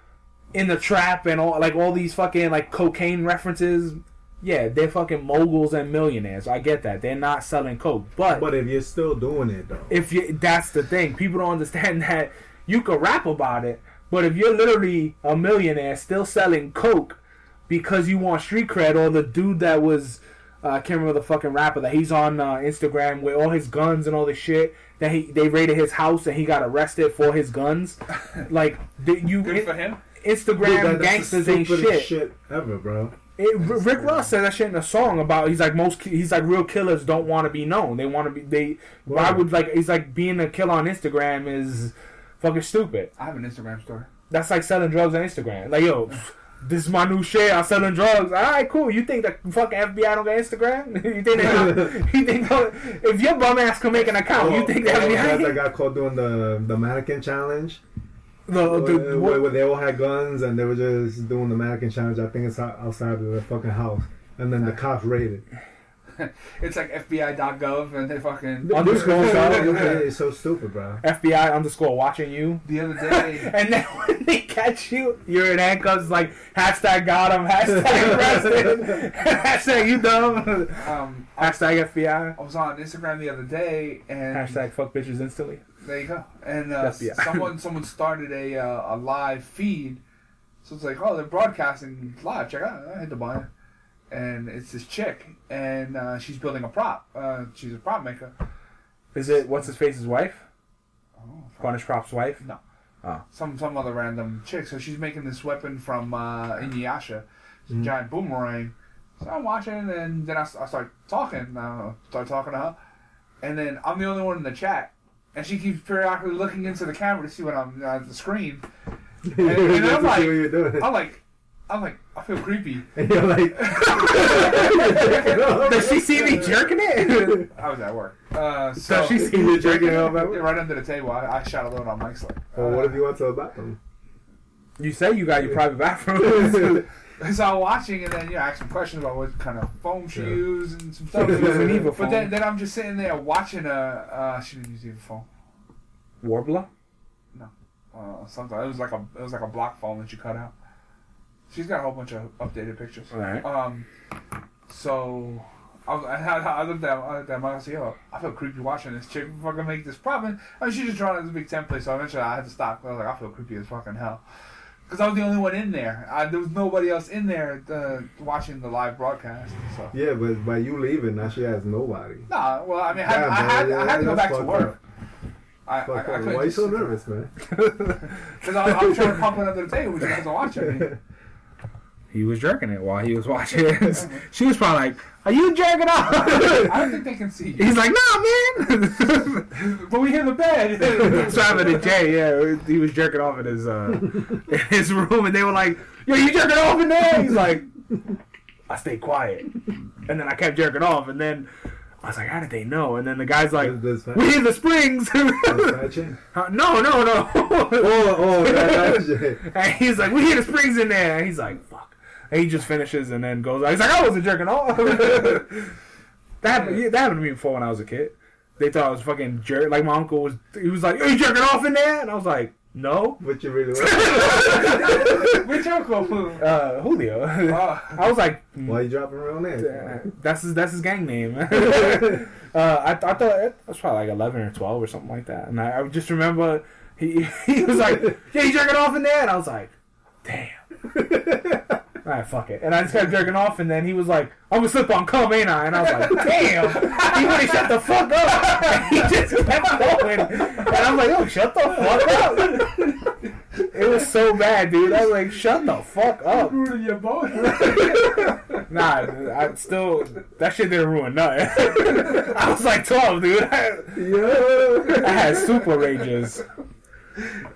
B: in the trap and all like all these fucking like cocaine references. Yeah, they're fucking moguls and millionaires. I get that they're not selling coke, but
D: But if you're still doing it though,
B: if you that's the thing people don't understand that you can rap about it but if you're literally a millionaire still selling coke because you want street cred or the dude that was uh, I can't remember the fucking rapper that he's on uh, Instagram with all his guns and all this shit that he they raided his house and he got arrested for his guns like the, you
C: Good for him.
B: Instagram
D: Dude, that-
B: gangsters ain't
D: stupidest
B: shit.
D: ever, bro.
B: It, Rick Ross said that shit in a song about he's like most he's like real killers don't want to be known. They want to be they. Why would like he's like being a killer on Instagram is fucking stupid.
C: I have an Instagram story.
B: That's like selling drugs on Instagram. Like yo, this is my new shit. I'm selling drugs. All right, cool. You think the fucking FBI don't got Instagram? you think they? you think if your bum ass can make an account, you oh, think the
D: the guys that
B: oh,
D: got caught doing the the mannequin challenge,
B: The,
D: where,
B: the,
D: where,
B: what,
D: they all had guns and they were just doing the mannequin challenge. I think it's outside of the fucking house, and then the cops raided.
C: It's like FBI.gov and they fucking.
B: Underscore
D: Yeah,
B: so
D: it's so stupid, bro.
B: FBI underscore watching you.
C: The other day,
B: And then when they catch you, you're in handcuffs like hashtag got him, hashtag arrested, hashtag you dumb,
C: um, I,
B: hashtag FBI,
C: I was on Instagram the other day and
B: hashtag fuck bitches instantly.
C: There you go. And uh,
B: FBI.
C: someone someone started a uh, a live feed, so it's like, oh, they're broadcasting live. Check out. I hit the button, and it's this chick, and uh, she's building a prop. Uh, she's a prop maker.
B: Is it what's his face's wife?
C: Oh,
B: Punish Prop's wife.
C: No.
B: Oh.
C: Some some other random chick. So she's making this weapon from uh, Inuyasha, it's a
B: Mm-hmm.
D: Mhm.
C: giant boomerang. So I'm watching, and then I start talking. Uh, start talking to her, and then I'm the only one in the chat, and she keeps periodically looking into the camera to see what I'm uh, the screen.
D: And,
C: and I'm like-
D: what doing.
C: I'm like, I'm like, I feel creepy.
D: And you're like,
B: Does she see me jerking it?
C: I was at work. Uh, so
B: Does she see me jerking it off at
C: Yeah,
B: work?
C: right under the table. I, I shot a load on Mike's leg.
D: well, what if you went to the bathroom?
B: You say you got your private bathroom.
C: So I'm watching, and then you know, ask some questions about what kind of foam she
D: Yeah.
C: used and some stuff.
B: She doesn't
C: but
B: foam.
C: then, then I'm just sitting there watching. a. uh she didn't use even foam.
B: Worbla.
C: No, uh, something. It was like a it was like a block foam that you cut out. She's got a whole bunch of updated pictures.
B: All right.
C: Um, so I, was, I, I looked at I looked at Mike and said, "Yo, I feel creepy watching this chick fucking make this prop." And I mean, she's just drawing this big template, so eventually I had to stop. I was like, I feel creepy as fucking hell. Because I was the only one in there. I, there was nobody else in there uh, watching the live broadcast. So.
D: Yeah, but by you leaving, now she has nobody.
C: Nah, well, I mean, I,
D: Damn,
C: I, had,
D: yeah,
C: I had to go back to
D: fucked
C: work. I, I, I
D: Fuck,
C: couldn't
D: you so nervous, man?
C: Because I, I was trying to pump it under the table, but you guys are watching me.
B: He was jerking it while he was watching she was probably like, "Are you jerking off?"
C: I don't think they can see you.
B: He's like, "Nah, man."
C: but we hear the bed.
B: That's what happened to Jay. Yeah, he was jerking off in his uh, in his room, and they were like, "Yo, you jerking off in there?" He's like, "I stayed quiet," and then I kept jerking off, and then I was like, "How did they know?" And then the guy's like,
D: This- this
B: "We hear the springs."
D: That's fat chick.
B: Huh? no, no, no.
D: Oh, oh, that, that shit.
B: and he's like, "We hear the springs in there." And he's like, "Fuck." And he just finishes and then goes. He's like, "I wasn't jerking off." that happened. yeah, That happened to me before when I was a kid. They thought I was fucking jerk. Like my uncle was. He was like, "Are you jerking off in there?" And I was like, No.
D: But you really was.
C: Which uncle?
B: Uh, Julio.
C: Uh,
B: I was like,
D: Why you dropping real names?
B: Uh, that's his that's his gang name. uh, I, I thought it was probably like eleven or twelve or something like that, and I, I just remember he he was like, "Yeah, you jerking off in there," and I was like, "Damn." Alright, fuck it. And I just kept jerking off, and then he was like, I'm gonna slip on cum, ain't I? And I was like, damn! He wouldn't shut the fuck up! And he just kept going. And I'm like, oh, shut the fuck up! It was so bad, dude. I was like, shut the fuck up.
C: ruining your boat.
B: Nah, I still that shit didn't ruin nothing. I was like twelve, dude. I,
D: Yo.
B: I had super rages.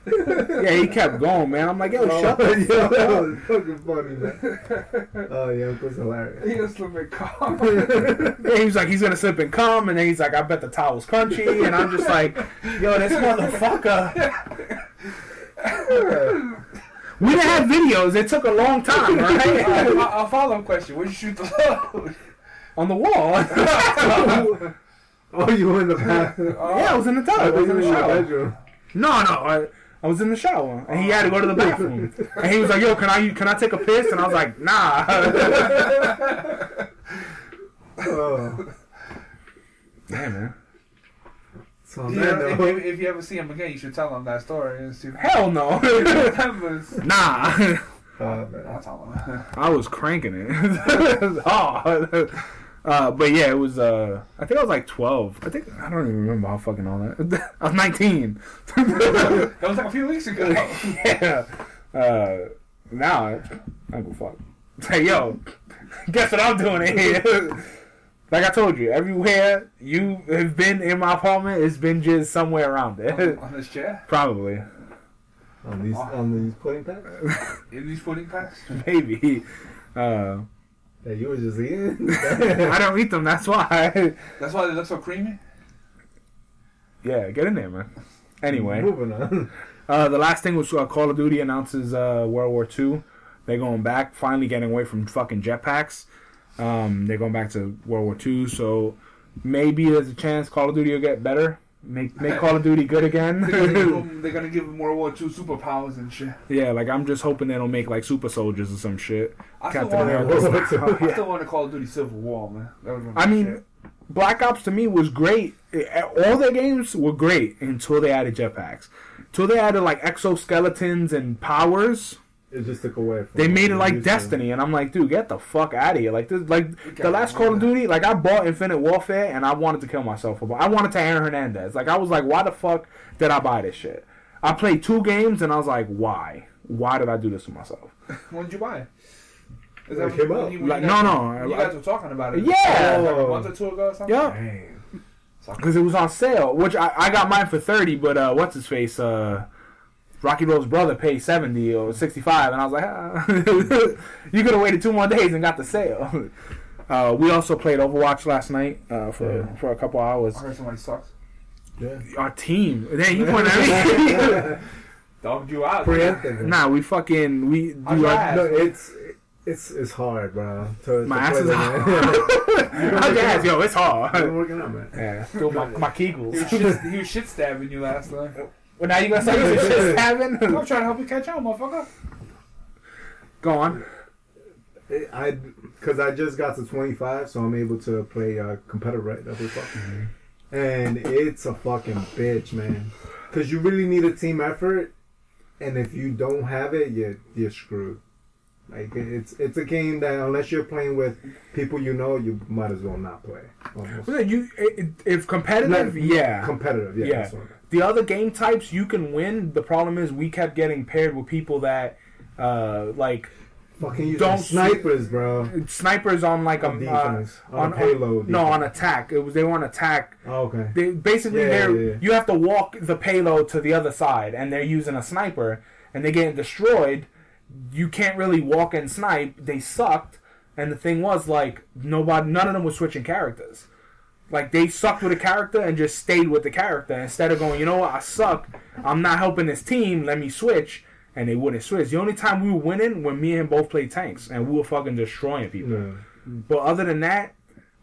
B: Yeah, he kept going, man. I'm like, yo, oh, shut
D: Oh,
B: the
D: yo,
B: fuck
D: that was fucking funny, man. Oh, yeah, it was hilarious.
C: he was slipping calm.
B: Yeah, he was like, he's gonna slip and come, and then he's like, I bet the towel's crunchy, and I'm just like, yo, this motherfucker. We didn't have videos. It took a long time, right?
C: a follow up question: Where'd you shoot the load?
B: On the wall.
D: Oh, you were in the bathroom.
B: Uh, yeah, I was in the tub.
D: I
B: I was in the oh,
D: in the
B: shower.
D: Bedroom.
B: No, no, I, I was in the shower, and he had to go to the bathroom. And he was like, "Yo, can I can I take a piss?" And I was like, "Nah."
D: Oh.
B: yeah, man.
D: So, on
C: You
D: that
C: if,
D: note,
C: if, if you ever see him again, you should tell him that story and see.
B: Hell no. Nah.
D: uh, man.
C: I'll tell him.
B: I was cranking it. oh. Uh, but yeah, it was. Uh, I think I was like twelve. I think I don't even remember how fucking all that. I was nineteen.
C: That was like a few weeks ago.
B: yeah. Uh, now I I don't give fuck. Say yo, guess what I'm doing in here? like I told you, everywhere you have been in my apartment, it's been just somewhere around
C: on,
B: it.
C: on this chair,
B: Probably,
D: On these, on these pudding packs
C: in these pudding packs.
B: maybe. Uh,
D: that you were just eating.
B: I don't eat them. That's why.
C: That's why they look so creamy.
B: yeah, get in there, man. Anyway,
D: moving on.
B: uh, the last thing was uh, Call of Duty announces uh, World War II. They're going back, finally getting away from fucking jetpacks. Um, they're going back to World War II, so maybe there's a chance Call of Duty will get better. Make make Call of Duty good again.
C: They're gonna them, they're gonna give them World War II superpowers and shit.
B: yeah, like I'm just hoping they don't make like super soldiers or some shit.
C: I still
B: Captain
C: want
B: America.
D: World War
C: I still want to Call of Duty Civil War, man. That was
B: I mean, Black Ops to me was great. All their games were great until they added jetpacks. Until they added like exoskeletons and powers,
D: It just took away from
B: they made it like
D: used to.
B: Destiny, and I'm like, dude, get the fuck out of here! Like this, like the last Call of. Duty, like I bought Infinite Warfare, and I wanted to kill myself. I wanted to Aaron Hernandez. Like I was like, why the fuck did I buy this shit? I played two games, and I was like, why? Why did I do this to myself?
C: when did you buy it? Is
D: When it came out.
C: you- when
B: Like,
C: you
B: no, no,
C: You
B: I-
C: guys were talking about it.
B: Yeah.
C: like a month or two ago or something.
B: Yeah, because it was on sale. Which I, I got mine for thirty, but uh, what's his face? Uh, Rocky Road's brother paid seventy or sixty five, and I was like, ah. you could have waited two more days and got the sale. Uh, we also played Overwatch last night uh, for
D: Yeah.
B: for a couple hours.
C: I heard somebody sucks.
D: Yeah.
B: Our team, then you point at me.
C: Dogged you out.
D: Preemptive.
B: nah, we fucking we
C: I
B: do our,
C: tried.
D: No, it's it's it's hard, bro. To,
B: my
D: to
B: ass is
D: the
B: hard.
D: game.
B: How's your ass? Yo, it's hard.
D: I'm
B: hard.
D: working out, man.
B: Yeah, still my my
C: He was,
B: kegels.
C: shit, he was shit stabbing you last time.
B: well, now you gonna say you shit
C: I'm trying to help you catch on, motherfucker.
B: Go on.
D: I because I just got to 25, so I'm able to play uh, competitive right every fucking. And it's a fucking bitch, man. Because you really need a team effort, and if you don't have it, you're you're screwed. Like it's it's a game that unless you're playing with people you know, you might as well not play. Almost.
B: Well, You if competitive, yeah.
D: competitive, yeah.
B: Yeah.
D: That's what I mean.
B: The other game types you can win. The problem is we kept getting paired with people that uh like
D: Fucking
B: Don't
D: snipers, bro.
B: snipers on like a
D: On
B: uh,
D: defense, on, a payload.
B: no, on attack. It was they were on attack.
D: Oh, okay.
B: They basically
D: Yeah,
B: they're
D: yeah, yeah.
B: you have to walk the payload to the other side, and they're using a sniper, and they're getting destroyed. You can't really walk and snipe. They sucked, and the thing was like nobody, none of them was switching characters. Like they sucked with a character and just stayed with the character instead of going, you know what, I suck. I'm not helping this team. Let me switch. And they wouldn't switch. The only time we were winning when me and him both played tanks, and we were fucking destroying people.
D: No.
B: But other than that,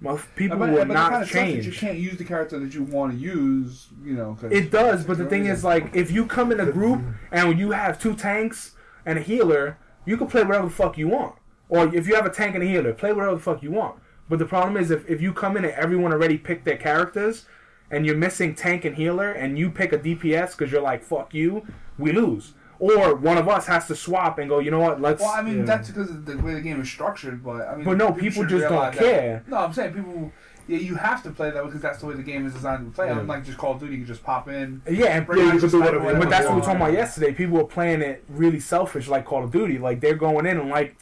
B: Well, people
C: but,
B: will
C: but that
B: not
C: kinda
B: change.
C: You can't use the character that you want to use. You know.
B: It does, but the thing is, like, if you come in a group and you have two tanks and a healer, you can play whatever the fuck you want. Or if you have a tank and a healer, play whatever the fuck you want. But the problem is, if, if you come in and everyone already picked their characters, and you're missing tank and healer, and you pick a DPS because you're like, fuck you, we lose. Or one of us has to swap and go, you know what, let's.
C: Well, I mean,
D: Yeah.
C: that's because of the way the game is structured. But I mean,
B: But no, people just don't
C: that-
B: care.
C: No, I'm saying people. Yeah, you have to play that because that's the way the game is designed to play.
D: Yeah.
C: Unlike just Call of Duty, you can just pop in.
B: yeah, and
C: bring
D: Yeah, you can do whatever
B: But that's what we were talking about yesterday. People were playing it really selfish, like Call of Duty. Like they're going in and like,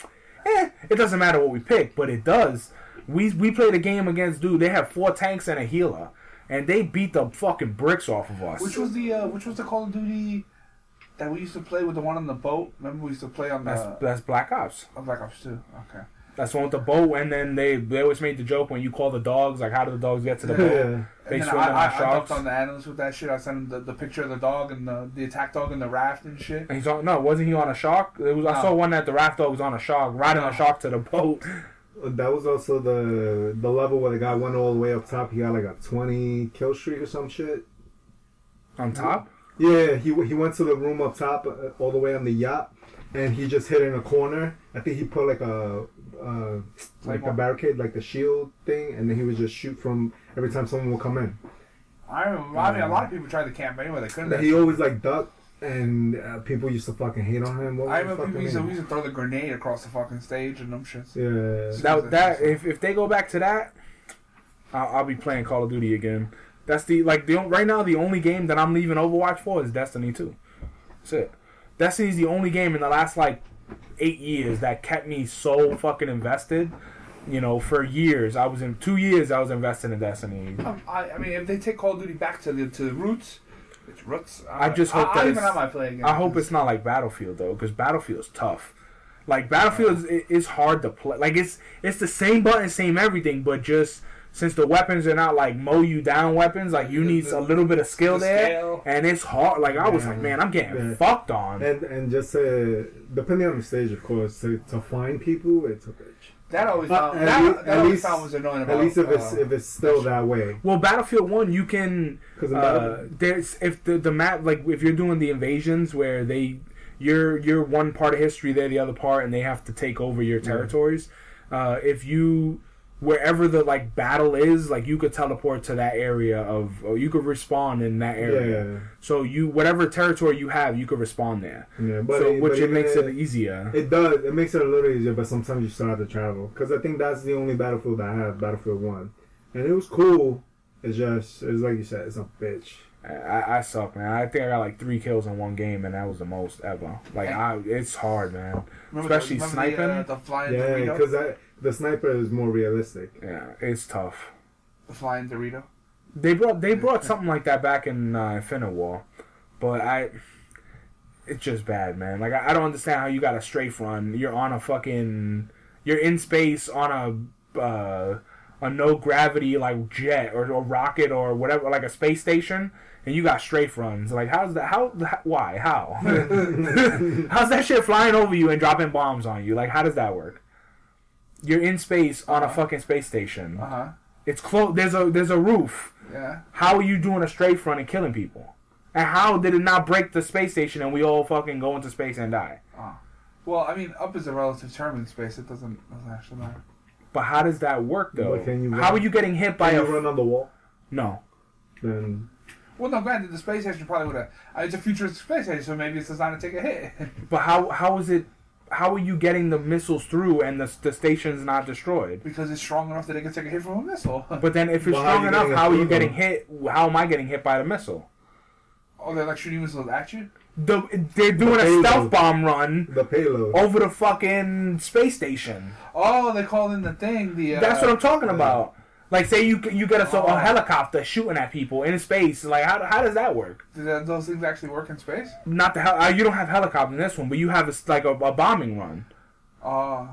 B: eh, it doesn't matter what we pick, but it does. We we played a game against dude. They have four tanks and a healer, and they beat the fucking bricks off of us.
C: Which was the uh, which was the Call of Duty that we used to play with the one on the boat? Remember we used to play on the
B: that's that's Black Ops.
C: oh, Black Ops Two. Okay.
B: That's the one with the boat, and then they they always made the joke when you call the dogs, like how do the dogs get to the boat? They swim
C: I,
B: on
C: I, I
B: sharks.
C: dumped on the analyst with that shit. I sent him the, the picture of the dog and the, the attack dog and the raft and shit.
B: And he's on no, wasn't he on a shark? It was I
C: No.
B: saw one that the raft dog was on a shark, riding
C: No.
B: a shark to the boat.
D: That was also the the level where the guy went all the way up top. He got like a twenty kill streak or some shit.
B: On top?
D: Yeah, he he went to the room up top, uh, all the way on the yacht, and he just hit in a corner. I think he put like a uh, like a barricade, like the shield thing, and then he would just shoot from every time someone would come in.
C: I remember, I mean, a lot of people tried to camp anyway. They couldn't.
D: He always like ducked, and uh, people used to fucking hate on him. What
C: I
D: his
C: remember people used to, we used to throw the grenade across the fucking stage and them shits.
D: Yeah,
B: That that if, if they go back to that, I'll, I'll be playing Call of Duty again. That's the like the right now the only game that I'm leaving Overwatch for is Destiny 2. That's it. Destiny's the only game in the last like eight years that kept me so fucking invested. You know, for years I was in two years I was invested in Destiny.
C: Um, I, I mean, if they take Call of Duty back to the to the roots, its roots.
B: I just hope
C: I,
B: that
C: I I play.
B: I hope it's not like Battlefield though, because Battlefield's tough. Like Battlefield is, is hard to play. Like it's it's the same button, same everything, but just since the weapons are not like mow you down weapons, like you
C: The-
B: need
C: the-
B: a little bit of skill
C: the
B: there,
C: scale.
B: and it's hard. Like I was
D: Yeah.
B: like, man, I'm getting
D: Yeah.
B: fucked on.
D: and and just uh, depending on the stage, of course, to, to find people, it's a bitch.
C: that always
D: Uh,
C: found,
D: at
C: that,
D: lea-
C: that always
D: least-
C: found was annoying about.
D: At least if it's
C: uh,
D: if it's still that way,
B: well, Battlefield One, you can
D: because
B: uh, there's if the the map like if you're doing the invasions where they you're you're one part of history they're the other part and they have to take over your territories uh, if you wherever the like battle is like you could teleport to that area of or you could respawn in that area
D: yeah,
B: so you whatever territory you have you could respawn there
D: yeah, but
B: so
D: it,
B: which
D: but
B: it makes
D: it,
B: it easier
D: It does. It makes it a little easier, but sometimes you still have to travel. Because I think that's the only Battlefield I have, Battlefield One, and it was cool. It's just, it's like you said, it's a bitch.
B: I, I suck man i think i got like three kills in one game and that was the most ever like I, it's hard man
C: remember
B: especially
C: remember
B: sniping.
C: The, uh, the flying
D: Yeah,
C: Dorito.
D: because the sniper is more realistic.
B: yeah it's tough
C: The flying Dorito.
B: They brought they brought something like that back in uh, Infinite War, but I, it's just bad, man. Like I, I don't understand how you got a strafe run. You're on a fucking, you're in space on a uh, a no gravity like jet or, or rocket or whatever, like a space station, and you got strafe runs. Like how's that? How? how why? How? how's that shit flying over you and dropping bombs on you? Like how does that work? You're in space on a
C: Uh-huh.
B: fucking space station.
C: Uh huh.
B: It's close. There's a there's a roof
C: Yeah.
B: how are you doing a strafe run and killing people? And how did it not break the space station and we all fucking go into space and die?
C: Well, I mean, up is a relative term in space. It doesn't, doesn't actually matter.
B: But how does that work though?
D: But can you
B: how are you getting hit by
D: Can
B: a
D: you run on the wall?
B: no?
D: Then
C: Well, no, granted, the space station probably would have. Uh, it's a futuristic space station, so maybe it's designed to take a hit.
B: But how how is it? How are you getting the missiles through and the the station's not destroyed?
C: because it's strong enough that it can take a hit from a missile.
B: But then if it's
D: Well,
B: strong
D: you
B: enough, how are you getting
D: them?
B: hit? How am I getting hit by the missile?
C: oh, they're like shooting missiles at you?
B: The, they're doing a stealth bomb run
D: the payload.
B: over the fucking space station.
C: Oh, they call in the thing the. Uh,
B: That's what I'm talking about. Like, say you you get a, so-
C: Oh.
B: a helicopter shooting at people in space. Like, how, how does that work?
C: Do that, those things actually work in space?
B: Not the hel- uh, you don't have helicopter in this one, but you have a, s- like a, a bombing run.
C: Oh.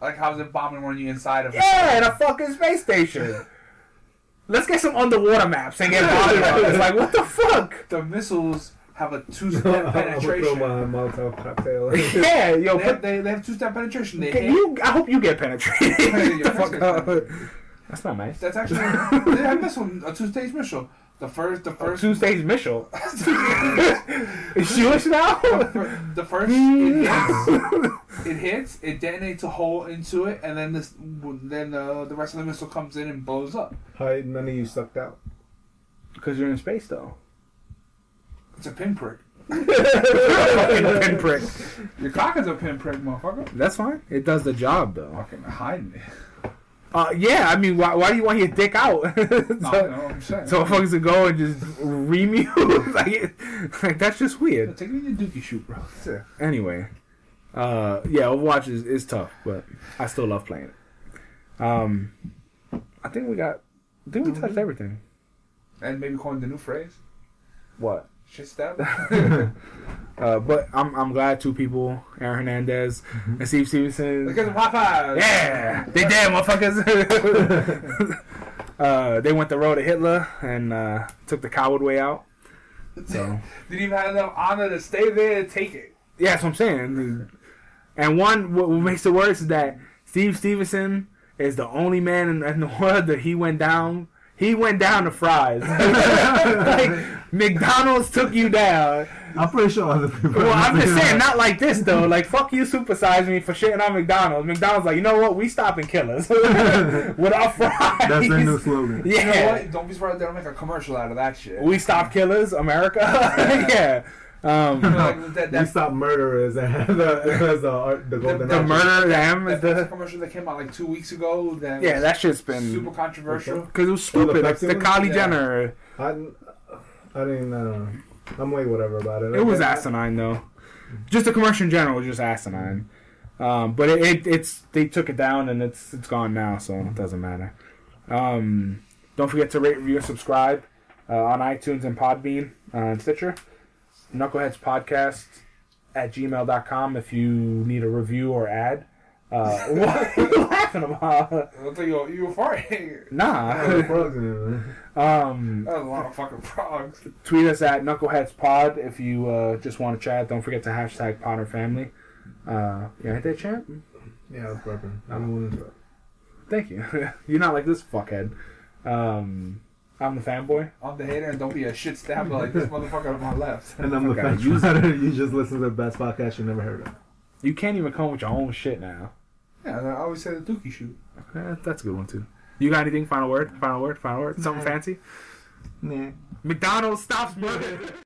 C: like, how's it bombing when you inside of
B: Yeah, in a fucking space station. Let's get some underwater maps and get bombing runs. Like, what the fuck?
C: The missiles have a two step
D: I'm throw
C: penetration.
D: my Molotov cocktail.
B: Yeah, yo,
C: They have, they, they have two step penetration. They
B: can you. I hope you get penetrated.
C: Your
B: Fuck
C: face
B: up.
C: gets
B: That's not nice.
C: That's actually have missile a two stage missile. The first, the first,
B: Two stage Mitchell. Is Jewish now?
C: the fir- the first it hits, it hits, it detonates a hole into it, and then this, then the the rest of the missile comes in and blows up.
D: How none of you sucked out?
B: Because you're in space, though.
C: It's a pinprick.
B: Fucking pinprick.
C: Your cock is a pinprick, motherfucker.
B: That's fine. It does the job, though.
C: Fucking hiding it.
B: Uh, yeah, I mean, why, why do you want your dick out? So,
C: know what I'm saying.
B: so fuckers to go and just you? like, like, that's just weird.
C: take me to Dookie shoot, bro. It.
B: Anyway, uh, yeah, Overwatch is, is tough, but I still love playing it. Um, I think we got, I think we touched everything.
C: And maybe coin the new phrase.
B: What?
C: Shit stab.
B: Uh, but I'm I'm glad two people, Aaron Hernandez and Steve Stevenson.
C: Because of the Popeyes.
B: Yeah, they did, motherfuckers. uh, they went the road to Hitler and uh, took the coward way out. So
C: Didn't even have enough honor to stay there and take it.
B: yeah, that's what I'm saying. And one, what, what makes it worse is that Steve Stevenson is the only man in, in the world that he went down. He went down to fries. like McDonald's took you down.
D: I'm pretty sure other people.
B: Well, I'm just saying, not like this though. Like, fuck you, supersize me for shitting on McDonald's. McDonald's like, you know what? We stop stopping killers with our fries.
D: That's their new slogan.
B: Yeah,
C: You know what? Don't be surprised they don't make a commercial out of that shit.
B: we stop killers, America. yeah. Um,
C: Like, that,
D: We stop murderers and the, the, the golden
B: the
D: arches.
B: murder them is
C: that
B: the
C: commercial that came out like two weeks ago. That
B: yeah. That shit's been
C: super controversial.
B: because it was
D: Oh, the
B: stupid. Like the
D: one?
B: Kylie
C: Yeah.
B: Jenner.
D: I, I didn't. Uh, I'm way whatever about it.
B: It was asinine though. Just the commercial in general was just asinine. Um, but it, it, it's they took it down and it's it's gone now, so it doesn't matter. Um, don't forget to rate, review, and subscribe uh, on iTunes and Podbean uh, and Stitcher. Knuckleheads Podcast at gmail.com if you need a review or ad. Uh, what are you laughing about?
C: I thought you were, you were farting.
B: Nah.
D: frogs in it, man.
B: um,
C: That was a lot of fucking frogs.
B: tweet us at Knuckleheads Pod if you uh, just want to chat. Don't forget to hashtag Potter Family. Uh, yeah, hit that chat.
D: Yeah, I was burping. I'm willing to.
B: Thank you. You're not like this fuckhead. Um, I'm the fanboy.
C: I'm the hater and don't be a shit stabber like this motherfucker on my left.
D: And I'm the
B: Okay,
D: fence
B: use it.
D: rider. You just listen to the best podcast you've never heard of.
B: You can't even come with your own shit now.
C: Yeah, I always say the Dookie shoot.
B: Eh, that's a good one too. You got anything? Final word? Final word? Final word? Something
D: Nah.
B: fancy?
D: Nah.
B: McDonald's stops burger.